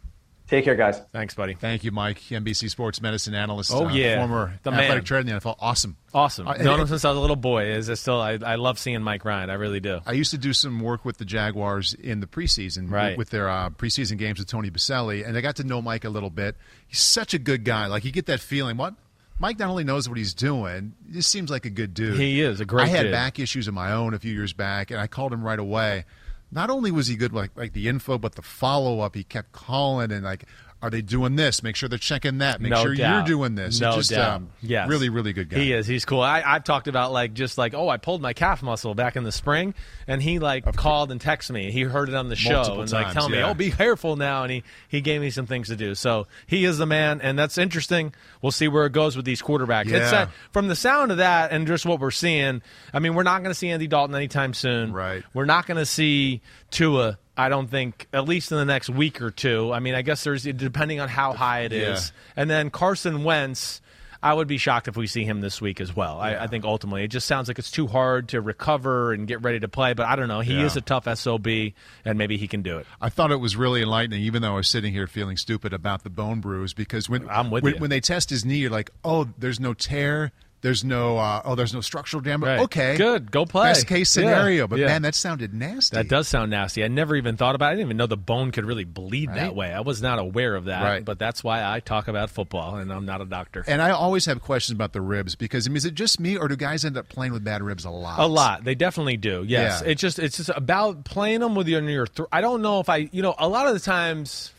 [SPEAKER 4] Take care, guys.
[SPEAKER 1] Thanks, buddy.
[SPEAKER 2] Thank you, Mike. NBC Sports Medicine analyst.
[SPEAKER 1] Oh, uh, yeah.
[SPEAKER 2] Former
[SPEAKER 1] the
[SPEAKER 2] athletic
[SPEAKER 1] man.
[SPEAKER 2] trainer in the NFL. Awesome.
[SPEAKER 1] Awesome. Uh, Known him since I was a little boy. Is still I, I love seeing Mike Ryan. I really do.
[SPEAKER 2] I used to do some work with the Jaguars in the preseason,
[SPEAKER 1] right.
[SPEAKER 2] with, with their uh, preseason games with Tony Boselli, and I got to know Mike a little bit. He's such a good guy. Like you get that feeling. What? Mike not only knows what he's doing, he just seems like a good dude.
[SPEAKER 1] He is a great. I
[SPEAKER 2] had back issues of my own a few years back, and I called him right away. Not only was he good like like the info, but the follow up. He kept calling and like, are they doing this? Make sure they're checking that. Make
[SPEAKER 1] no
[SPEAKER 2] sure
[SPEAKER 1] doubt.
[SPEAKER 2] you're doing this.
[SPEAKER 1] No
[SPEAKER 2] just,
[SPEAKER 1] doubt.
[SPEAKER 2] Um,
[SPEAKER 1] yes.
[SPEAKER 2] Really, really good guy.
[SPEAKER 1] He is. He's cool. I, I've talked about like just like oh I pulled my calf muscle back in the spring, and he like of called course. and texted me. He heard it on the show
[SPEAKER 2] Multiple
[SPEAKER 1] and
[SPEAKER 2] times,
[SPEAKER 1] like telling
[SPEAKER 2] yeah.
[SPEAKER 1] me oh be careful now, and he he gave me some things to do. So he is the man, and that's interesting. We'll see where it goes with these quarterbacks.
[SPEAKER 2] Yeah.
[SPEAKER 1] It's uh, from the sound of that and just what we're seeing. I mean, we're not going to see Andy Dalton anytime soon.
[SPEAKER 2] Right.
[SPEAKER 1] We're not going to see Tua I don't think, at least in the next week or two. I mean, I guess there's depending on how high it is,
[SPEAKER 2] Yeah.
[SPEAKER 1] and then Carson Wentz. I would be shocked if we see him this week as well. I, I think ultimately it just sounds like it's too hard to recover and get ready to play. But I don't know. He
[SPEAKER 2] Yeah.
[SPEAKER 1] is a tough sob, and maybe he can do it.
[SPEAKER 2] I thought it was really enlightening, even though I was sitting here feeling stupid about the bone bruise, because when
[SPEAKER 1] I'm with
[SPEAKER 2] when,
[SPEAKER 1] you.
[SPEAKER 2] when they test his knee, you're like, oh, there's no tear. There's no uh, oh, there's no structural damage.
[SPEAKER 1] Right.
[SPEAKER 2] Okay,
[SPEAKER 1] Good. Go play.
[SPEAKER 2] Best case
[SPEAKER 1] Yeah.
[SPEAKER 2] scenario, but
[SPEAKER 1] Yeah.
[SPEAKER 2] man, that sounded nasty.
[SPEAKER 1] That does sound nasty. I never even thought about it. I didn't even know the bone could really bleed that way. I was not aware of that.
[SPEAKER 2] Right.
[SPEAKER 1] But that's why I talk about football, and I'm not a doctor.
[SPEAKER 2] And I always have questions about the ribs because I mean, is it just me or do guys end up playing with bad ribs a lot?
[SPEAKER 1] A lot. They definitely do. Yes.
[SPEAKER 2] Yeah.
[SPEAKER 1] It's just it's just about playing them with your your. Th- I don't know if I. You know, a lot of the times.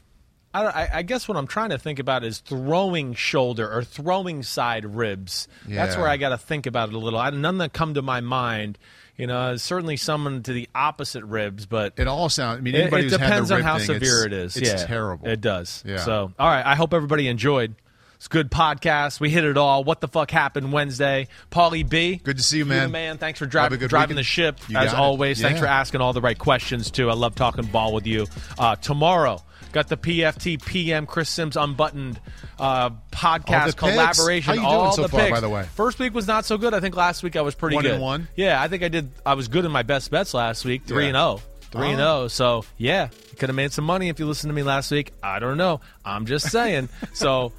[SPEAKER 1] I, I, I guess what I'm trying to think about is throwing shoulder or throwing side ribs. That's where I got to think about it a little. I, none that come to my mind. You know, certainly someone to the opposite ribs, but
[SPEAKER 2] It all sounds. I mean,
[SPEAKER 1] it,
[SPEAKER 2] anybody
[SPEAKER 1] it
[SPEAKER 2] who's had
[SPEAKER 1] depends on how
[SPEAKER 2] thing,
[SPEAKER 1] severe
[SPEAKER 2] it's,
[SPEAKER 1] it is. Yeah,
[SPEAKER 2] terrible.
[SPEAKER 1] It does.
[SPEAKER 2] Yeah.
[SPEAKER 1] So, all right. I hope everybody enjoyed. It's a good podcast. We hit it all. What the fuck happened Wednesday? Paulie B.
[SPEAKER 2] Good to see you, man.
[SPEAKER 1] man. Thanks for driving driving
[SPEAKER 2] weekend.
[SPEAKER 1] the ship
[SPEAKER 2] You
[SPEAKER 1] as
[SPEAKER 2] it.
[SPEAKER 1] always. Thanks for asking all the right questions too. I love talking ball with you. Uh, tomorrow. Got the PFT PM Chris Simms unbuttoned uh,
[SPEAKER 2] All the
[SPEAKER 1] podcast
[SPEAKER 2] picks.
[SPEAKER 1] collaboration. All
[SPEAKER 2] doing so
[SPEAKER 1] the
[SPEAKER 2] far,
[SPEAKER 1] picks.
[SPEAKER 2] by the way?
[SPEAKER 1] First week was not so good. I think last week I was pretty
[SPEAKER 2] One
[SPEAKER 1] good.
[SPEAKER 2] and one?
[SPEAKER 1] Yeah, I think I did. I was good in my best bets last week. Three
[SPEAKER 2] Yeah.
[SPEAKER 1] and zero. Three and
[SPEAKER 2] Oh.
[SPEAKER 1] zero. So yeah, could have made some money if you listened to me last week. I don't know. I'm just saying. so.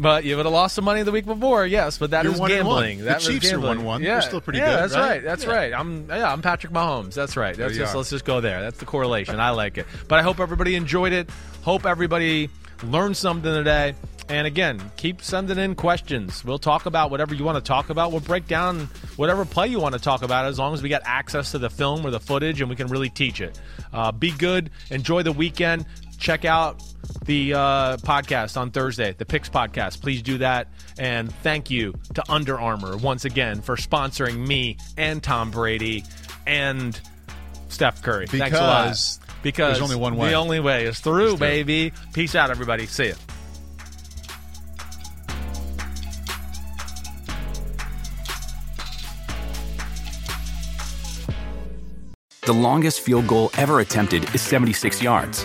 [SPEAKER 1] But you would have lost some money the week before, yes. But that is
[SPEAKER 2] You're one one.
[SPEAKER 1] gambling.
[SPEAKER 2] The
[SPEAKER 1] That was
[SPEAKER 2] Chiefs are
[SPEAKER 1] gambling.
[SPEAKER 2] one-one.
[SPEAKER 1] Yeah,
[SPEAKER 2] They're still pretty
[SPEAKER 1] yeah,
[SPEAKER 2] good,
[SPEAKER 1] That's
[SPEAKER 2] right?
[SPEAKER 1] right. That's
[SPEAKER 2] Yeah.
[SPEAKER 1] right. I'm yeah. I'm Patrick Mahomes. That's right. That's just let's just go there. That's the correlation. I like it. But I hope everybody enjoyed it. Hope everybody learned something today. And again, keep sending in questions. We'll talk about whatever you want to talk about. We'll break down whatever play you want to talk about as long as we got access to the film or the footage and we can really teach it. Uh, be good. Enjoy the weekend. Check out the uh, podcast on Thursday, the Picks podcast. Please do that. And thank you to Under Armour once again for sponsoring me and Tom Brady and Steph Curry. Thanks a lot.
[SPEAKER 2] Because
[SPEAKER 1] Because
[SPEAKER 2] there's only one way.
[SPEAKER 1] The only way is through,
[SPEAKER 2] It's through.
[SPEAKER 1] baby. Peace out, everybody. See ya.
[SPEAKER 5] The longest field goal ever attempted is 76 yards.